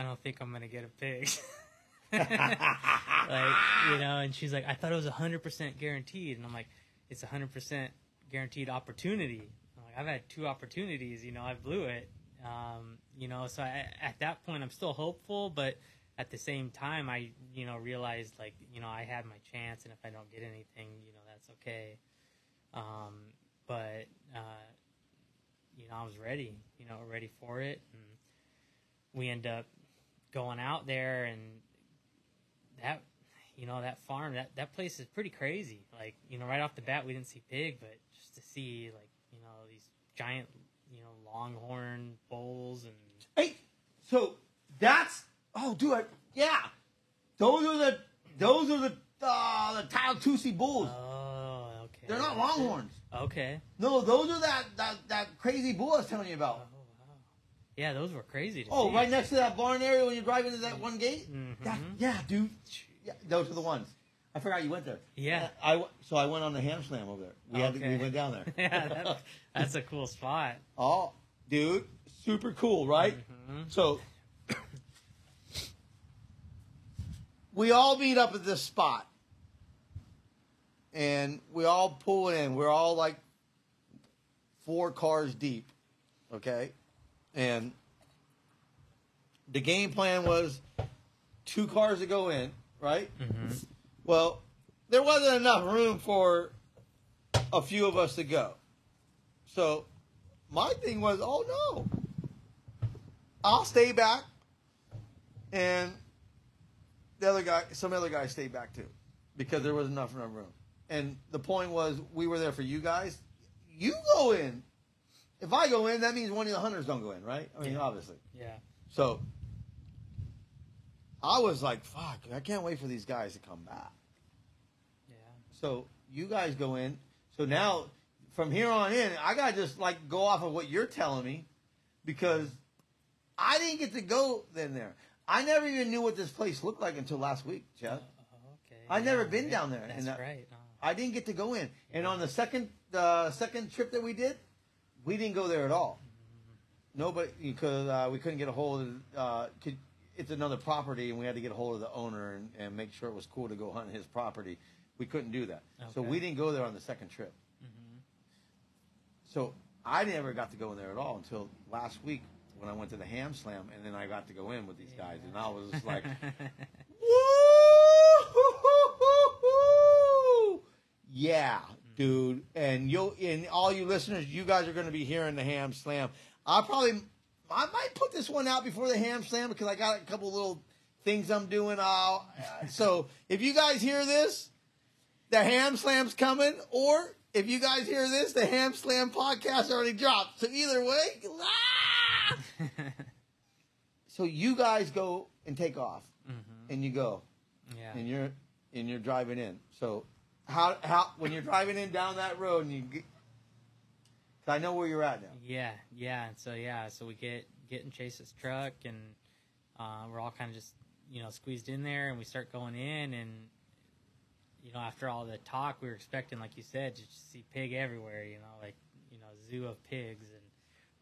I don't think I'm gonna get a pig. like, you know, and she's like, I thought it was hundred percent guaranteed, and I'm like, it's hundred percent guaranteed opportunity. I'm like, I've had two opportunities, you know, I blew it. Um, you know, so I, at that point, I'm still hopeful, but at the same time, I, you know, realized like, you know, I had my chance, and if I don't get anything, you know, that's okay. Um, but uh, you know, I was ready, you know, ready for it, and we end up going out there and that you know that farm that that place is pretty crazy like you know right off the bat we didn't see pig but just to see like you know these giant you know longhorn bulls and Hey, so that's oh, dude, I, yeah, those are the those are the uh, the Watusi bulls. oh okay They're not longhorns. okay No, those are that that that crazy bull I was telling you oh about. wow yeah those were crazy Oh, see. right next to that barn area when you drive into that one gate. Mhm. That, yeah, dude. Yeah, those are the ones. I forgot you went there. Yeah. I, so I went on the ham slam over there. We had to, we went down there. yeah that, that's a cool spot oh, dude, super cool, right? Mhm. So we all meet up at this spot, and we all pull in. We're all like four cars deep, okay, and the game plan was two cars to go in, right? Mhm. Well, there wasn't enough room for a few of us to go. So my thing was, oh no, I'll stay back, and the other guy, some other guy, stayed back too, because there was enough room. And the point was, we were there for you guys. You go in. If I go in, that means one of the hunters don't go in, right? I mean, Yeah. obviously. yeah So I was like, fuck, I can't wait for these guys to come back. yeah So you guys go in. So now from here on in, I gotta just like go off of what you're telling me because I didn't get to go in there. I never even knew what this place looked like until last week, Jeff. Oh, okay. I've never been right. down there, and That's that- right. Oh. I didn't get to go in. And on the second uh, second trip that we did, we didn't go there at all. Nobody because uh, we couldn't get a hold of. Uh, could, it's another property, and we had to get a hold of the owner and, and make sure it was cool to go hunt his property. We couldn't do that, so we didn't go there on the second trip. Mhm. So I never got to go in there at all until last week when I went to the Ham Slam, and then I got to go in with these guys, and I was just like, Woo! Yeah, dude. And you'll and all you listeners, you guys are going to be hearing the ham slam. I'll probably I might put this one out before the ham slam because I got a couple little things I'm doing. So if you guys hear this, the ham slam's coming, or if you guys hear this, the ham slam podcast already dropped. So either way, ah! so you guys go and take off, Mhm. and you go Yeah. and you're and you're driving in. So how how when you're driving in down that road and you get, I know where you're at now. Yeah, yeah. And so yeah, so we get get in Chase's truck, and uh, we're all kind of just you know squeezed in there, and we start going in, and you know after all the talk, we were expecting, like you said, to see pig everywhere. You know, like you know zoo of pigs, and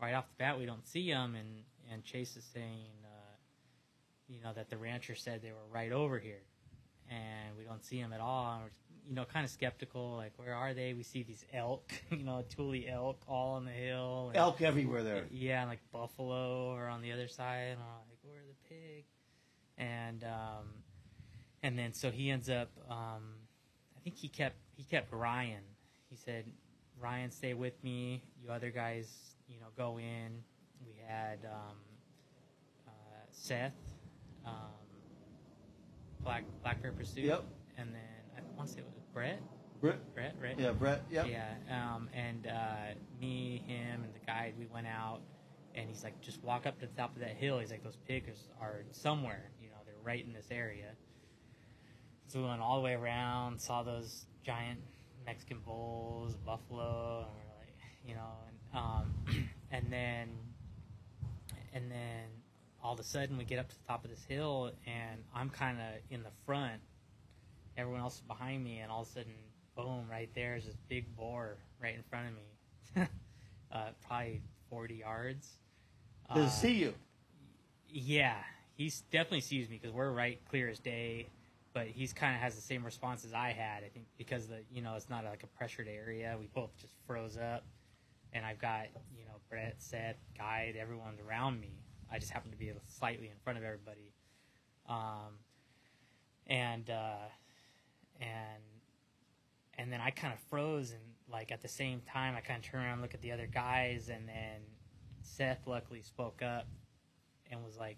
right off the bat we don't see them, and and Chase is saying, uh, you know, that the rancher said they were right over here, and we don't see them at all, and we're you know kind of skeptical, like where are they? We see these elk, you know, Tule elk all on the hill, and, Elk everywhere there. yeah, and like buffalo are on the other side, and I'm like, where are the pig? And um, and then so he ends up, um, I think he kept he kept Ryan. He said, Ryan, stay with me. You other guys, you know, go in. We had um, uh, Seth, um, Black Black Bear Pursuit, Yep. and then I want to say it was Brett. Brett. Brett, right? Yeah, Brett. Yep. Yeah, um, and uh, me, him, and the guide, we went out, and he's like, just walk up to the top of that hill. He's like, those pigs are somewhere, you know, they're right in this area. So we went all the way around, saw those giant Mexican bulls, buffalo, and we're like, you know, um, and then, and then all of a sudden we get up to the top of this hill, and I'm kind of in the front. Everyone else is behind me, and all of a sudden, boom! Right there is this big boar right in front of me, uh, probably 40 yards. Does Uh, see you? yeah, he definitely sees me because we're right clear as day. But he's kind of has the same response as I had. I think because the you know it's not like a pressured area. We both just froze up, and I've got you know Brett, Seth, guide, everyone's around me. I just happen to be slightly in front of everybody, um, and uh, and and then I kind of froze and like at the same time I kind of turned around and look at the other guys and then Seth luckily spoke up and was like,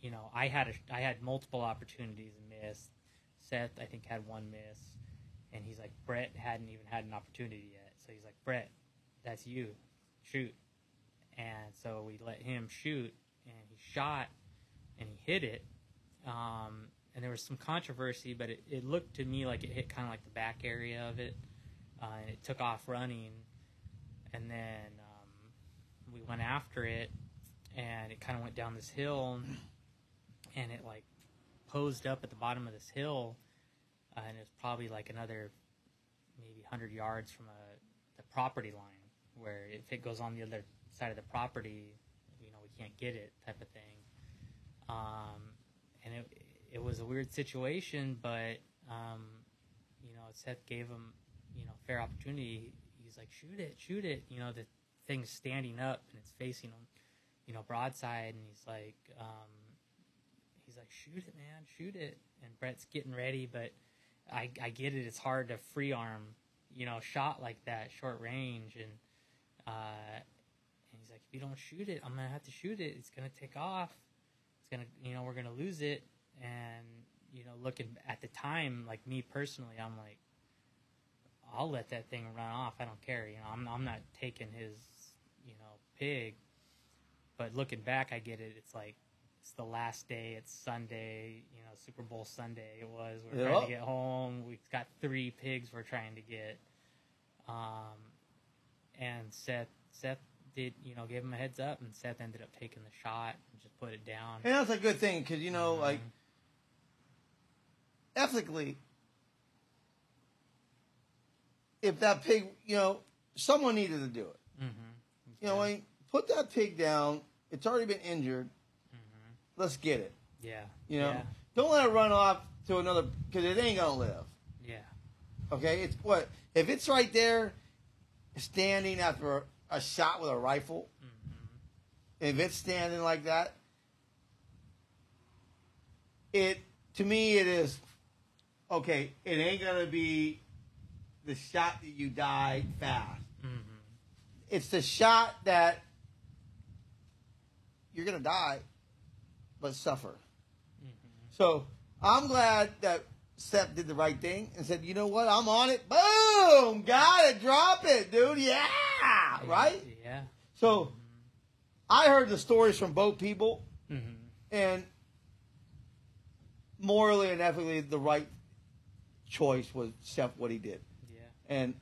you know, I had a, I had multiple opportunities missed. Seth, I think, had one miss, and he's like, Brett hadn't even had an opportunity yet. So he's like, Brett, that's you, shoot. And so we let him shoot, and he shot, and he hit it. Um, and there was some controversy, but it, it looked to me like it hit kind of like the back area of it, uh, and it took off running. And then um, we went after it, and it kind of went down this hill, and it like posed up at the bottom of this hill, uh, and it was probably like another maybe 100 yards from a the property line, where if it goes on the other side of the property, you know, we can't get it type of thing. Um, and it it was a weird situation, but um, you know, Seth gave him you know fair opportunity. He's like, shoot it, shoot it. You know, the thing's standing up and it's facing him, you know, broadside, and he's like, um, he's like, shoot it, man, shoot it. And Brett's getting ready, but I I get it. It's hard to free arm, you know, shot like that, short range, and uh, and he's like, if you don't shoot it, I'm gonna have to shoot it. It's gonna take off. It's gonna, you know, we're gonna lose it. And you know, looking at the time, like me personally, I'm like, I'll let that thing run off. I don't care. You know, I'm I'm not taking his, you know, pig. But looking back, I get it. It's like it's the last day. It's Sunday. You know, Super Bowl Sunday. It was. We're trying to get home. We've got three pigs. We're trying to get. Um, and Seth Seth did you know gave him a heads up, and Seth ended up taking the shot and just put it down. And that's a good thing because you know, like Mhm. ethically, if that pig, you know, someone needed to do it. Mhm. You know, I put that pig down. It's already been injured. Mhm. Let's get it. Yeah. You know, Yeah. don't let it run off to another because it ain't gonna live. Yeah. Okay, it's what if it's right there, standing after a, shot with a rifle. Mhm. If it's standing like that, it to me it is okay. It ain't gonna be the shot that you die fast. Mhm. It's the shot that you're gonna die, but suffer. Mhm. So I'm glad that Seth did the right thing and said, you know what, I'm on it. Boom! Got it. Drop it, dude. Yeah! Right? Yeah. So I heard the stories from both people, Mhm. and morally and ethically, the right choice was Seth what he did. Yeah. And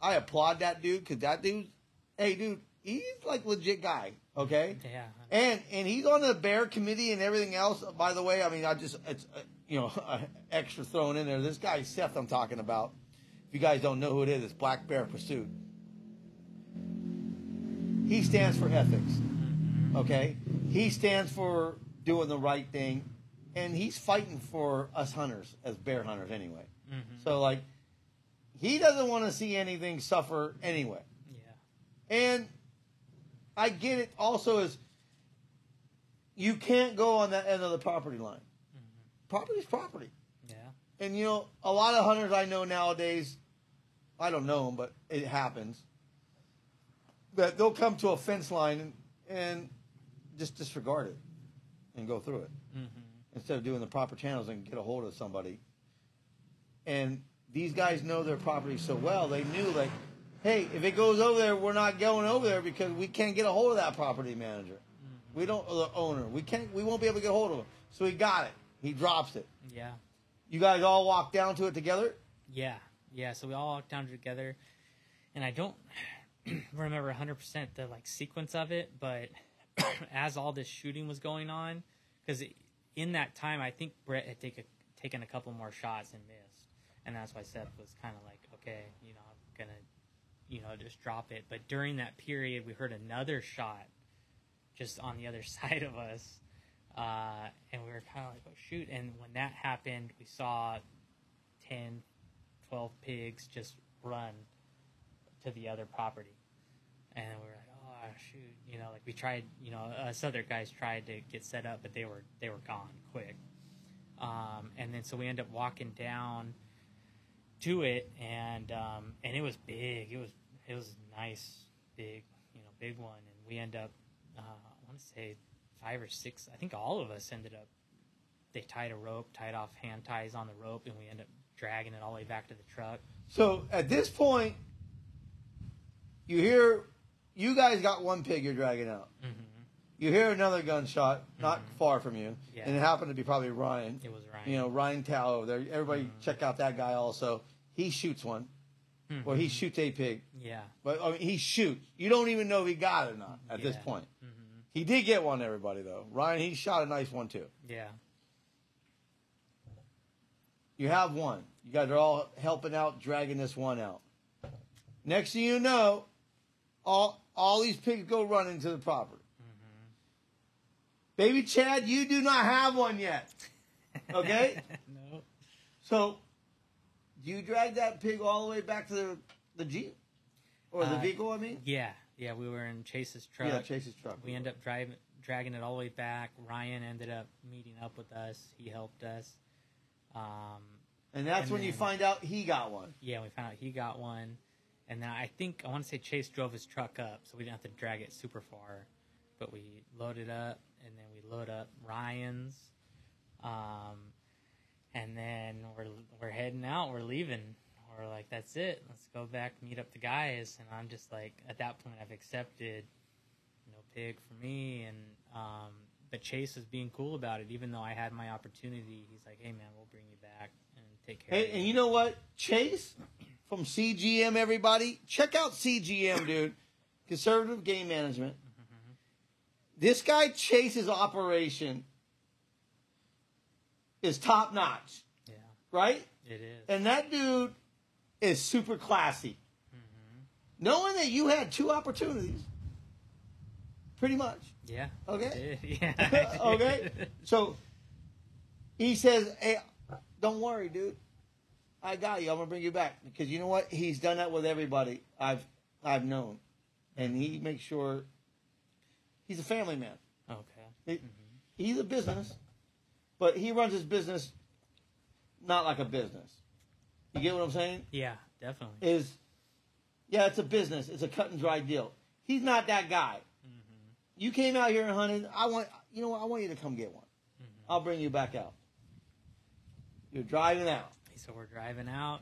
I applaud that dude because that dude, hey, dude, he's like legit guy, okay? Yeah. And and he's on the bear committee and everything else. By the way, I mean I just it's uh, you know extra thrown in there. This guy Seth I'm talking about. If you guys don't know who it is, it's Black Bear Pursuit. He stands for ethics. Okay, he stands for doing the right thing, and he's fighting for us hunters as bear hunters anyway. Mhm. So like, he doesn't want to see anything suffer anyway. Yeah. And I get it also is you can't go on that end of the property line. Mhm. Property's property. Yeah. And you know, a lot of hunters I know nowadays, I don't know them, but it happens, that they'll come to a fence line and, and just disregard it and go through it Mhm. instead of doing the proper channels and get a hold of somebody. And these guys know their property so well, they knew like, hey, if it goes over there, we're not going over there because we can't get a hold of that property manager. We don't, or the owner. We can't. We won't be able to get a hold of him. So he got it. He drops it. Yeah. You guys all walk down to it together. Yeah. Yeah. So we all walked down together, and I don't remember 100% the like sequence of it, but as all this shooting was going on, because in that time, I think Brett had take a, taken a couple more shots and missed, and that's why Seth was kind of like, okay, you know, I'm gonna, you know, just drop it. But during that period, we heard another shot just on the other side of us. Uh, and we were kind of like, oh, shoot. And when that happened, we saw 10, 12 pigs just run to the other property. And we were like, oh, shoot. You know, like we tried, you know, us other guys tried to get set up, but they were, they were gone quick. Um, and then so we end up walking down to it and, um, and it was big. It was, it was nice, big, you know, big one. And we end up, uh, I want to say five or six. I think all of us ended up. They tied a rope, tied off hand ties on the rope, and we ended up dragging it all the way back to the truck. So at this point, you hear, you guys got one pig you're dragging out. hmm You hear another gunshot not far from you, Yeah. and it happened to be probably Ryan. It was Ryan. You know, Ryan Tao over there. Everybody Mm-hmm. check out that guy also. He shoots one, Mhm. or he shoots a pig. Yeah. But I mean, he shoots. You don't even know if he got it or not at this Yeah. point. He did get one, everybody though. Ryan, he shot a nice one too. Yeah. You have one. You guys are all helping out, dragging this one out. Next thing you know, all all these pigs go running to the property. Baby Chad, you do not have one yet. Okay? no. so, do you drag that pig all the way back to the, the Jeep? Or the Uh, vehicle, I mean? Yeah. Yeah. We were in Chase's truck. Yeah, Chase's truck. we end up driving, dragging it all the way back. Ryan ended up meeting up with us. He helped us. Um, And that's and when you find out he got one. yeah, we found out he got one, and then I think I want to say Chase drove his truck up, so we didn't have to drag it super far. But we loaded up, and then we load up Ryan's, um, and then we're we're heading out. We're leaving. We're like, that's it. Let's go back meet up the guys. And I'm just like, at that point, I've accepted no pig for me, and um, but Chase was being cool about it, even though I had my opportunity. He's like, hey man, we'll bring you back and take care. Hey, and you know what? Chase from CGM, everybody, check out CGM, dude. Conservative Game Management. This guy Chase's operation is top notch, yeah. right? It is. And that dude is super classy. Mm-hmm. Knowing that you had two opportunities, pretty much. Yeah. Okay. Yeah. Okay. So he says, "Hey, don't worry, dude. I got you. I'm gonna bring you back because you know what? He's done that with everybody I've I've known, and he makes sure he's a family man. Okay. He- mm-hmm. He's a business, but he runs his business not like a business. You get what I'm saying? Yeah, definitely. Is yeah, it's a business. It's a cut and dry deal. He's not that guy. You came out here and hunted. I want you know what? I want you to come get one. I'll bring you back out. You're driving out. So we're driving out,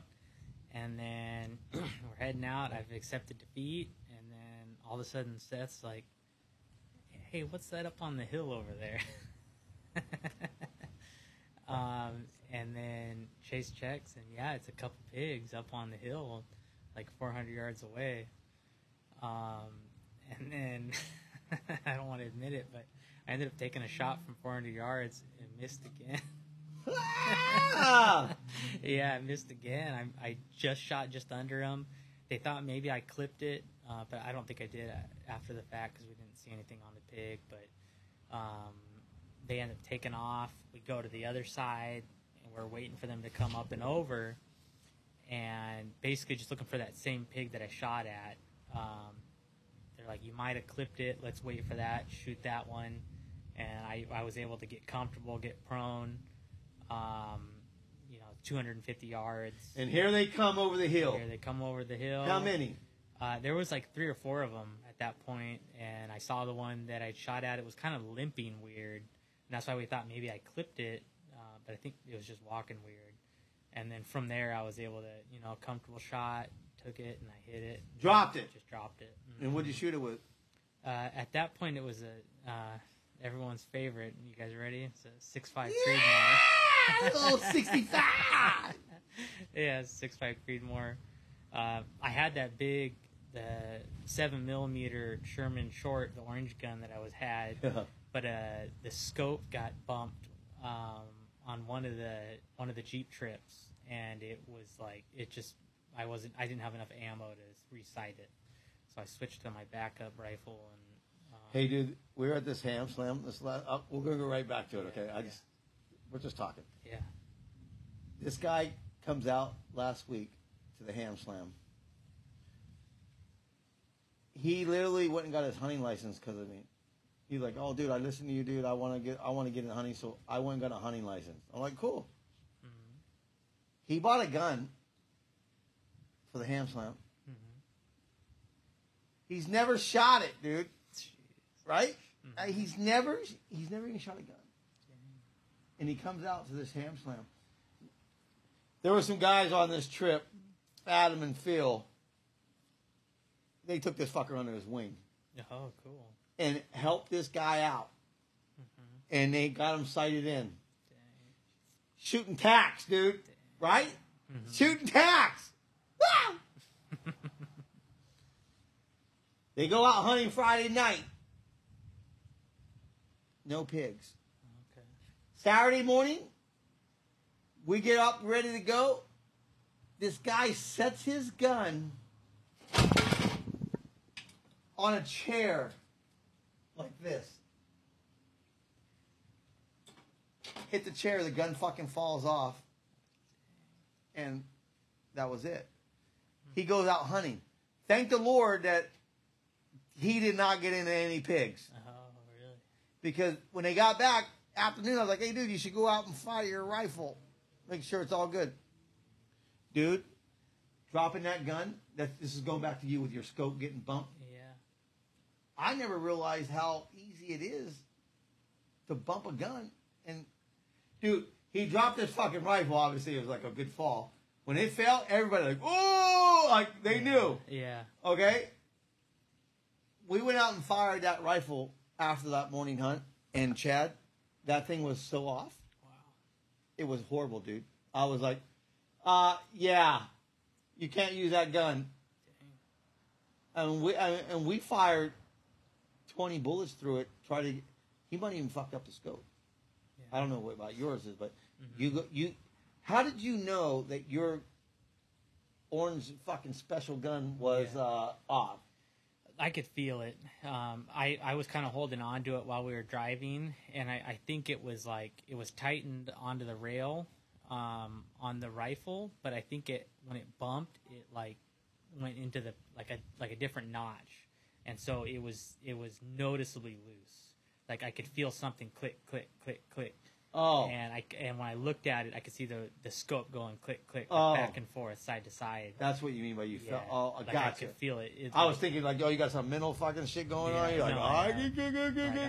and then we're heading out. I've accepted defeat, and then all of a sudden Seth's like, "Hey, what's that up on the hill over there?" um, and then Chase checks, and yeah, it's a couple pigs up on the hill, like 400 yards away. Um, and then I don't want to admit it, but I ended up taking a shot from 400 yards and missed again. Ah! yeah, I missed again. I, I just shot just under him. They thought maybe I clipped it, uh, but I don't think I did after the fact because we didn't see anything on the pig. But um, they end up taking off. We go to the other side, and we're waiting for them to come up and over, and basically just looking for that same pig that I shot at. Um, they're like, "You might have clipped it. Let's wait for that. Shoot that one." And I, I was able to get comfortable, get prone um, you know, 250 yards. and here they come over the hill. Here they come over the hill. How many? Uh, there was like three or four of them at that point, and I saw the one that I shot at. It was kind of limping weird, and that's why we thought maybe I clipped it, but I think it was just walking weird. And then from there, I was able to, you know, a comfortable shot, took it, and I hit it. Dropped it. Just dropped it. And what'd you shoot it with? Uh, at that point, it was a uh, everyone's favorite. You guys ready? It's a six five Yeah! Creedmoor. Little 65. yeah, six five Creedmoor. Uh, I had that big, the seven millimeter Sherman short, the orange gun that I was had, but uh, the scope got bumped um, on one of the one of the Jeep trips, and it was like it just I wasn't I didn't have enough ammo to recite it, so I switched to my backup rifle and. Um, Hey, dude, we're at this ham slam. This la uh, we're gonna go right back to it. Yeah, Okay, I yeah. just we're just talking. Yeah. This guy comes out last week to the ham slam. He literally went and got his hunting license because of me. He's like, "Oh, dude, I listen to you, dude. I want to get, I want to get in hunting, so I went and got a hunting license." I'm like, "Cool." Mhm. He bought a gun for the ham slam. Mhm. He's never shot it, dude. Jeez. Right? Uh, he's never he's never even shot a gun. And he comes out to this ham slam. There were some guys on this trip, Adam and Phil. They took this fucker under his wing Oh, cool. And helped this guy out. Mm-hmm. And they got him sighted in. Dang. Shooting tacks, dude. Right? Mm-hmm. Shooting tacks. They go out hunting Friday night. No pigs. Okay. Saturday morning, we get up ready to go. This guy sets his gun on a chair like this. Hit the chair, the gun fucking falls off. And that was it. He goes out hunting. Thank the Lord that he did not get into any pigs Oh, really? because when they got back afternoon, I was like, "Hey, dude, you should go out and fire your rifle, make sure it's all good." Dude, dropping that gun. That this is going back to you with your scope getting bumped. I never realized how easy it is to bump a gun. And dude, he dropped his fucking rifle. Obviously, it was like a good fall. When it fell, everybody like, "Oh!" Like they knew. Yeah. Okay. We went out and fired that rifle after that morning hunt, and Chad, that thing was so off. Wow. It was horrible, dude. I was like, uh, yeah, you can't use that gun. Dang. And we and we fired twenty bullets through it. Try to, he might even fucked up the scope. Yeah. I don't know what about yours is, but Mm-hmm. you go you. How did you know that your orange fucking special gun was Yeah. uh, off? I could feel it. Um, I, I was kind of holding on to it while we were driving, and I, I think it was like it was tightened onto the rail um, on the rifle, but I think it when it bumped, it like went into the like a like a different notch, and so it was it was noticeably loose. Like I could feel something click click click click, Oh, and I and when I looked at it, I could see the the scope going click click Oh. back and forth, side to side. That's what you mean by you Yeah. felt. Oh, I like I gotcha. could feel it. I was thinking like, oh, you got some mental fucking shit going on. You're like, no, oh, yeah. Like,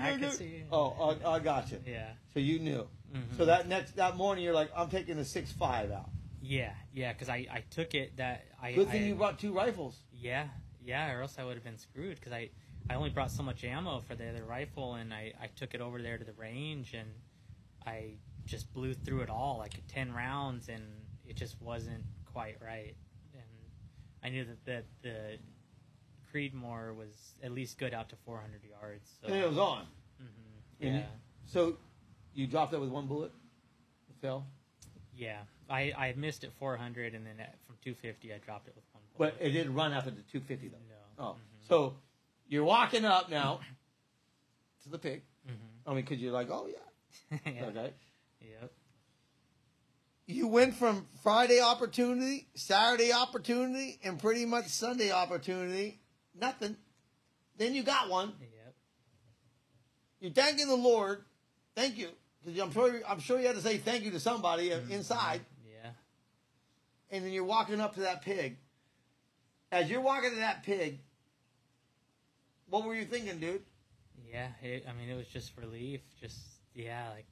I could good. Oh, I, I gotcha. Yeah. So you knew. Mhm. So that next that morning, you're like, I'm taking the six five out. Yeah, yeah, because I, I took it that I Good thing I- you brought two rifles. yeah yeah or else I would have been screwed because I I only brought so much ammo for the other rifle and I I took it over there to the range and I just blew through it all like ten rounds and it just wasn't quite right and I knew that that the Creedmoor was at least good out to 400 yards so And it was on. mhm, And yeah So you dropped it with one bullet. It fell. yeah I I missed at 400 and then at, from 250 I dropped it with one But it didn't run after the 250 though. no Oh, mhm, so you're walking up now to the pig. mhm. I mean, because you're like, oh yeah, yeah. okay. Yep. You went from Friday opportunity, Saturday opportunity, and pretty much Sunday opportunity, nothing. Then you got one. Yep. You're thanking the Lord. Thank you, because I'm sure I'm sure you had to say thank you to somebody Mm-hmm. inside. Yeah. And then you're walking up to that pig. As you're walking to that pig, what were you thinking, dude? Yeah. It, I mean, it was just relief. Just yeah, like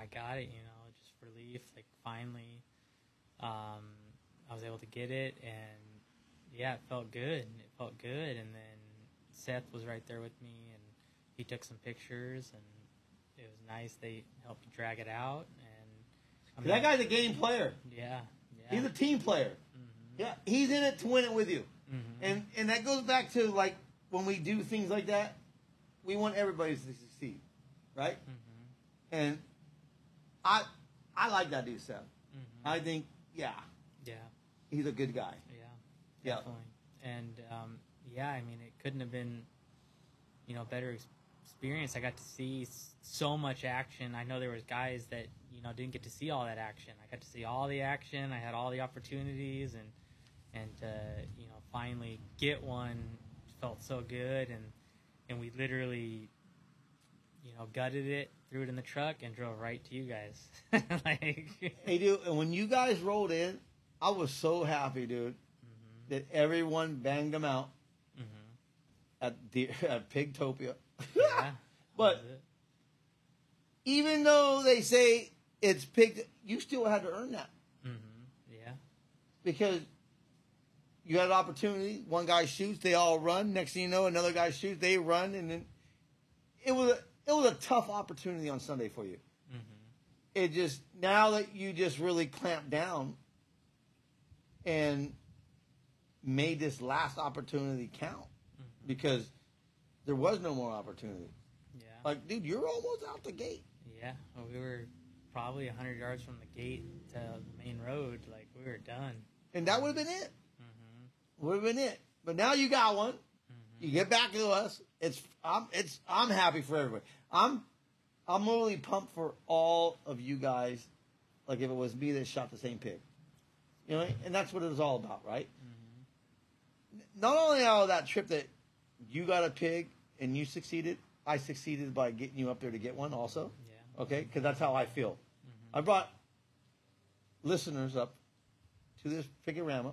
I got it. You know, just relief. Like finally, um, I was able to get it, and yeah, it felt good. It felt good, and then Seth was right there with me, and he took some pictures, and it was nice. They helped drag it out, and I that guy's a game player. Yeah. Yeah. He's a team player. Yeah, he's in it to win it with you. Mhm. And and that goes back to like when we do things like that, we want everybody to succeed, right? Mhm. And I I like that dude, Seth. Mhm. I think yeah, yeah. he's a good guy. Yeah. Yeah. And um, yeah, I mean, it couldn't have been, you know, better experience. I got to see so much action. I know there was guys that you know didn't get to see all that action. I got to see all the action. I had all the opportunities, and and uh, you know, finally get one felt so good. And and we literally, you know, gutted it, threw it in the truck, and drove right to you guys. like, Hey, dude, and when you guys rolled in, I was so happy, dude, Mhm. that everyone banged them out Mhm. at the at Pigtopia. yeah. But even though they say it's pig you still had to earn that Mhm. Yeah. because you had an opportunity. One guy shoots, they all run. Next thing you know, another guy shoots, they run, and then it was a, it was a tough opportunity on Sunday for you. Mhm. It just now that you just really clamped down and made this last opportunity count Mhm. because there was no more opportunity. Yeah. Like, dude, you're almost out the gate. Yeah, well, we were probably 100 yards from the gate to the main road. Like, we were done. And that would have been it. Would have been it. But now you got one. hmm You get back to us. It's I'm it's I'm happy for everybody. I'm I'm really pumped for all of you guys. Like if it was me that shot the same pig, you know, and that's what it was all about, right? hmm Not only out of that trip that you got a pig and you succeeded, I succeeded by getting you up there to get one also. Yeah. Okay, because that's how I feel. hmm I brought listeners up to this Pig-A-Rama.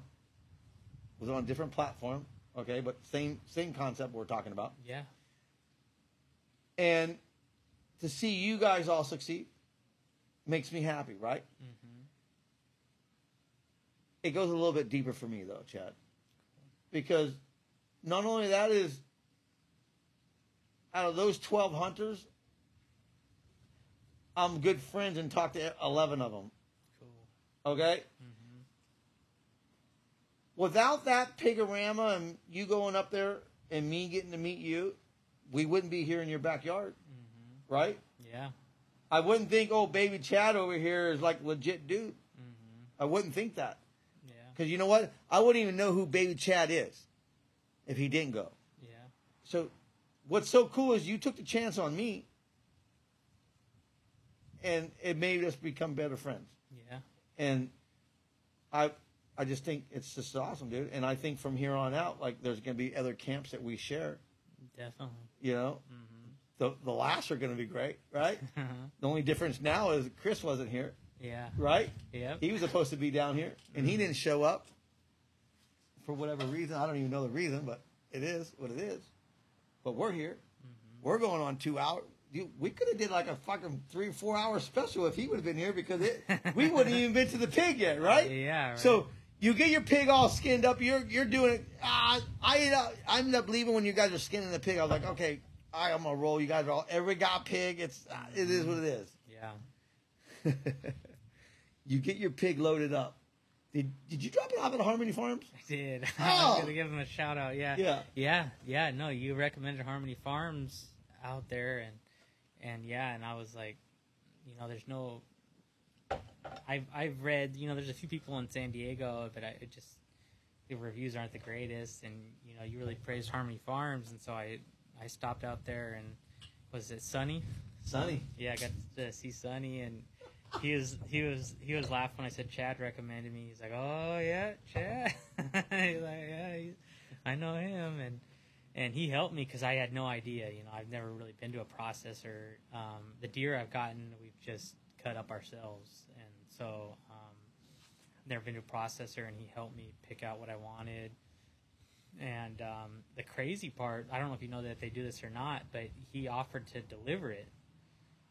Was on a different platform, okay, but same same concept we're talking about. Yeah. And to see you guys all succeed makes me happy, right? hmm It goes a little bit deeper for me though, Chad. Because not only that is out of those 12 hunters, I'm good friends and talk to 11 of them, Cool. okay? hmm Without that Pig-A-Rama and you going up there and me getting to meet you, we wouldn't be here in your backyard, hmm right? Yeah. I wouldn't think, oh, baby Chad over here is like legit dude. hmm I wouldn't think that. Yeah. Because you know what? I wouldn't even know who baby Chad is if he didn't go. Yeah. So what's so cool is you took the chance on me and it made us become better friends. Yeah. And I I just think it's just awesome, dude. And I think from here on out, like there's gonna be other camps that we share, Definitely. you know. hmm The the last are gonna be great, right? The only difference now is Chris wasn't here, yeah. right? Yep. He was supposed to be down here and he didn't show up for whatever reason. I don't even know the reason, but it is what it is. But we're here. Mhm. We're going on two hours. We could have did like a fucking three or four hour special if he would have been here because it we wouldn't even been to the pig yet, right? Yeah. Right. So you get your pig all skinned up. You're you're doing it. Uh, I ended up, I ended up leaving when you guys are skinning the pig. I was like, okay, right, I'm gonna roll. You guys are all every got pig. It's uh, it is what it yeah. you get your pig loaded up. Did did you drop it off at Harmony Farms? I did. Oh. I was gonna give him a shout out. Yeah. Yeah. Yeah. Yeah. No, you recommended Harmony Farms out there, and and yeah, and I was like, you know, there's no. I've I've read, you know, there's a few people in San Diego, but I it just the reviews aren't the greatest, and you know, you really praised Harmony Farms, and so I I stopped out there and was it Sunny? Sunny. Yeah, I got to see Sunny, and he was he was he was laughing when I said Chad recommended me. He's like, "Oh yeah, Chad." He's like, "Yeah, he's, I know him," and and he helped me because I had no idea. You know, I've never really been to a processor. Um, the deer I've gotten, we've just cut up ourselves, so um, been to processor, and he helped me pick out what I wanted. And um, the crazy part, I don't know if you know that they do this or not, but he offered to deliver it.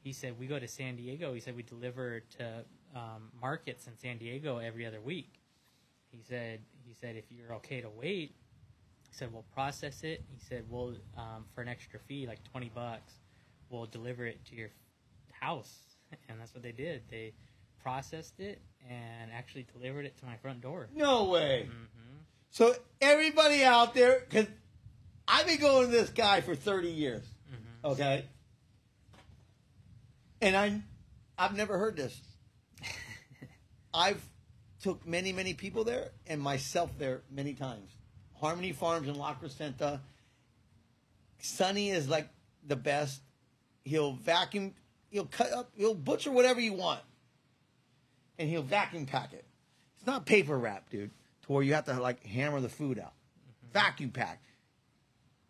He said, We go to San Diego. He said, We deliver to um, markets in San Diego every other week. He said, he said, if you're okay to wait, he said, we'll process it. He said, we'll, um, for an extra fee, like 20 bucks, we'll deliver it to your house. And that's what they did. They processed it and actually delivered it to my front door. No way. hmm So everybody out there, because I've been going to this guy for 30 years, hmm okay? And I, I've never heard this. I've took many, many people there and myself there many times. Harmony Farms in La Crescenta. Sonny is like the best. He'll vacuum, he'll cut up, he'll butcher whatever you want. And he'll vacuum pack it. It's not paper wrap, dude, to where you have to like hammer the food out. Vacuum pack.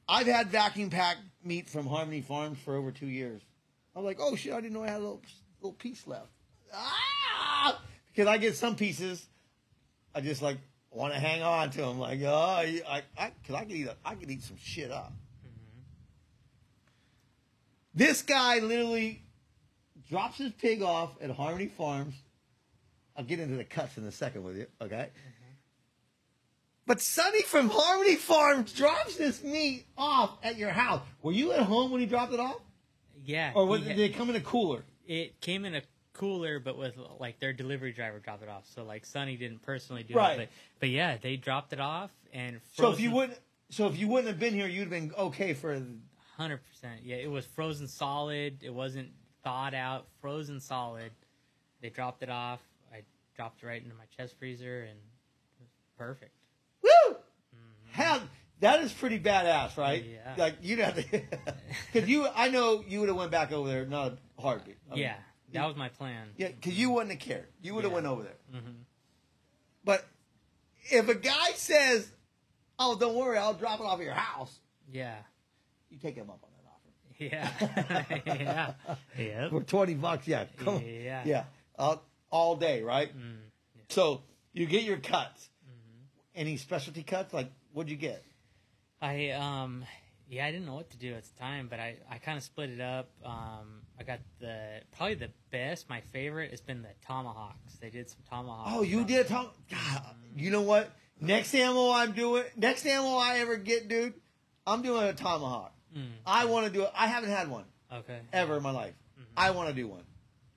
I've had vacuum packed meat from Harmony Farms for over two years. I'm like, oh shit, I didn't know I had a little, little piece left. Ah! Because I get some pieces, I just like want to hang on to them. Like, oh, I, I, cause I could eat, a, I could eat some shit up. This guy literally drops his pig off at Harmony Farms. I'll get into the cuts in a second with you, okay? Mm-hmm. But Sonny from Harmony Farms drops this meat off at your house. Were you at home when he dropped it off? Yeah. Or was, he did it come in a cooler? it came in a cooler, but with like their delivery driver dropped it off. So like Sonny didn't personally do Right. it, but but yeah, they dropped it off and So if you wouldn't so if you wouldn't have been here, you'd have been okay for Hundred percent. Yeah, it was frozen solid. It wasn't thawed out. Frozen solid. They dropped it off. Dropped right into my chest freezer, and it was perfect. Woo! Hell, that is pretty badass, right? Yeah. Like you'd have to, because you, I know you would have went back over there, not a heartbeat. I mean, yeah, that was my plan. yeah, because you wouldn't have cared. You would have Yeah. went over there. hmm But if a guy says, "Oh, don't worry, I'll drop it off at your house," Yeah. you take him up on that offer Yeah. yeah. Yep. for twenty bucks. Yeah, come on. Yeah. yeah, all, all day, right? Mm. So you get your cuts. Any specialty cuts? Like, what'd you get? I um yeah, I didn't know what to do at the time, but I, I kind of split it up. Um, I got the probably the best, my favorite has been the tomahawks. They did some tomahawks. Oh, you did talk. God, you know what? Next ammo I'm doing, next ammo I ever get, dude, I'm doing a tomahawk. Mm, I want to do it. I haven't had one okay. ever in my life. I want to do one.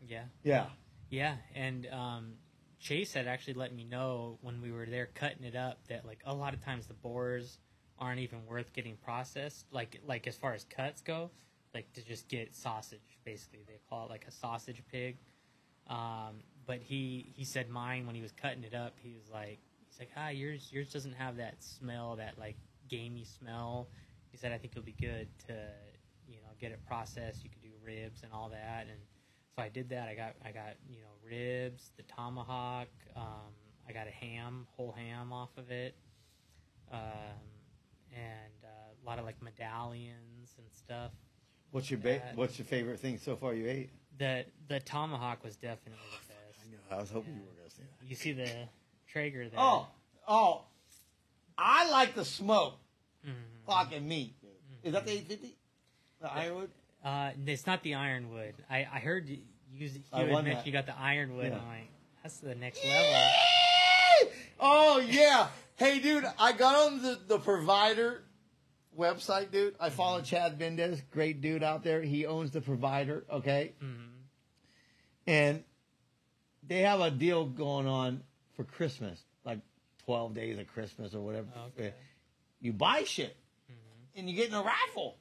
Yeah. Yeah. Yeah, and um, Chase had actually let me know when we were there cutting it up that like a lot of times the boars aren't even worth getting processed. Like like as far as cuts go, like to just get sausage basically. They call it like a sausage pig. Um, but he he said mine when he was cutting it up. He was like he's like ah yours yours doesn't have that smell that like gamey smell. He said I think it'll be good to you know get it processed. You could do ribs and all that and so I did that. I got I got you know ribs, the tomahawk. Um, I got a ham, whole ham off of it, um, and uh, a lot of like medallions and stuff. What's your ba- What's your favorite thing so far you ate? The the tomahawk was definitely the best. I know. I was hoping you were gonna say that. You see the Traeger there. Oh, oh, I like the smoke Mhm. fucking meat. Is that the 850? The Ironwood? Uh, it's not the ironwood. I, I heard you, you, you I had won mentioned that. you got the ironwood. Yeah. I'm like, that's the next level. Oh yeah. Hey dude, I got on the, the provider website, dude. I follow Chad Mendes, great dude out there. He owns the provider, okay? Mhm. And they have a deal going on for Christmas, like 12 days of Christmas or whatever. Okay. You buy shit and you get in a raffle.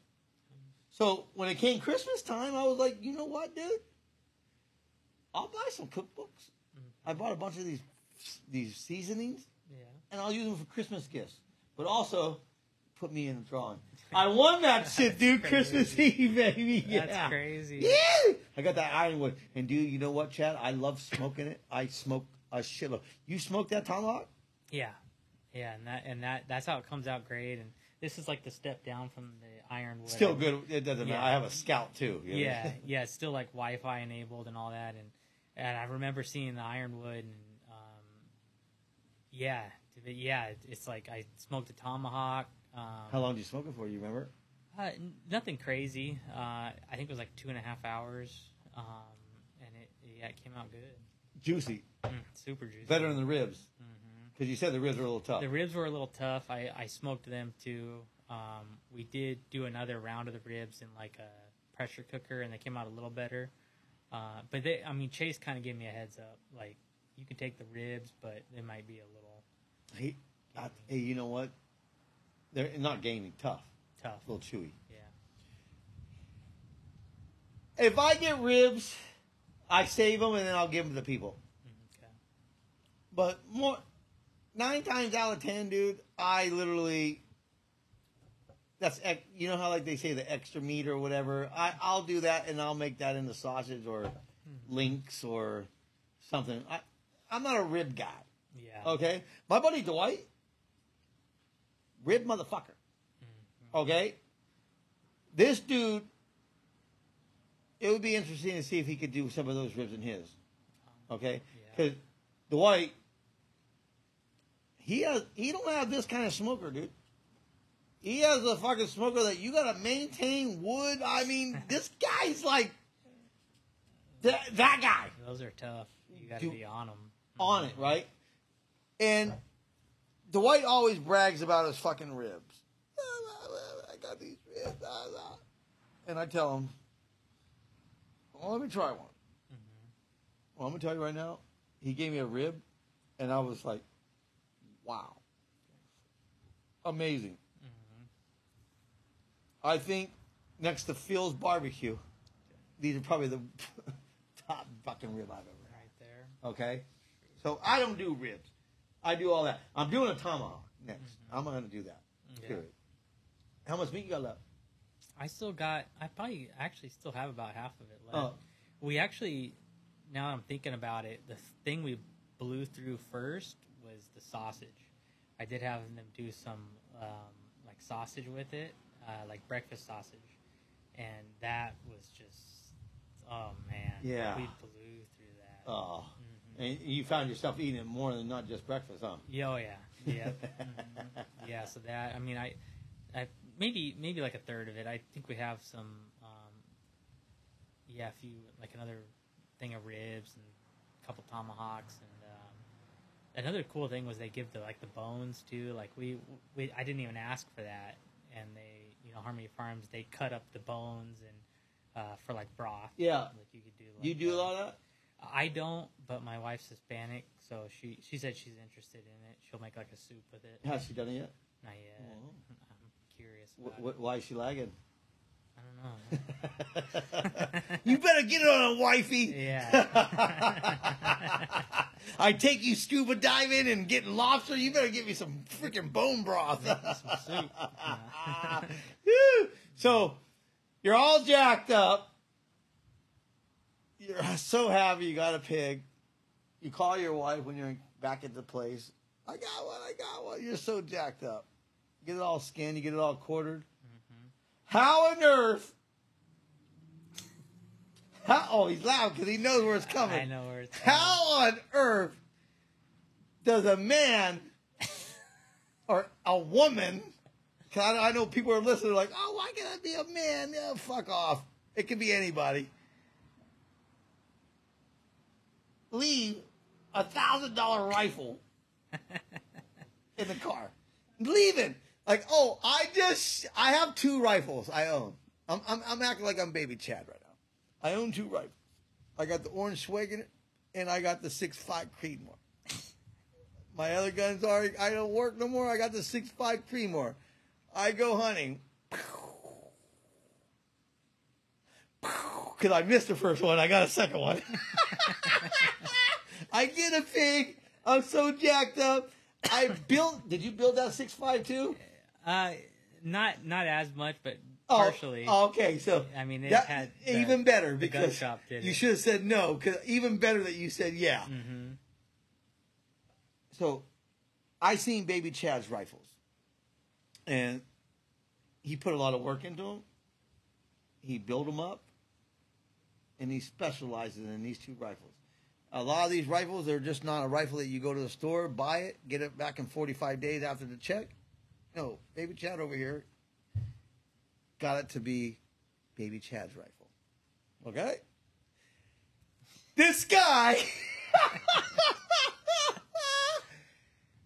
So when it came Christmas time, I was like, you know what, dude? I'll buy some cookbooks. Mm-hmm. I bought a bunch of these these seasonings Yeah. and I'll use them for Christmas gifts. But also, put me in the drawing. I won that shit, dude. Christmas Eve, baby. That's Yeah. crazy. Yeah. I got that ironwood. And dude, you know what, Chad? I love smoking it. I smoke a shitload. You smoke that tomahawk? Yeah, yeah, and that and that that's how it comes out great. And this is like the step down from the ironwood. Still good. It doesn't matter. I have a scout too. you know? Yeah, yeah, it's still like Wi-Fi enabled and all that. And and I remember seeing the ironwood and um, yeah, yeah, it's like I smoked a tomahawk. Um, How long did you smoke it for? You remember? Uh, nothing crazy. Uh, I think it was like two and a half hours. Um, and it yeah, it came out good. Juicy. Mm, super juicy. Better than the ribs. Because you said the ribs were a little tough. The ribs were a little tough. I, I smoked them too. Um, we did do another round of the ribs in like a pressure cooker, and they came out a little better. Uh, but they, I mean, Chase kind of gave me a heads up. Like, you can take the ribs, but they might be a little Hey, I, hey, you know what? They're not gaming. Tough. tough. A little chewy. Yeah. If I get ribs, I save them and then I'll give them to the people. Mm, Okay. But more, nine times out of ten, dude, I literally. That's you know how like they say the extra meat or whatever. I I'll do that and I'll make that into sausage or hmm. links or something. I I'm not a rib guy. Yeah. Okay, my buddy Dwight, rib motherfucker. Mm-hmm. Okay, this dude. It would be interesting to see if he could do some of those ribs in his. Oh. Okay, Yeah. because Dwight, he has he don't have this kind of smoker, dude. He has a fucking smoker that you gotta maintain wood. I mean, this guy's like that, that guy Those are tough. You got to Do- be on them. on it, right? And Dwight always brags about his fucking ribs. I got these ribs. ah, ah. And I tell him, well, let me try one. Well, I'm going to tell you right now, he gave me a rib, and I was like, wow. Amazing. Mm-hmm. I think next to Phil's barbecue, these are probably the top fucking rib I've ever had. Right there. Okay, so I don't do ribs. I do all that. I'm doing a tomahawk next. Mm-hmm. I'm gonna do that. Yeah. Period. How much meat you got left? I still got. I probably actually still have about half of it left. Oh. We actually, now I'm thinking about it, the thing we blew through first was the sausage. I did have them do some um, like sausage with it, uh, like breakfast sausage, and that was just, oh man, Yeah. we blew through that. Oh, Mhm. and you found yourself eating it more than not just breakfast, huh? Yeah, Oh yeah, yeah, Mhm. yeah. So that I mean, I, I maybe maybe like a third of it. I think we have some, um, yeah, a few like another thing of ribs and a couple tomahawks and another cool thing was they give the like the bones too. Like we we I didn't even ask for that, and they you know Harmony Farms they cut up the bones and uh, for like broth. Yeah. like you could do. Like You do a lot of that? I don't, but my wife's Hispanic, so she she said she's interested in it. She'll make like a soup with it. Has she done it yet? Not yet. Oh. I'm curious. Wh- About wh- why is she lagging? it. I don't know. you better get it on, a wifey. Yeah. I take you scuba diving and getting lobster. You better get me some freaking bone broth. some soup. So you're all jacked up. You're so happy you got a pig. You call your wife when you're back at the place. I got one. I got one. You're so jacked up. You get it all skinned. You get it all quartered. How on earth? How, oh, he's loud because he knows where it's coming. I know where it's going. How on earth does a man or a woman? 'cause I, I know people are listening, like, oh, why can't I be a man? Yeah, fuck off. It can be anybody. Leave a thousand dollar rifle in the car. Leaving. Like, oh, I just, I have two rifles I own. I'm, I'm, I'm acting like I'm baby Chad right now. I own two rifles. I got the orange Schwager and I got the six five Creedmoor. My other guns are, I don't work no more. I got the six five Creedmoor. I go hunting. Because I missed the first one, I got a second one. I get a pig. I'm so jacked up. I built. Did you build that six five too? Uh, not not as much, but Oh, partially. Oh, okay, so I mean, it that- had the- even better because shop did you should have said no. Because even better that you said yeah. hmm So, I seen Baby Chad's rifles, and he put a lot of work into them. He built them up, and he specializes in these two rifles. A lot of these rifles are just not a rifle that you go to the store, buy it, get it back in 45 days after the check. No, Baby Chad over here got it to be Baby Chad's rifle. Okay? This guy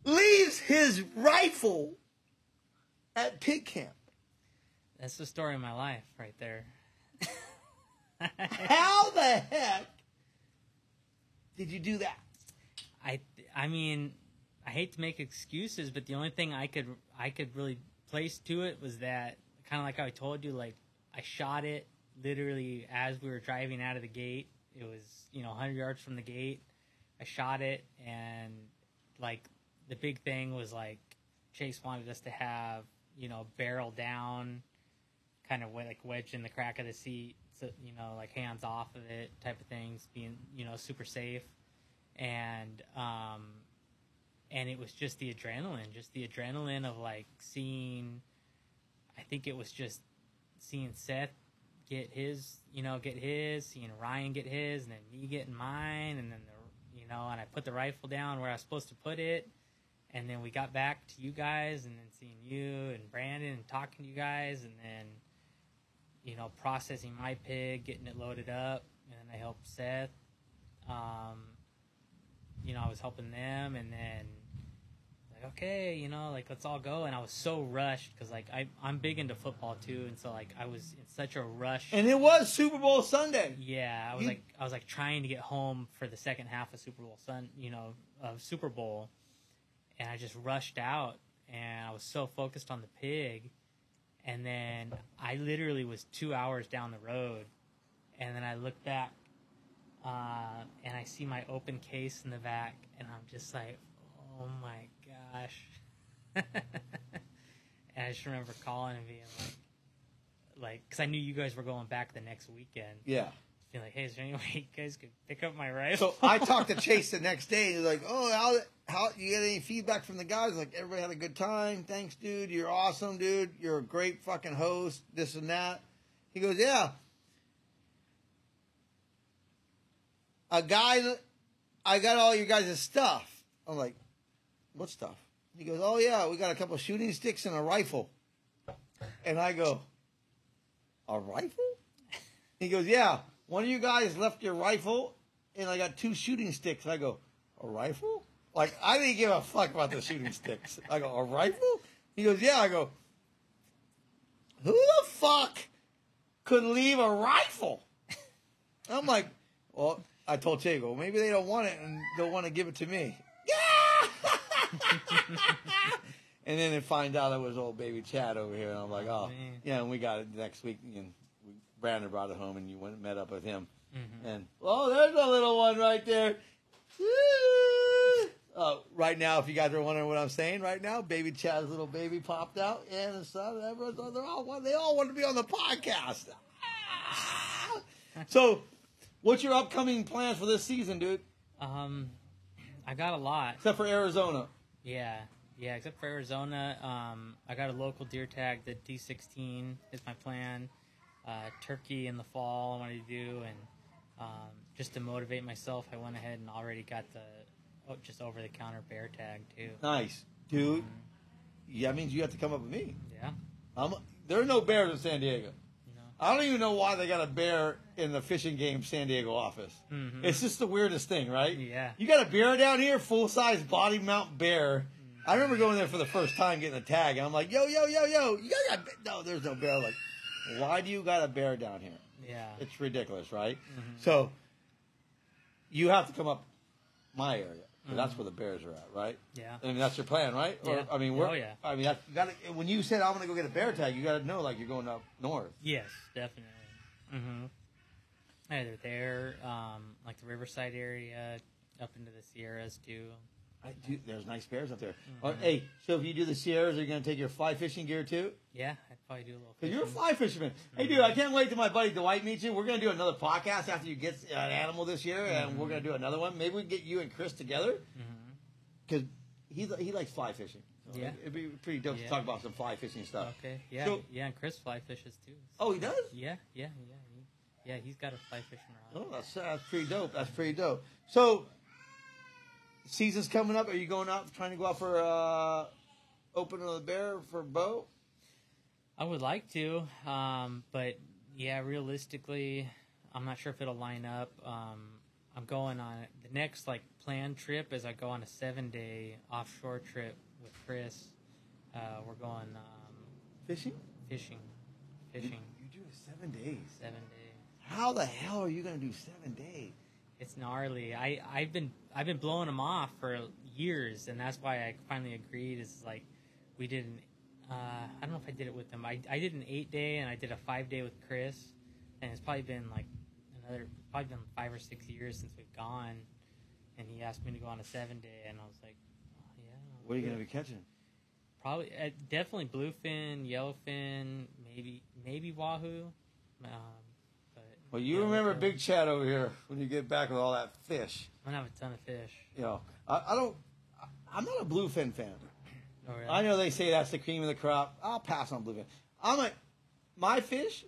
leaves his rifle at pig camp. That's the story of my life, right there. How the heck did you do that? I I mean, I hate to make excuses, but the only thing I could I could really place to it was that kind of like I told you, like I shot it literally as we were driving out of the gate. It was you know 100 yards from the gate. I shot it, and like the big thing was like Chase wanted us to have you know barrel down, kind of like wedged in the crack of the seat, so you know like hands off of it type of things, being you know super safe and um and it was just the adrenaline just the adrenaline of like seeing i think it was just seeing seth get his you know get his seeing ryan get his and then me getting mine and then the you know and i put the rifle down where i was supposed to put it and then we got back to you guys, and then seeing you and Brandon and talking to you guys, and then you know processing my pig, getting it loaded up, and then I helped Seth. Um, you know, I was helping them, and then like okay, you know, like let's all go. And I was so rushed because like I I'm big into football too, and so like I was in such a rush. And it was Super Bowl Sunday. Yeah, I was You- like I was like trying to get home for the second half of Super Bowl Sun, you know, of Super Bowl, and I just rushed out, and I was so focused on the pig, and then I literally was two hours down the road, and then I look back, uh, and I see my open case in the back, and I'm just like, oh my gosh, and I just remember calling and being like. Like, because I knew you guys were going back the next weekend Yeah. be like, hey, is there any way you guys could pick up my rifle? So I talked to Chase the next day. He's like, "Oh, how how you get any feedback from the guys? Like everybody had a good time. Thanks, dude. You're awesome, dude. You're a great fucking host. This and that." He goes, "Yeah." A guy, I got all your guys' stuff. I'm like, "What stuff?" He goes, "Oh yeah, we got a couple shooting sticks and a rifle." And I go, "A rifle?" He goes, "Yeah." One of you guys left your rifle, and I got two shooting sticks. I go, "A rifle?" Like I didn't give a fuck about the shooting sticks. I go, "A rifle?" He goes, "Yeah." I go, "Who the fuck could leave a rifle?" I'm like, "Well," I told "Go maybe they don't want it and they'll want to give it to me." And then they find out it was old baby Chad over here, and I'm like, "Oh, man. yeah." And we got it next week, and we, Brandon brought it home, and you went and met up with him. Mhm. And oh, there's a little one right there. Oh, right now, if you guys are wondering what I'm saying, right now, baby Chad's little baby popped out, and the son, everyone's they're all they all want to be on the podcast. Ah! So, what's your upcoming plans for this season, dude? Um, I got a lot. Except for Arizona. Yeah, yeah. Except for Arizona, um, I got a local deer tag. The D16 is my plan. Uh, turkey in the fall, I wanted to do, and um, just to motivate myself, I went ahead and already got the oh, just over the counter bear tag too. Nice, dude. Yeah, that means you have to come up with me. Yeah, I'm, there are no bears in San Diego. know. I don't even know why they got a bear in the Fish and Game San Diego office. Mhm. It's just the weirdest thing, right? Yeah. You got a bear down here, full size body mount bear. I remember going there for the first time, getting a tag, and I'm like, yo, yo, yo, yo, you got a- no, there's no bear. I'm like, why do you got a bear down here? Yeah. It's ridiculous, right? Mhm. So you have to come up my area. 'cause That's where the bears are at, right? Yeah. I mean, that's your plan, right? Or, Yeah. I mean, we're, Oh, yeah. I mean, that's, you gotta, when you said I'm going to go get a bear tag, you got to know like you're going up north. Yes, definitely. Mm-hmm. Either there, um, like the Riverside area, up into the Sierras too. I do, there's nice bears up there. Mm-hmm. Uh, hey, so if you do the Sierras, are you going to take your fly fishing gear too? Yeah, I'd probably do a little. Because you're a fly fisherman. Hey, dude, I can't wait till my buddy Dwight meets you. We're going to do another podcast after you get an animal this year, and we're going to do another one. Maybe we can get you and Chris together because he he likes fly fishing. So Yeah. it'd be pretty dope to talk about some fly fishing stuff. Okay. Yeah. So- yeah, and Chris fly fishes too. Oh, he does. Yeah, yeah, yeah. Yeah, he's got a fly fishing rod. Oh, that's that's pretty dope. That's pretty dope. So, season's coming up. Are you going out trying to go out for uh, open of the bear for bow? I would like to, um, but yeah, realistically, I'm not sure if it'll line up. Um, I'm going on the next like planned trip is I go on a seven day offshore trip with Chris. Uh, we're going um, Fishing. fishing, fishing You're doing seven days. seven days. How the hell are you going to do seven days? It's gnarly. I I've been I've been blowing them off for years, and that's why I finally agreed. Is like we did an uh, I don't know if I did it with them. I I did an eight day and I did a five day with Chris, and it's probably been like another probably been five or six years since we've gone, and he asked me to go on a seven day, and I was like, oh, yeah. What are you going to be catching? Probably uh, definitely bluefin, yellowfin, maybe maybe wahoo. Um, Well, you yeah, remember Big Chad over here when you get back with all that fish. I'm gonna have a ton of fish. You know, I, I don't. I- I'm not a bluefin fan. Oh, really? I know they say that's the cream of the crop. I'll pass on bluefin. I'm a my fish.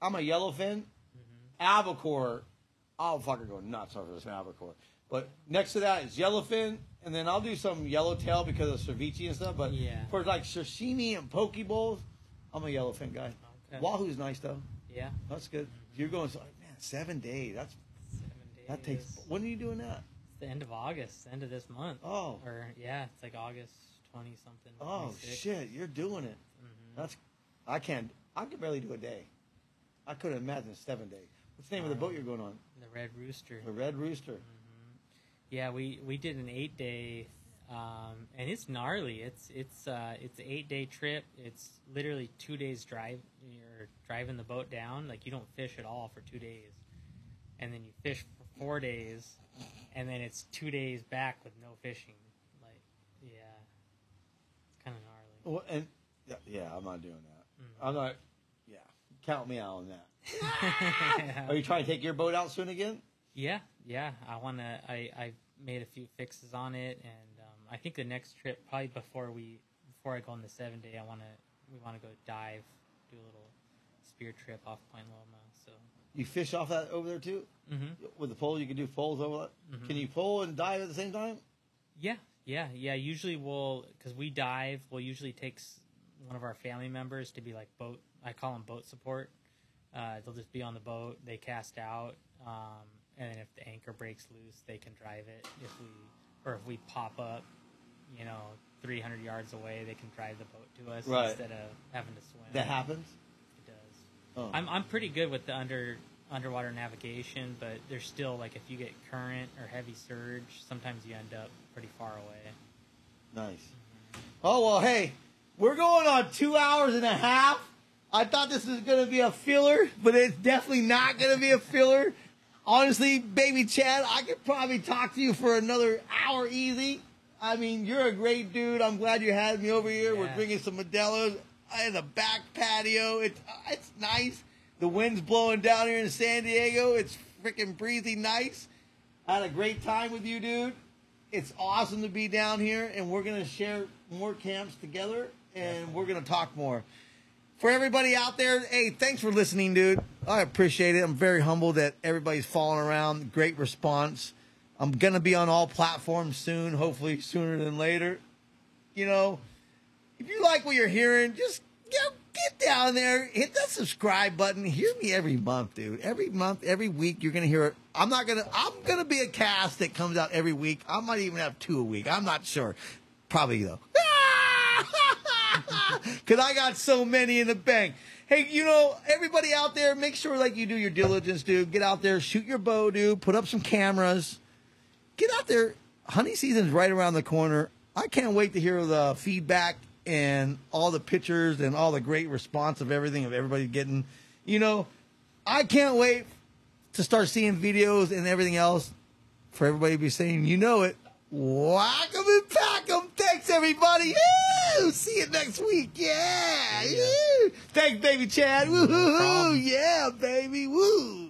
I'm a yellowfin. Mm-hmm. Albacore. I'll fucking go nuts over this albacore. But next to that is yellowfin, and then I'll do some yellowtail because of ceviche and stuff. But Yeah. for like sashimi and poke bowls, I'm a yellowfin guy. Okay. Wahoo's nice though. Yeah. That's good. You're going so man, seven days. That's Seven days. that takes. When are you doing that? It's the end of August, end of this month. Oh. Or yeah, it's like August twenty something. Oh 26. shit, you're doing it. Mhm. That's. I can't. I could barely do a day. I couldn't imagine seven days. What's the name of the boat you're going on? The Red Rooster. The Red Rooster. Yeah, we we did an eight day, um, and it's gnarly. It's it's uh, it's an eight day trip. It's literally two days drive. Driving the boat down. Like you don't fish at all for two days, and then you fish for four days, and then it's two days back with no fishing. Like, yeah, it's kind of gnarly. Well, and yeah, yeah, I'm not doing that. Mm. I'm not. Yeah, count me out on that. Are you trying to take your boat out soon again? Yeah, yeah. I want to. I I made a few fixes on it, and um, I think the next trip, probably before we before I go on the seven day, I want to we want to go dive, do a little spear trip off Point Loma. So. You fish off that over there too hmm with the pole. You can do poles over that. Can you pull and dive at the same time? Yeah, yeah, yeah. Usually we'll because we dive. We'll usually take one of our family members to be like boat. I call them boat support. Uh, they'll just be on the boat. They cast out, um, and then if the anchor breaks loose, they can drive it. If we or if we pop up, you know, 300 yards away, they can drive the boat to us Right. instead of having to swim. That happens. Oh. I'm I'm pretty good with the under underwater navigation, but there's still like if you get current or heavy surge, sometimes you end up pretty far away. Nice. Oh well, hey, we're going on two hours and a half. I thought this was gonna be a filler, but it's definitely not gonna be a filler. Honestly, baby Chad, I could probably talk to you for another hour easy. I mean, you're a great dude. I'm glad you had me over here. We're Yeah. drinking some Modelo's in the back patio. It's uh, it's nice. The wind's blowing down here in San Diego. It's freaking breezy nice. I had a great time with you, dude. It's awesome to be down here, and we're gonna share more camps together, and we're gonna talk more. For everybody out there, hey, thanks for listening, dude. I appreciate it. I'm very humbled that everybody's following around. Great response. I'm gonna be on all platforms soon, hopefully sooner than later. You know, if you like what you're hearing, just you know, get down there, hit that subscribe button. Hear me every month, dude. Every month, every week, you're gonna hear it. I'm not gonna. I'm gonna be a cast that comes out every week. I might even have two a week. I'm not sure. Probably though. Cause I got so many in the bank. Hey, you know, everybody out there, make sure like you do your diligence, dude. Get out there, shoot your bow, dude. Put up some cameras. Get out there. Honey season's right around the corner. I can't wait to hear the feedback and all the pictures and all the great response of everything of everybody getting. You know, I can't wait to start seeing videos and everything else for everybody to be saying, you know it. Whack 'em and pack 'em. Thanks, everybody. Woo! See you next week. Yeah. Yeah. Woo! Thanks, baby Chad. Woo! problem. yeah, baby. Woo!